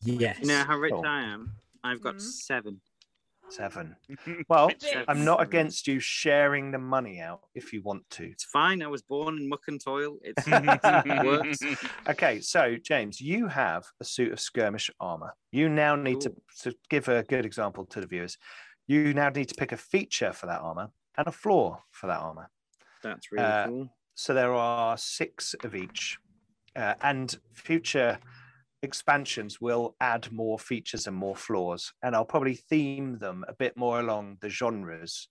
Yes. You know how rich Cool. I am? I've got Mhm. seven. Seven. Well, Bit. I'm not against you sharing the money out if you want to. It's fine. I was born in muck and toil. It's works. Okay, so James, you have a suit of skirmish armor. You now need to, to give a good example to the viewers. You now need to pick a feature for that armor and a flaw for that armor. That's really Uh, cool. So there are six of each, uh, and future expansions will add more features and more flaws. And I'll probably theme them a bit more along the genres.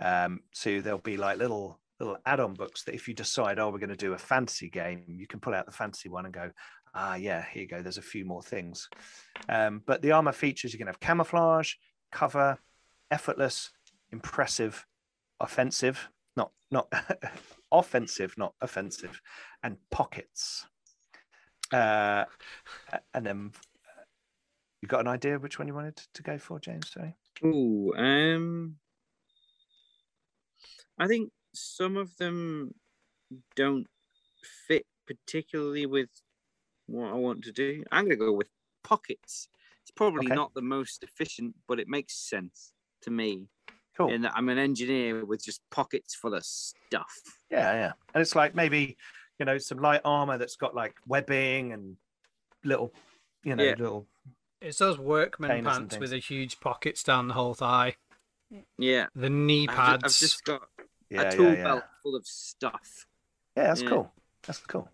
Um, so there'll be like little little add-on books that if you decide, oh, we're going to do a fantasy game, you can pull out the fantasy one and go, ah, yeah, here you go. There's a few more things. Um, but the armor features you can have camouflage, cover, effortless, impressive, offensive, not not offensive, not offensive, and pockets. Uh, and then uh, you got an idea which one you wanted to go for, James? Sorry. Ooh, um, I think some of them don't fit particularly with what I want to do. I'm going to go with pockets. It's probably Okay. not the most efficient, but it makes sense to me. Cool. That I'm an engineer with just pockets full of stuff. Yeah, yeah. And it's like maybe, you know, some light armor that's got like webbing and little, you know, Yeah. little. It's those workman pants with things. the huge pockets down the whole thigh. Yeah, The knee I've, pads. I've just got Yeah, a tool yeah, yeah. belt full of stuff. Yeah, that's Yeah. cool. That's cool.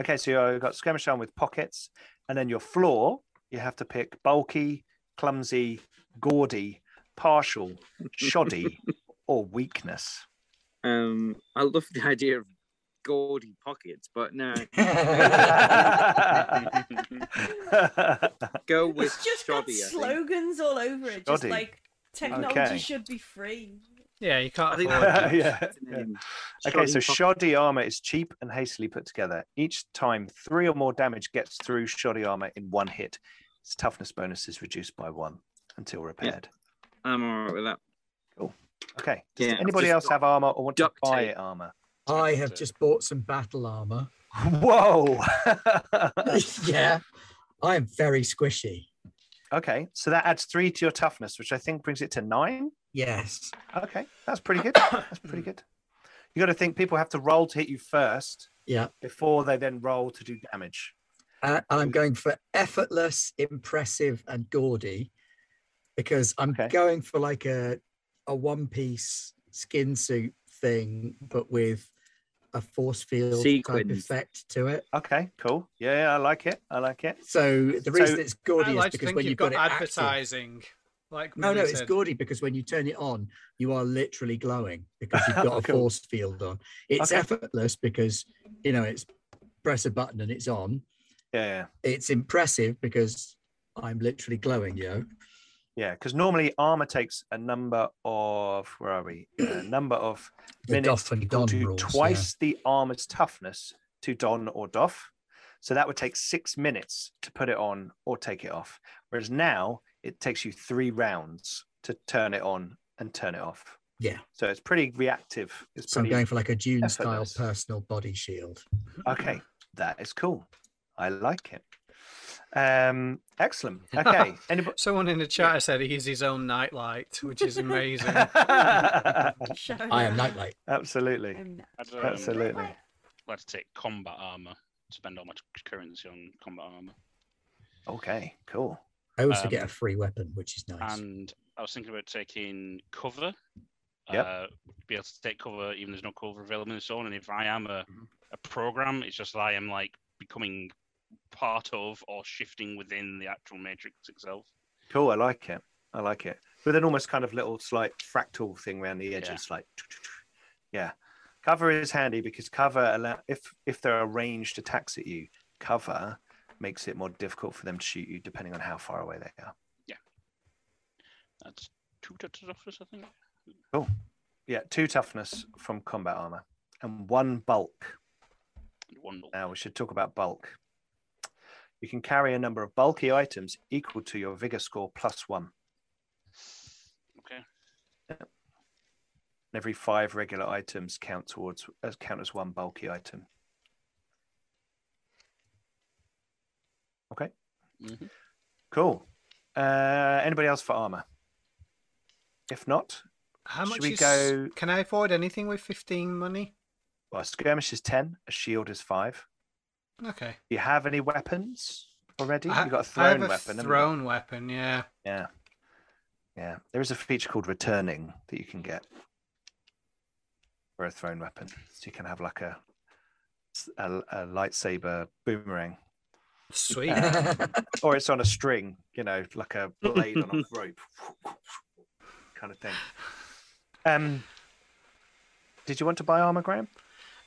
Okay, so you've got skirmish armor with pockets, and then your flaw, you have to pick bulky, clumsy, gaudy, partial, shoddy, or weakness. Um, I love the idea of gaudy pockets, but no, go with It's just got shoddy. I think. slogans all over it. Just Shoddy. like technology Okay. should be free. yeah, you can't I think that. Yeah, that's yeah. Okay, so Shoddy shoddy armor is cheap and hastily put together. Each time, three or more damage gets through shoddy armor in one hit. Its toughness bonus is reduced by one until repaired. I'm alright with that. Cool. Okay. Does Yeah, anybody else have armor or want to buy tape. armor? I have just bought some battle armor. Whoa. yeah. I am very squishy. okay, so that adds three to your toughness, which I think brings it to nine. Yes. Okay, that's pretty good. That's pretty good. You got to think people have to roll to hit you first Yeah. before they then roll to do damage. Uh, I'm going for effortless, impressive, and gaudy because I'm Okay. going for like a a one piece skin suit thing, but with a force field type Sequins. effect to it. Okay, cool. Yeah, yeah, I like it. I like it. So the reason So- it's gaudy I is like because when you've you've got, got, it active- advertising. Like No, no, Millie it's gaudy because when you turn it on, you are literally glowing because you've got a Cool. force field on. It's Okay. effortless because you know it's press a button and it's on. Yeah, yeah, It's impressive because I'm literally glowing, yo. Yeah. Because normally armor takes a number of where are we? Uh, a number of minutes doff and equal don to rules. yeah. twice the armor's toughness to don or doff. So that would take six minutes to put it on or take it off. Whereas now it takes you three rounds to turn it on and turn it off. Yeah. So it's pretty reactive. It's So I'm going for like a Dune style personal body shield. okay. That is cool. I like it. Um, excellent. Okay. Anybody? Someone in the chat said he's his own nightlight, which is amazing. I am Nightlight. Absolutely. I'm not. I'd, um, Absolutely. like to take combat armor. Spend all my currency on combat armor. Okay. Cool. I also get Um, a free weapon, which is nice. And I was thinking about taking cover. Yep. Uh, be able to take cover even there's no cover available in the zone. And if I am a, Mhm. a program, it's just that I am like becoming part of or shifting within the actual matrix itself. Cool. I like it. I like it. With an almost kind of little slight fractal thing around the Yeah. edges, like yeah. Cover is handy because cover allow if if there are ranged attacks at you, cover makes it more difficult for them to shoot you depending on how far away they are. Yeah. That's two touches off us, I think. Cool. Yeah, two toughness from combat armor and one bulk. One more. Now we should talk about bulk. You can carry a number of bulky items equal to your vigor score plus one. Okay. And every five regular items count towards as count as one bulky item. Okay, Mhm. cool. Uh, anybody else for armor? If not, How Should much we is, go- Can I afford anything with 15 money? well, skirmish is ten, a shield is five. Okay. Do you have any weapons already? I, You've got a thrown a weapon. thrown weapon, yeah. Yeah. Yeah. There is a feature called returning that you can get for a thrown weapon. So you can have like a a, a lightsaber boomerang. Sweet. Uh, or it's on a string, you know, like a blade on a rope. kind of thing. Um did you want to buy armor, Graham?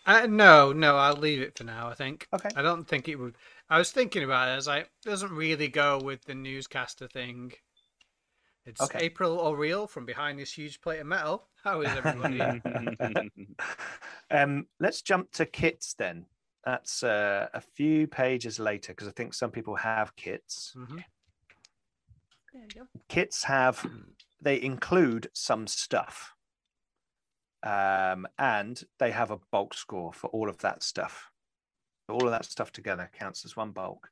Uh, no, no, I'll leave it for now. I think. Okay. I don't think it would. I was thinking about it. I was like, it doesn't really go with the newscaster thing. It's Okay. April O'Reilly from behind this huge plate of metal. How is everybody? um, let's jump to kits then. That's uh, a few pages later because I think some people have kits. Mhm. There you go. Kits have they include some stuff, um, and they have a bulk score for all of that stuff. All of that stuff together counts as one bulk.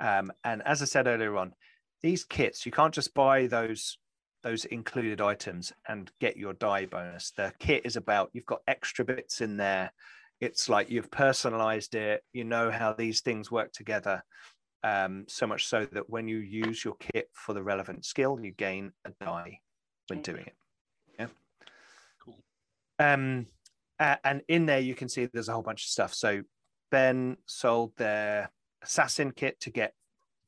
Um, and as I said earlier on, these kits you can't just buy those those included items and get your die bonus. The kit is about you've got extra bits in there. It's like you've personalized it. You know how these things work together. Um, so much so that when you use your kit for the relevant skill, you gain a die when doing it. Um, and in there you can see there's a whole bunch of stuff. So Ben sold their assassin kit to get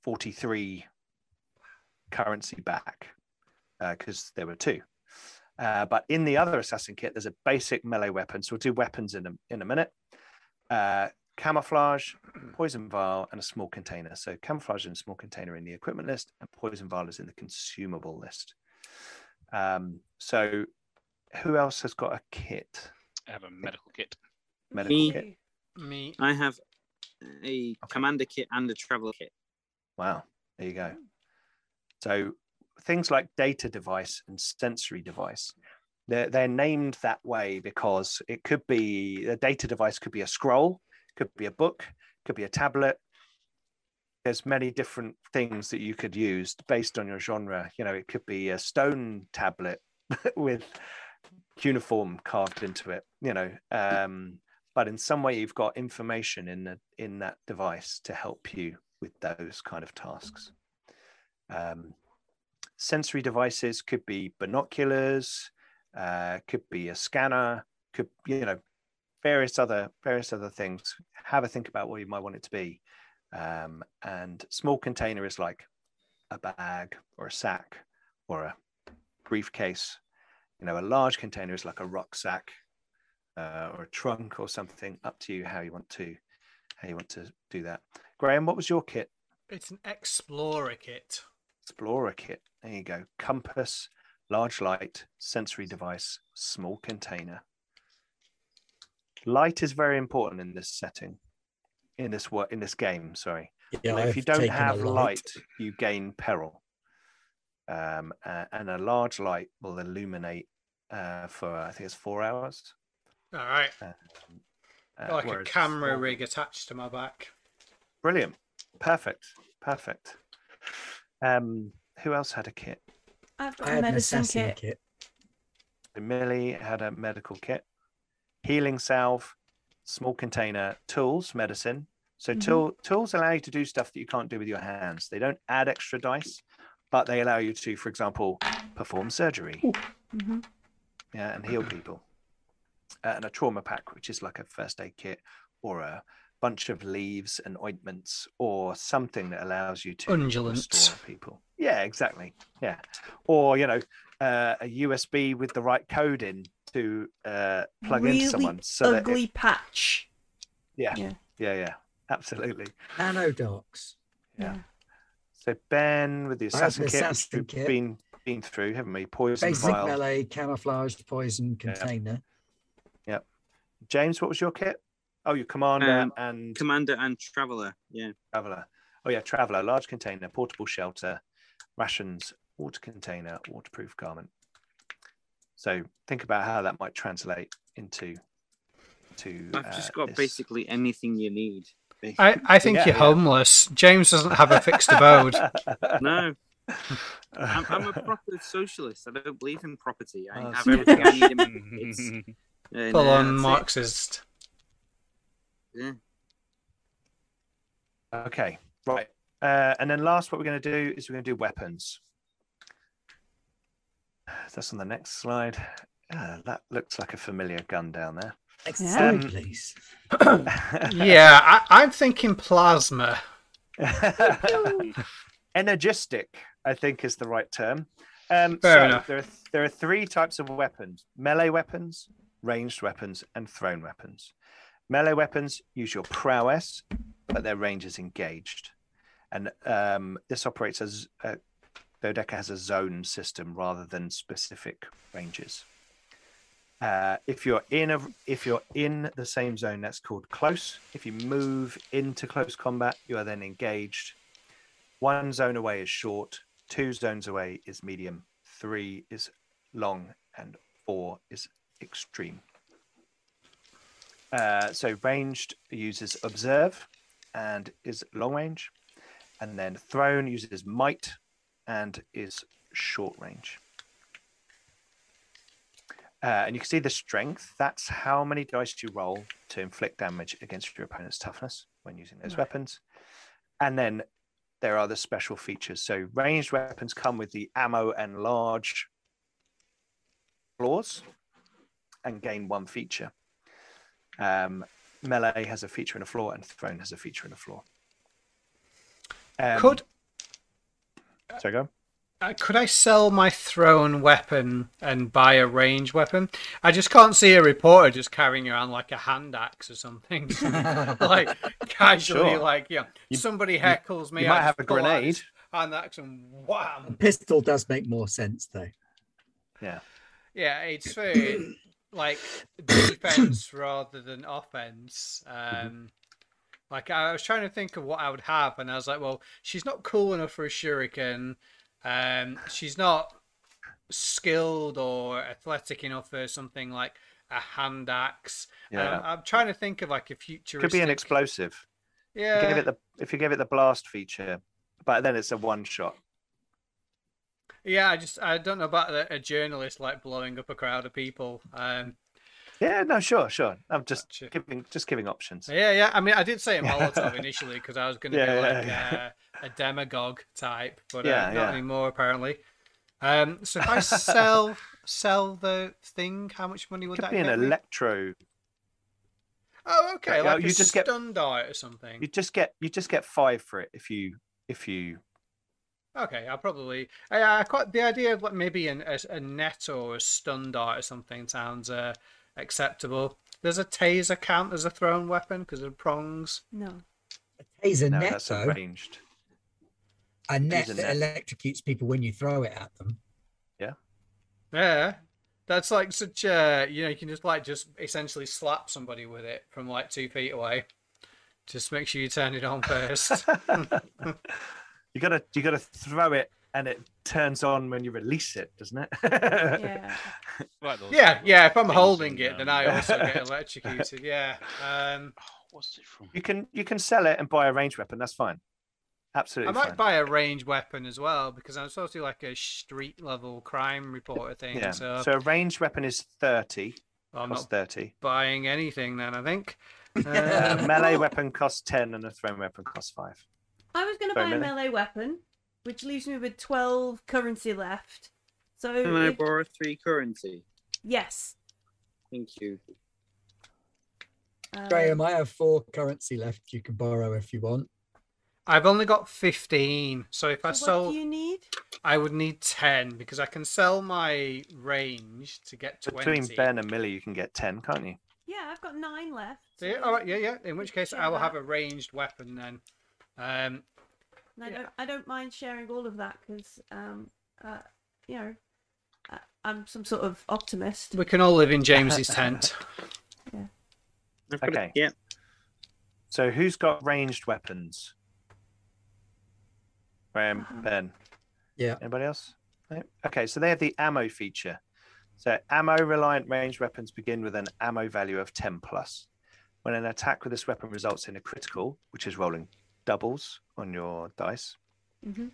43 currency back because there were two. Uh, but in the other assassin kit, there's a basic melee weapon. So we'll do weapons in a, in a minute. Uh, camouflage, poison vial, and a small container. So camouflage and small container in the equipment list, and poison vial is in the consumable list. Um, so who else has got a kit? I have a medical kit. Medical Me. kit. Me. I have a commander kit and a travel kit. Wow, there you go. So things like data device and sensory device, they're, they're named that way because it could be a data device could be a scroll, could be a book, could be a tablet. There's many different things that you could use based on your genre. You know, it could be a stone tablet with uniform carved into it. You know, um, but in some way you've got information in the in that device to help you with those kind of tasks. Um, sensory devices could be binoculars, uh, could be a scanner, could you know various other various other things. Have a think about what you might want it to be. Um, and small container is like a bag or a sack or a briefcase. You know, a large container is like a rucksack uh, or a trunk or something. Up to you how you want to how you want to do that. Graham, what was your kit? It's an explorer kit. Explorer kit. There you go. Compass, large light, sensory device, small container. Light is very important in this setting, in this work, in this game. Sorry. Yeah, if you don't have light, you gain peril. Um, a- and a large light will illuminate uh, for I think it's four hours. All right. Um, uh, Got like a camera small- rig attached to my back. Brilliant. Perfect. Perfect. Um, who else had a kit? I've got I a had an medicine assassin kit. kit. Millie had a medical kit, healing salve, small container, tools, medicine. So Mhm. tool, tools allow you to do stuff that you can't do with your hands. They don't add extra dice, but they allow you to, for example, perform surgery, hmm yeah, and heal people. Uh, and a trauma pack, which is like a first aid kit, or a bunch of leaves and ointments, or something that allows you to Undulants. restore people. Yeah, exactly. Yeah, or you know, uh, a USB with the right code in to uh, plug really into someone. So that ugly it, patch. yeah, Yeah. yeah, yeah, absolutely. Nanodocs. Yeah. So Ben with the I assassin the kit, which assassin we've kit. been been through, haven't we? Poison Basic vial. melee, camouflaged poison container. Yep. James, what was your kit? Oh, your commander Um, and Commander and Traveller. Yeah. traveler. Oh yeah, traveler, large container, portable shelter, rations, water container, waterproof garment. So think about how that might translate into to. I've uh, just got this. basically anything you need. I, I think Yeah, you're yeah. homeless. James doesn't have a fixed abode. No, I'm, I'm a proper socialist. I don't believe in property. I Oh, have so- everything I need in my kids. And, Full uh, on that's it. Marxist. Yeah. Okay, right. Uh, and then last, what we're going to do is we're going to do weapons. That's on the next slide. Ah, that looks like a familiar gun down there. Exactly. Yeah. Um, please. Yeah, I, I'm thinking plasma. Energistic, I think, is the right term. Um, Fair so enough. There, are, there are three types of weapons melee weapons, ranged weapons, and thrown weapons. Melee weapons use your prowess, but their range is engaged. And um, this operates as uh, Dodeca has a zone system rather than specific ranges. Uh, if you're in a if you're in the same zone, that's called close. If you move into close combat, you are then engaged. One zone away is short. Two zones away is medium. Three is long, and four is extreme. Uh, so ranged uses observe and is long range, and then thrown uses might and is short range. Uh, and you can see the strength. That's how many dice you roll to inflict damage against your opponent's toughness when using those Right. weapons. And then there are the special features. So ranged weapons come with the ammo and large claws and gain one feature. Um, melee has a feature and a flaw, and thrown has a feature and a flaw. Um, Could sorry, go. On. uh, could I sell my thrown weapon and buy a range weapon? I just can't see a reporter just carrying around like a hand axe or something, like casually, Sure. like yeah. You- somebody heckles me. you I might have a grenade. this Hand axe and wham! Pistol does make more sense though. Yeah. Yeah, it's for like defense rather than offense. Um, like I was trying to think of what I would have, and I was like, well, she's not cool enough for a shuriken. Um, she's not skilled or athletic enough for something like a hand axe. Yeah. Um, I'm trying to think of like a futuristic. Could be an explosive. Yeah. Give it the if you give it the blast feature, but then it's a one shot. Yeah, I just I don't know about a, a journalist like blowing up a crowd of people. Um, Yeah, no, sure, sure. I'm just Gotcha. giving just giving options. yeah, yeah. I mean, I did say a Molotov initially because I was going to Yeah, be yeah, like yeah. Uh, a demagogue type, but uh, not yeah. anymore apparently. Um, so if I sell sell the thing, how much money would Could that be an get me? electro. Oh, okay, Yeah, like you a just get- stun dart or something. You just get you just get five for it if you if you Okay, I'll probably. I, I quite the idea of like maybe an, a, a net or a stun dart or something sounds uh, acceptable. There's a taser count as a thrown weapon because of prongs? No. A taser no, net, that's though, arranged. A net taser that net. electrocutes people when you throw it at them. Yeah, Yeah. that's like such a you know you can just like just essentially slap somebody with it from like two feet away. Just make sure you turn it on first. you gotta you gotta throw it and it turns on when you release it, doesn't it? Yeah. Like yeah, yeah. If I'm holding it, then um, I also get electrocuted. Yeah. Um, Oh, what's it from? You can you can sell it and buy a range weapon. That's fine. I might fine. buy a ranged weapon as well because I'm supposed to do like a street level crime reporter thing. yeah. So, So a ranged weapon is thirty. I'm not thirty. buying anything then. I think. A Um, melee weapon costs ten, and a thrown weapon costs five. I was going to Sorry, buy a melee weapon, which leaves me with 12 currency left. So, Can I if- borrow three currency? yes. Thank you. Um, Graham, I have four currency left you can borrow if you want. I've only got 15, so if I so what sold, do you need? I would need 10 because I can sell my range to get 20. Between Ben and Millie, you can get ten, can't you? Yeah, I've got nine left. So, yeah, all right, yeah, yeah. In which case, I share will have a ranged weapon then. Um, And I Yeah. don't, I don't mind sharing all of that because, um, uh, you know, uh, I'm some sort of optimist. we can all live in James's tent. I've got it. Okay. Yeah. So who's got ranged weapons? Graham, Uh-huh. Ben. Yeah. Anybody else? No? Okay, so they have the ammo feature. So ammo reliant ranged weapons begin with an ammo value of 10 plus. When an attack with this weapon results in a critical, which is rolling doubles on your dice, hmm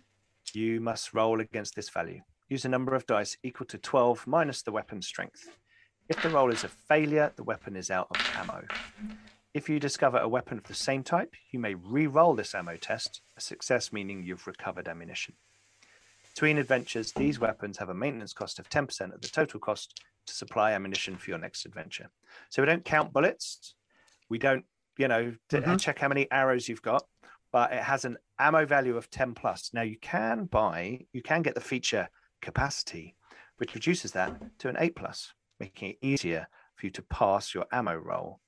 you must roll against this value. Use a number of dice equal to 12 minus the weapon strength. If the roll is a failure, the weapon is out of ammo. If you discover a weapon of the same type, you may re roll this ammo test, a success meaning you've recovered ammunition. Between adventures, these weapons have a maintenance cost of 10% of the total cost to supply ammunition for your next adventure. So we don't count bullets. We don't, you know, Mhm. check how many arrows you've got, but it has an ammo value of 10 plus. Now you can buy, you can get the feature capacity, which reduces that to an 8 plus, making it easier for you to pass your ammo roll.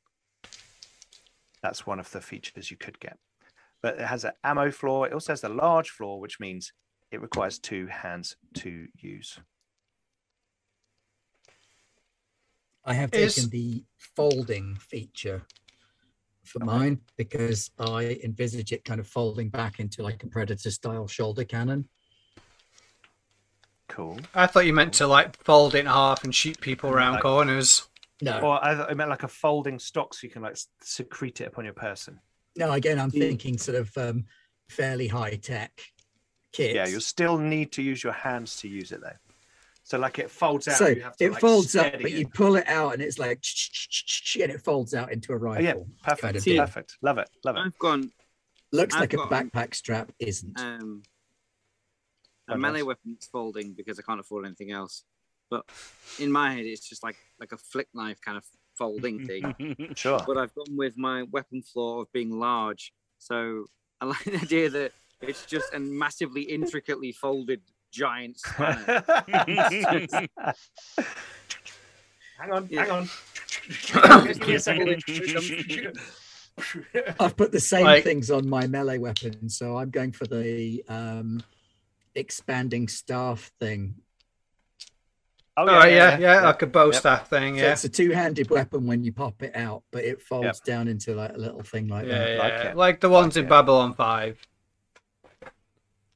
That's one of the features you could get. But it has an ammo floor. It also has a large floor, which means it requires two hands to use. I have Is- taken the folding feature for mine because I envisage it kind of folding back into like a predator style shoulder cannon. Cool. I thought you meant to like fold it in half and shoot people around Like- corners. No, Or I, I meant like a folding stock so you can like secrete it upon your person. no, again, I'm Mm. thinking sort of um, fairly high tech kit. Yeah, you'll still need to use your hands to use it though. So like it folds out. so you have to, it like, folds up, but it. you pull it out and it's like, and it folds out into a Oh, rifle. yeah, perfect. kind of perfect. Love it. Love it. I've gone Looks I've like a backpack strap, isn't. um, a Oh, melee nice. weapon is folding because I can't afford anything else. But in my head, it's just like like a flick knife kind of folding thing. Sure. but I've gone with my weapon flaw of being large. So I like the idea that it's just a massively intricately folded giant spanner. hang on, Yeah. hang on. Give me a second. I've put the same Like- things on my melee weapon, so I'm going for the um, expanding staff thing. Oh, Oh, yeah, yeah, like a bow Yep. staff thing. So Yeah. it's a two-handed weapon when you pop it out, but it folds down into like a little thing like Yeah, that. yeah, Like like, the ones Like in it. Babylon 5.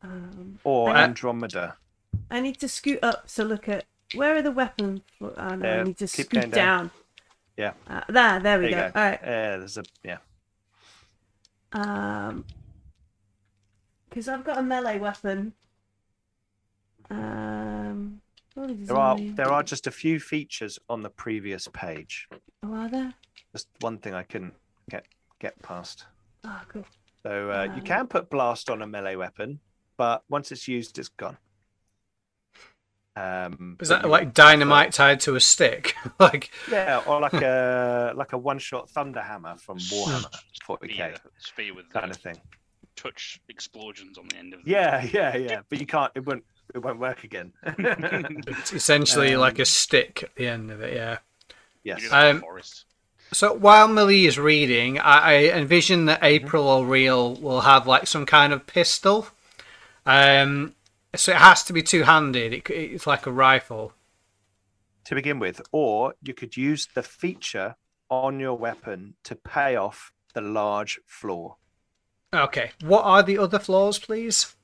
Um, Or I- Andromeda. I need to scoot up to look at where are the weapons. Oh, no, I Yeah, need to keep scoot down. down. Yeah. Uh, there, there we There go. go. All right. Yeah, there's a yeah. Um, because I've got a melee weapon. Uh, Surely there's There are there are just a few features on the previous page. Oh, are there? Just one thing I couldn't get get past. Oh, cool. So uh, you Um. can put blast on a melee weapon, but once it's used, it's gone. Um, Is that like dynamite tied to a stick? like, Yeah, or like a like a one shot thunder hammer from Warhammer 40k Spear, spear with kind of thing. touch explosions on the end of the Yeah, yeah, yeah. But you can't. It won't. It won't work again. it's essentially like Um, a stick at the end of it, yeah. Yes. do that in Um, forest. So while Millie is reading, I, I envision that April or Real will have like some kind of pistol. Um, so it has to be two-handed. It, it's like a rifle. to begin with, or you could use the feature on your weapon to pay off the large flaw. Okay. What are the other flaws, please?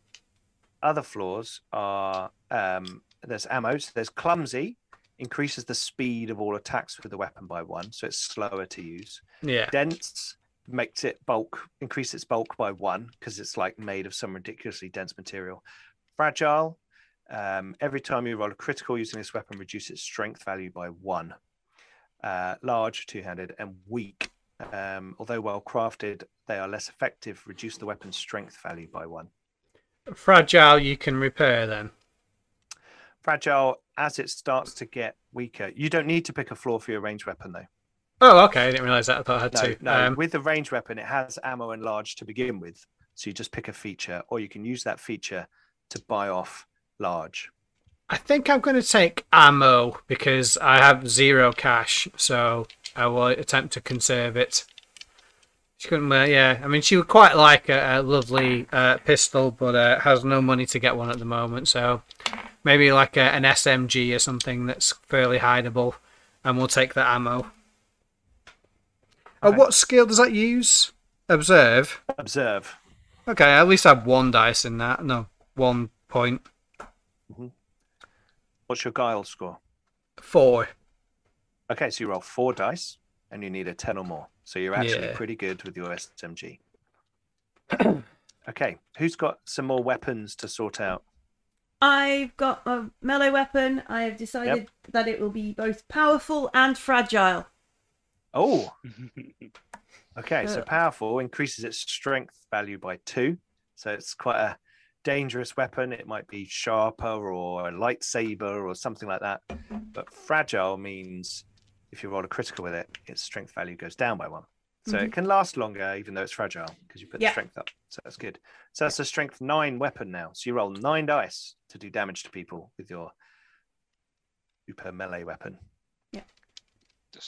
Other flaws are um, there's ammo. So there's clumsy, increases the speed of all attacks with the weapon by one, so it's slower to use. Yeah. Dense makes it bulk, increase its bulk by one because it's like made of some ridiculously dense material. Fragile, um, every time you roll a critical using this weapon, reduce its strength value by one. Uh, large, two handed, and weak. Um, although well crafted, they are less effective. Reduce the weapon's strength value by one. Fragile, you can repair then. Fragile, as it starts to get weaker, you don't need to pick a flaw for your range weapon though. Oh, okay. I didn't realize that. I thought I had No, to. no. Um, with the range weapon, it has ammo and large to begin with. So you just pick a feature, or you can use that feature to buy off large. I think I'm going to take ammo because I have zero cash, so I will attempt to conserve it. She couldn't, uh, yeah. I mean, she would quite like a, a lovely uh, pistol, but uh, has no money to get one at the moment. So maybe like a, an SMG or something that's fairly hideable, and we'll take the ammo. Uh, Okay. what skill does that use? Observe. Observe. Okay, I at least have one dice in that. No, one point What's your guile score? four. Okay, so you roll four dice, and you need a ten or more. So you're actually Yeah. pretty good with your SMG. okay, who's got some more weapons to sort out? I've got a melee weapon. I have decided that it will be both powerful and fragile. Oh, okay. So powerful increases its strength value by two. So it's quite a dangerous weapon. It might be sharper or a lightsaber or something like that. But fragile means if you roll a critical with it, its strength value goes down by one. So it can last longer even though it's fragile because you put the strength up. So that's good. So that's a strength nine weapon now. So you roll nine dice to do damage to people with your super melee weapon. Yeah.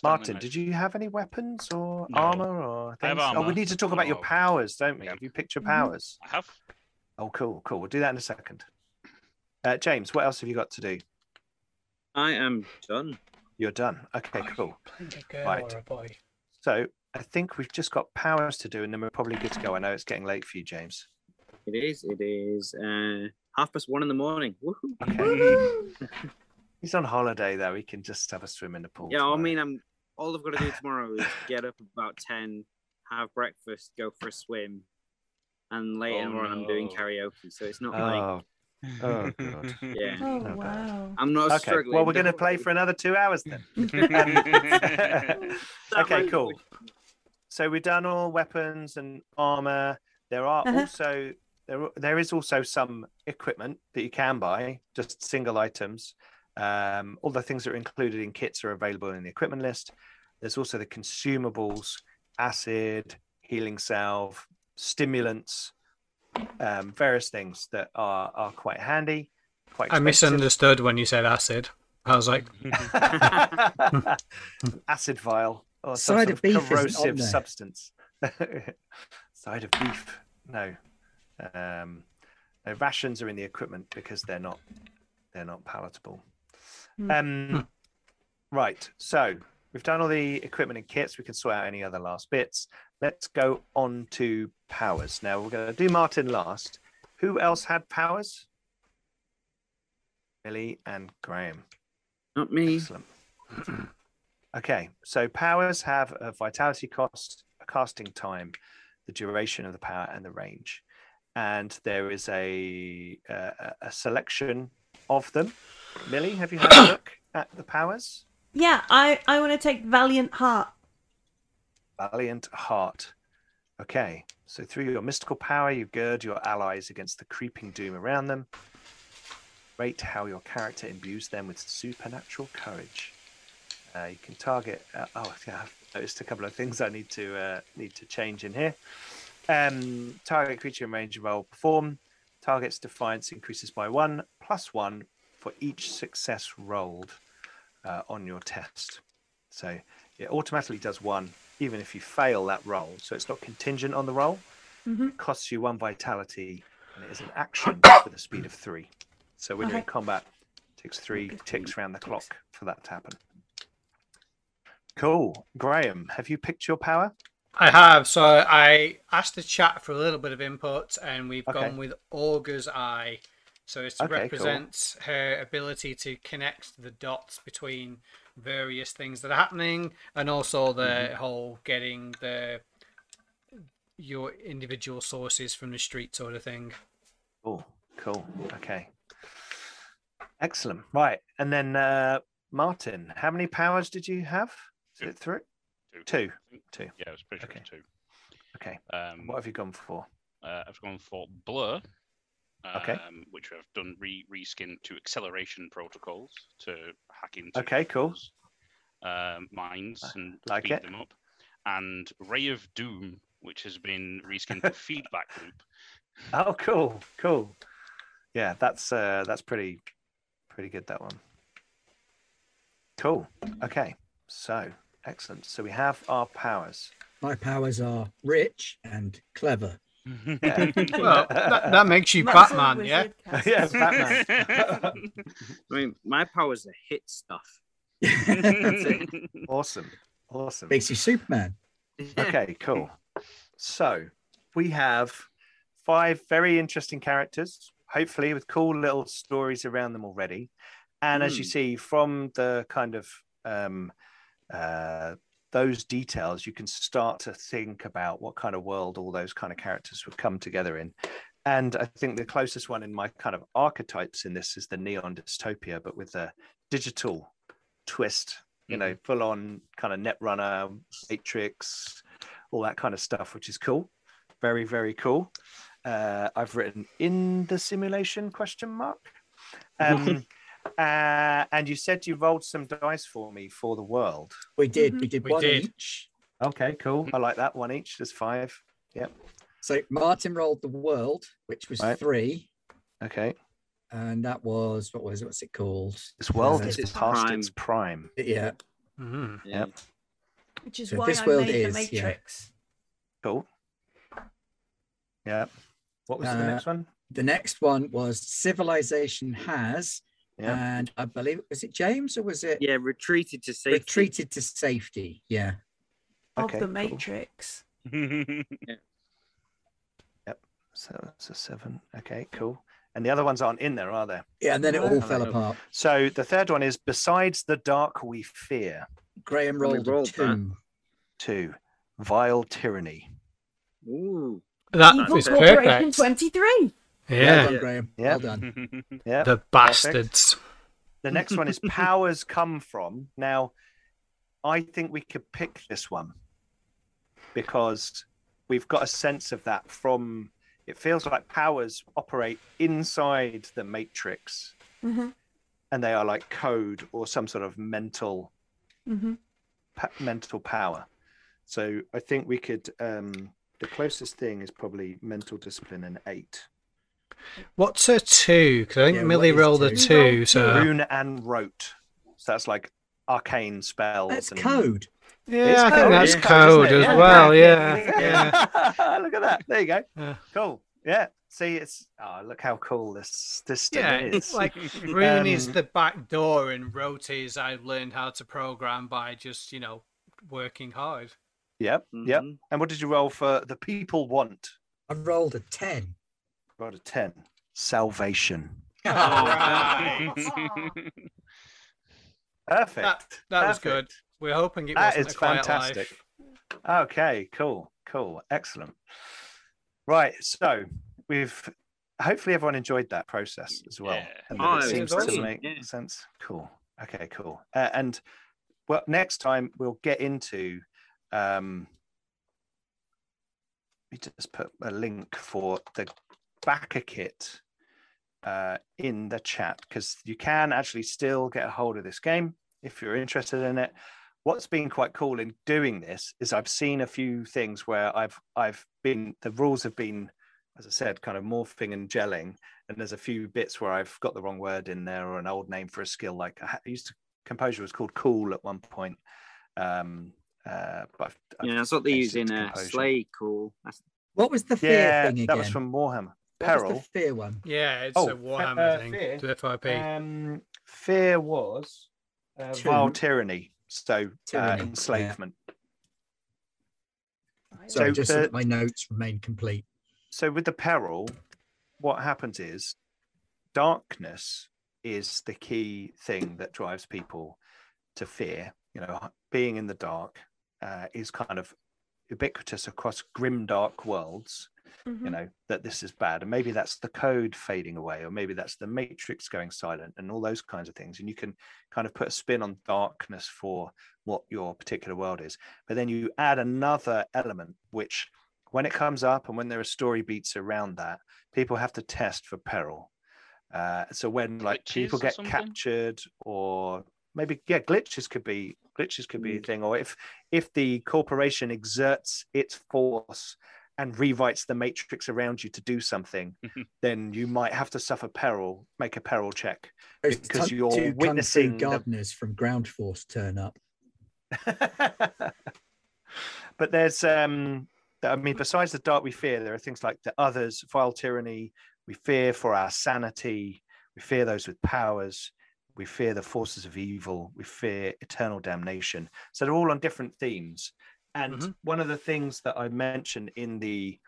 Martin, did you have any weapons or No. armor or I have things? Oh, we need to talk about your Oh. powers, don't we? Yeah. Have you picked your Mhm. powers? I have. Oh, cool, cool. We'll do that in a second. Uh, James, what else have you got to do? I am done. You're done. Okay, cool. A Right. a boy? So I think we've just got powers to do, and then we're probably good to go. I know it's getting late for you, James. It is. It is uh, half past one in the morning. Woohoo. Okay. He's on holiday though. He can just have a swim in the pool. Yeah, I mean, I'm all I've got to do tomorrow is get up about ten, have breakfast, go for a swim, and later Oh, on I'm doing karaoke. So it's not like Oh, God. yeah, Oh, Okay. wow. I'm not Okay. struggling. Well, we're going to play for another two hours then. Okay, cool. So we've done all weapons and armor. There are Uh-huh. also there there is also some equipment that you can buy, just single items. Um, all the things that are included in kits are available in the equipment list. There's also the consumables, acid, healing salve, stimulants, um, various things that are are quite handy. Quite I expensive. misunderstood when you said acid. I was like, acid vial or some Side sort of beef corrosive substance. Side of beef, no. Um, no. Rations are in the equipment because they're not they're not palatable. Hmm. Um, right. So we've done all the equipment and kits. We can sort out any other last bits. Let's go on to powers. Now we're going to do Martin last. Who else had powers? Billy and Graham. Not me. Excellent. okay, so powers have a vitality cost, a casting time, the duration of the power, and the range. And there is a a, a selection of them. Millie, have you had a look at the powers? Yeah, I, I want to take Valiant Heart. Valiant Heart. Okay, so through your mystical power, you gird your allies against the creeping doom around them. Rate how your character imbues them with supernatural courage. Uh, you can target. Uh, oh, yeah, I've noticed a couple of things I need to uh, need to change in here. Um, target creature in range roll perform. Target's defiance increases by one plus one for each success rolled uh, on your test. So it automatically does one even if you fail that roll. So it's not contingent on the roll. Mhm. It costs you one vitality, and it is an action with a speed of three. So when you're in combat, it takes three ticks around the Ticks. clock for that to happen. Cool. Graham, have you picked your power? I have. So I asked the chat for a little bit of input, and we've Okay. gone with Augur's Eye. So it's to Okay, cool. her ability to connect the dots between various things that are happening, and also the Mm-hmm. whole getting the your individual sources from the street sort of thing. Oh, cool. Okay. Excellent. Right. And then uh, Martin, how many powers did you have? Is Two. it through? Two. Two. Two. Yeah, it was pretty sure Okay. it was two. Okay. Um, What have you gone for? uh, I've gone for Blur. Okay. Um, which I've done re reskin to acceleration protocols to hack into Okay, cool. people's, um, minds and like speed it. them up, and Ray of Doom, which has been reskinned to feedback loop. Oh, cool. Cool. Yeah, that's uh, that's pretty pretty good. That one. Cool. Okay. So excellent. So we have our powers. My powers are rich and clever. Yeah. Well, that, that makes you Muscle Batman, yeah. Yeah, Batman. I mean, my powers are hit stuff. awesome. Awesome. Makes you Superman. Okay, cool. So we have five very interesting characters, hopefully with cool little stories around them already. And as you Hmm. see from the kind of um, uh, those details, you can start to think about what kind of world all those kind of characters would come together in. And I think the closest one in my kind of archetypes in this is the neon dystopia, but with a digital twist, you know, full on kind of Netrunner, Matrix, all that kind of stuff, which is cool. Very, very cool. Uh, I've written in the simulation question mark. Um, uh, and you said you rolled some dice for me for the world. We did. We did We one did. each. Okay, cool. I like that one each. There's five. Yep. So Martin rolled the world, which was Right. three, Okay. and that was what was it? What's it called? This world Uh, is It's past prime. its prime. Yeah. Mhm. Yeah. Which is So why this I world made is, the yeah. Matrix. Cool. Yeah. What was the Uh, next one? The next one was civilization has, Yeah. and I believe was it James or was it Yeah, retreated to safety. retreated to safety? Yeah. Of Okay, the cool. Matrix. So that's a seven. Okay, cool. And the other ones aren't in there, are there? Yeah, and then it No. all fell Hello. apart. So the third one is besides the dark we fear. Graham Well, we rolled, a rolled that. two. Two, vile tyranny. Ooh. That Evil is Corporation perfect. 23. Well Yeah, done, Graham. Yeah. Well done. Yeah. the bastards. The next one is powers come from. Now, I think we could pick this one because we've got a sense of that from. It feels like powers operate inside the matrix, hmm and they are like code or some sort of mental hmm pa- mental power. So I think we could. Um, the closest thing is probably mental discipline and eight. What's a two? Because I think Yeah, Millie what is rolled a two? two. So Rune and rote. So that's like arcane spells. That's and- code. yeah, It's I think code, that's yeah. code isn't as Yeah. well. Yeah, yeah. Look at that. There you go. Yeah. Cool. Yeah. See, it's oh, look how cool this this stuff Yeah, is. it's like Rune is Um, the back door, and Rote is I've learned how to program by just you know working hard. yep, yep. Mhm. And what did you roll for the people want? I rolled a 10. Rolled a ten. Salvation. Alright. Perfect. That that was good. We're hoping it That wasn't is a quiet fantastic. life. Okay, cool, cool, excellent. Right, so we've hopefully everyone enjoyed that process as well, Yeah. and Oh, that it it was seems to awesome. make Yeah. sense. Cool. Okay. Cool. Uh, and well, next time we'll get into. Um, let me just put a link for the backer kit uh, in the chat because you can actually still get a hold of this game if you're interested in it. What's been quite cool in doing this is I've seen a few things where I've I've been the rules have been, as I said, kind of morphing and gelling, and there's a few bits where I've got the wrong word in there or an old name for a skill. Like I, used to composure was called cool at one point. Um, uh, but I've, I've Yeah, that's what they use in to uh, composure. Slay. Cool. That's What was the fear Yeah, thing again? that was from Warhammer. What was Peril. the fear one? Yeah, it's Oh, a Warhammer uh, thing fear. to FIP. Um, fear was uh, vile tyranny, so Tyranny, uh, enslavement. Sorry, So just so the- that my notes remain complete. So with the peril, what happens is darkness is the key thing that drives people to fear. You know, being in the dark uh, is kind of ubiquitous across grim dark worlds. Mm-hmm. you know that this is bad and maybe that's the code fading away or maybe that's the matrix going silent and all those kinds of things and you can kind of put a spin on darkness for what your particular world is but then you add another element which when it comes up and when there are story beats around that people have to test for peril uh, so when like people get captured or maybe yeah glitches could be glitches could Mm. be a thing or if if the corporation exerts its force and rewrites the matrix around you to do something, then you might have to suffer peril, make a peril check. Those Because you're two kung fu witnessing the- gardeners from Ground Force turn up. but there's um I mean, besides the dark we fear, there are things like the others, vile tyranny, we fear for our sanity, we fear those with powers, we fear the forces of evil, we fear eternal damnation. So they're all on different themes. And Mhm. one of the things that I mentioned in the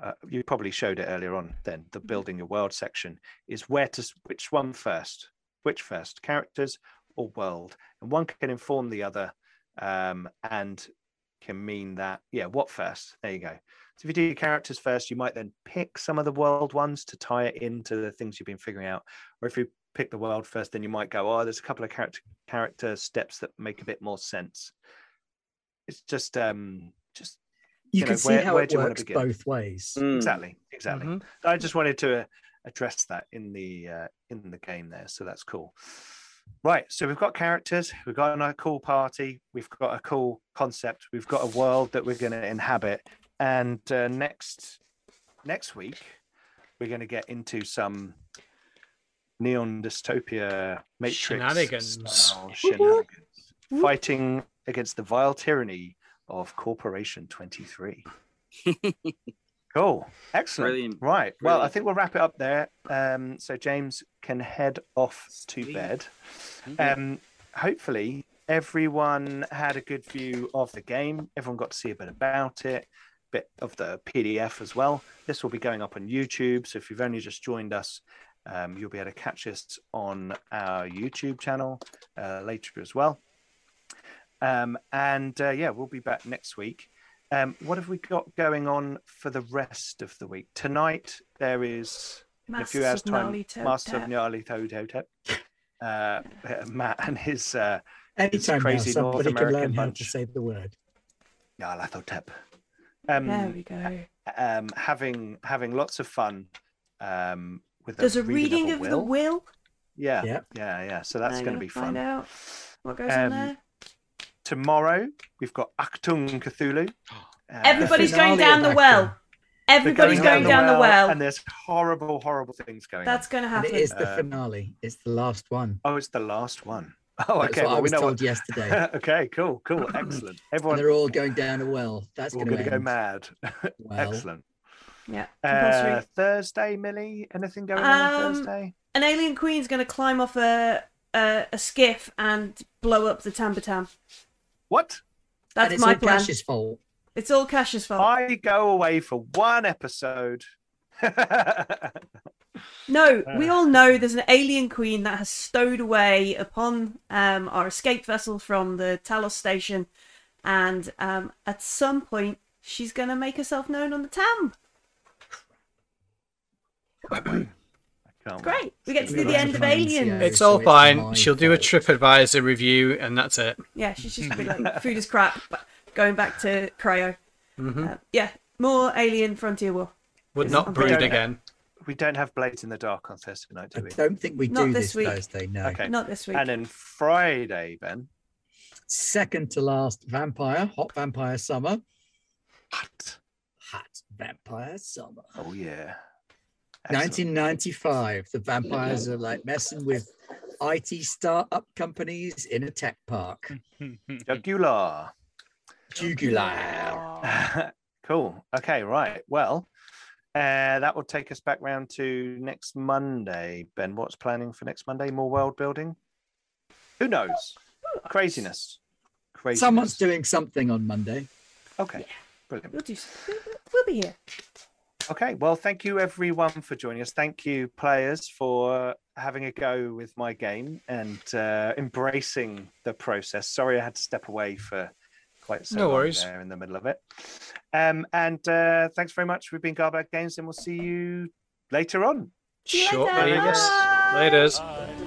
uh, you probably showed it earlier on then the building your world section is where to which one first which first characters or world and one can inform the other um, and can mean that yeah what first there you go so if you do your characters first you might then pick some of the world ones to tie it into the things you've been figuring out or if you pick the world first then you might go oh there's a couple of character character steps that make a bit more sense it's just um just You, You can know, see where- how where it do you wanna works begin? both ways. Mm. exactly exactly Mhm. i just wanted to uh, address that in the uh, in the game there so that's cool right so we've got characters we've got a cool party we've got a cool concept we've got a world that we're going to inhabit and uh, next next week we're going to get into some neon dystopia matrix Shenanigans. style shenanigans fighting against the vile tyranny of corporation 23 Cool. Excellent. Brilliant. Right. Well, I think we'll wrap it up there. Um, so James can head off to bed. Um, hopefully, everyone had a good view of the game. Everyone got to see a bit about it, bit of the PDF as well. This will be going up on YouTube. So if you've only just joined us, um, you'll be able to catch us on our YouTube channel uh, later as well. Um, and uh, yeah, we'll be back next week. Um, what have we got going on for the rest of the week? Tonight there is in a few hours' time Master of Tap. Gnarly Toe Toe Tap. Uh, Matt and his uh, Anytime now, crazy North somebody can learn American how bunch. to say the word. Nyarlathotep. there Um, we go. um, having having lots of fun um, with There's a reading, reading a of the will. Yeah, Yeah. yeah, yeah. So that's going to gonna be find fun. out what goes Um, on there. Tomorrow we've got Achtung Cthulhu. Uh, Everybody's going down the well. Everybody's going down the well. and there's horrible, horrible things going That's going to And happen. it is the Um, finale. It's the last one. Oh, it's the last one. Oh, That's okay. what I Well, we was know told what... yesterday. okay, cool, cool, excellent. and Everyone, they're all going down a well. That's we're going going to to go mad. well. excellent. Yeah, Uh. Thursday, Millie. Anything going on on Um, Thursday? An alien queen's going to climb off a, a a skiff and blow up the Tambatam. What? That's it's my all plan. Cash's fault. It's all Cash's fault. I go away for one episode. No, we Uh. all know there's an alien queen that has stowed away upon um, our escape vessel from the Talos station, and um, at some point she's going to make herself known on the Tam. Can't wait. I can't. Great. We get to see the end of fun Aliens. NCO. It's all it's fine. She'll do a fault. TripAdvisor review, and that's it. Yeah, she's just gonna be like, food is crap. But going back to cryo. hmm Uh, yeah, more Alien Frontier War. Would It's not on brood Friday. again. We don't have Blades in the Dark on Thursday night, I do we? don't think we Not do this this, week. Thursday. No. Okay. Not this week. And then Friday, Ben. Second to last vampire, hot vampire summer. What? Hot vampire summer. Oh yeah. Excellent. 1995. The vampires are like messing with IT startup companies in a tech park. Jugular. Jugular. cool. Okay, right. Well, uh, that will take us back round to next Monday. Ben, what's planning for next Monday? More world building? Who knows? Craziness. Craziness. Someone's doing something on Monday. Okay. Brilliant. We'll do. We'll, we'll be here. Okay. Well, thank you everyone for joining us. Thank you, players, for having a go with my game and uh, embracing the process. Sorry, I had to step away for quite so No long worries. there in the middle of it. Um, and uh, thanks very much. We've been Garbag Games, and we'll see you later on. See you Shortly, later. yes. Bye. Laters. Bye. Bye.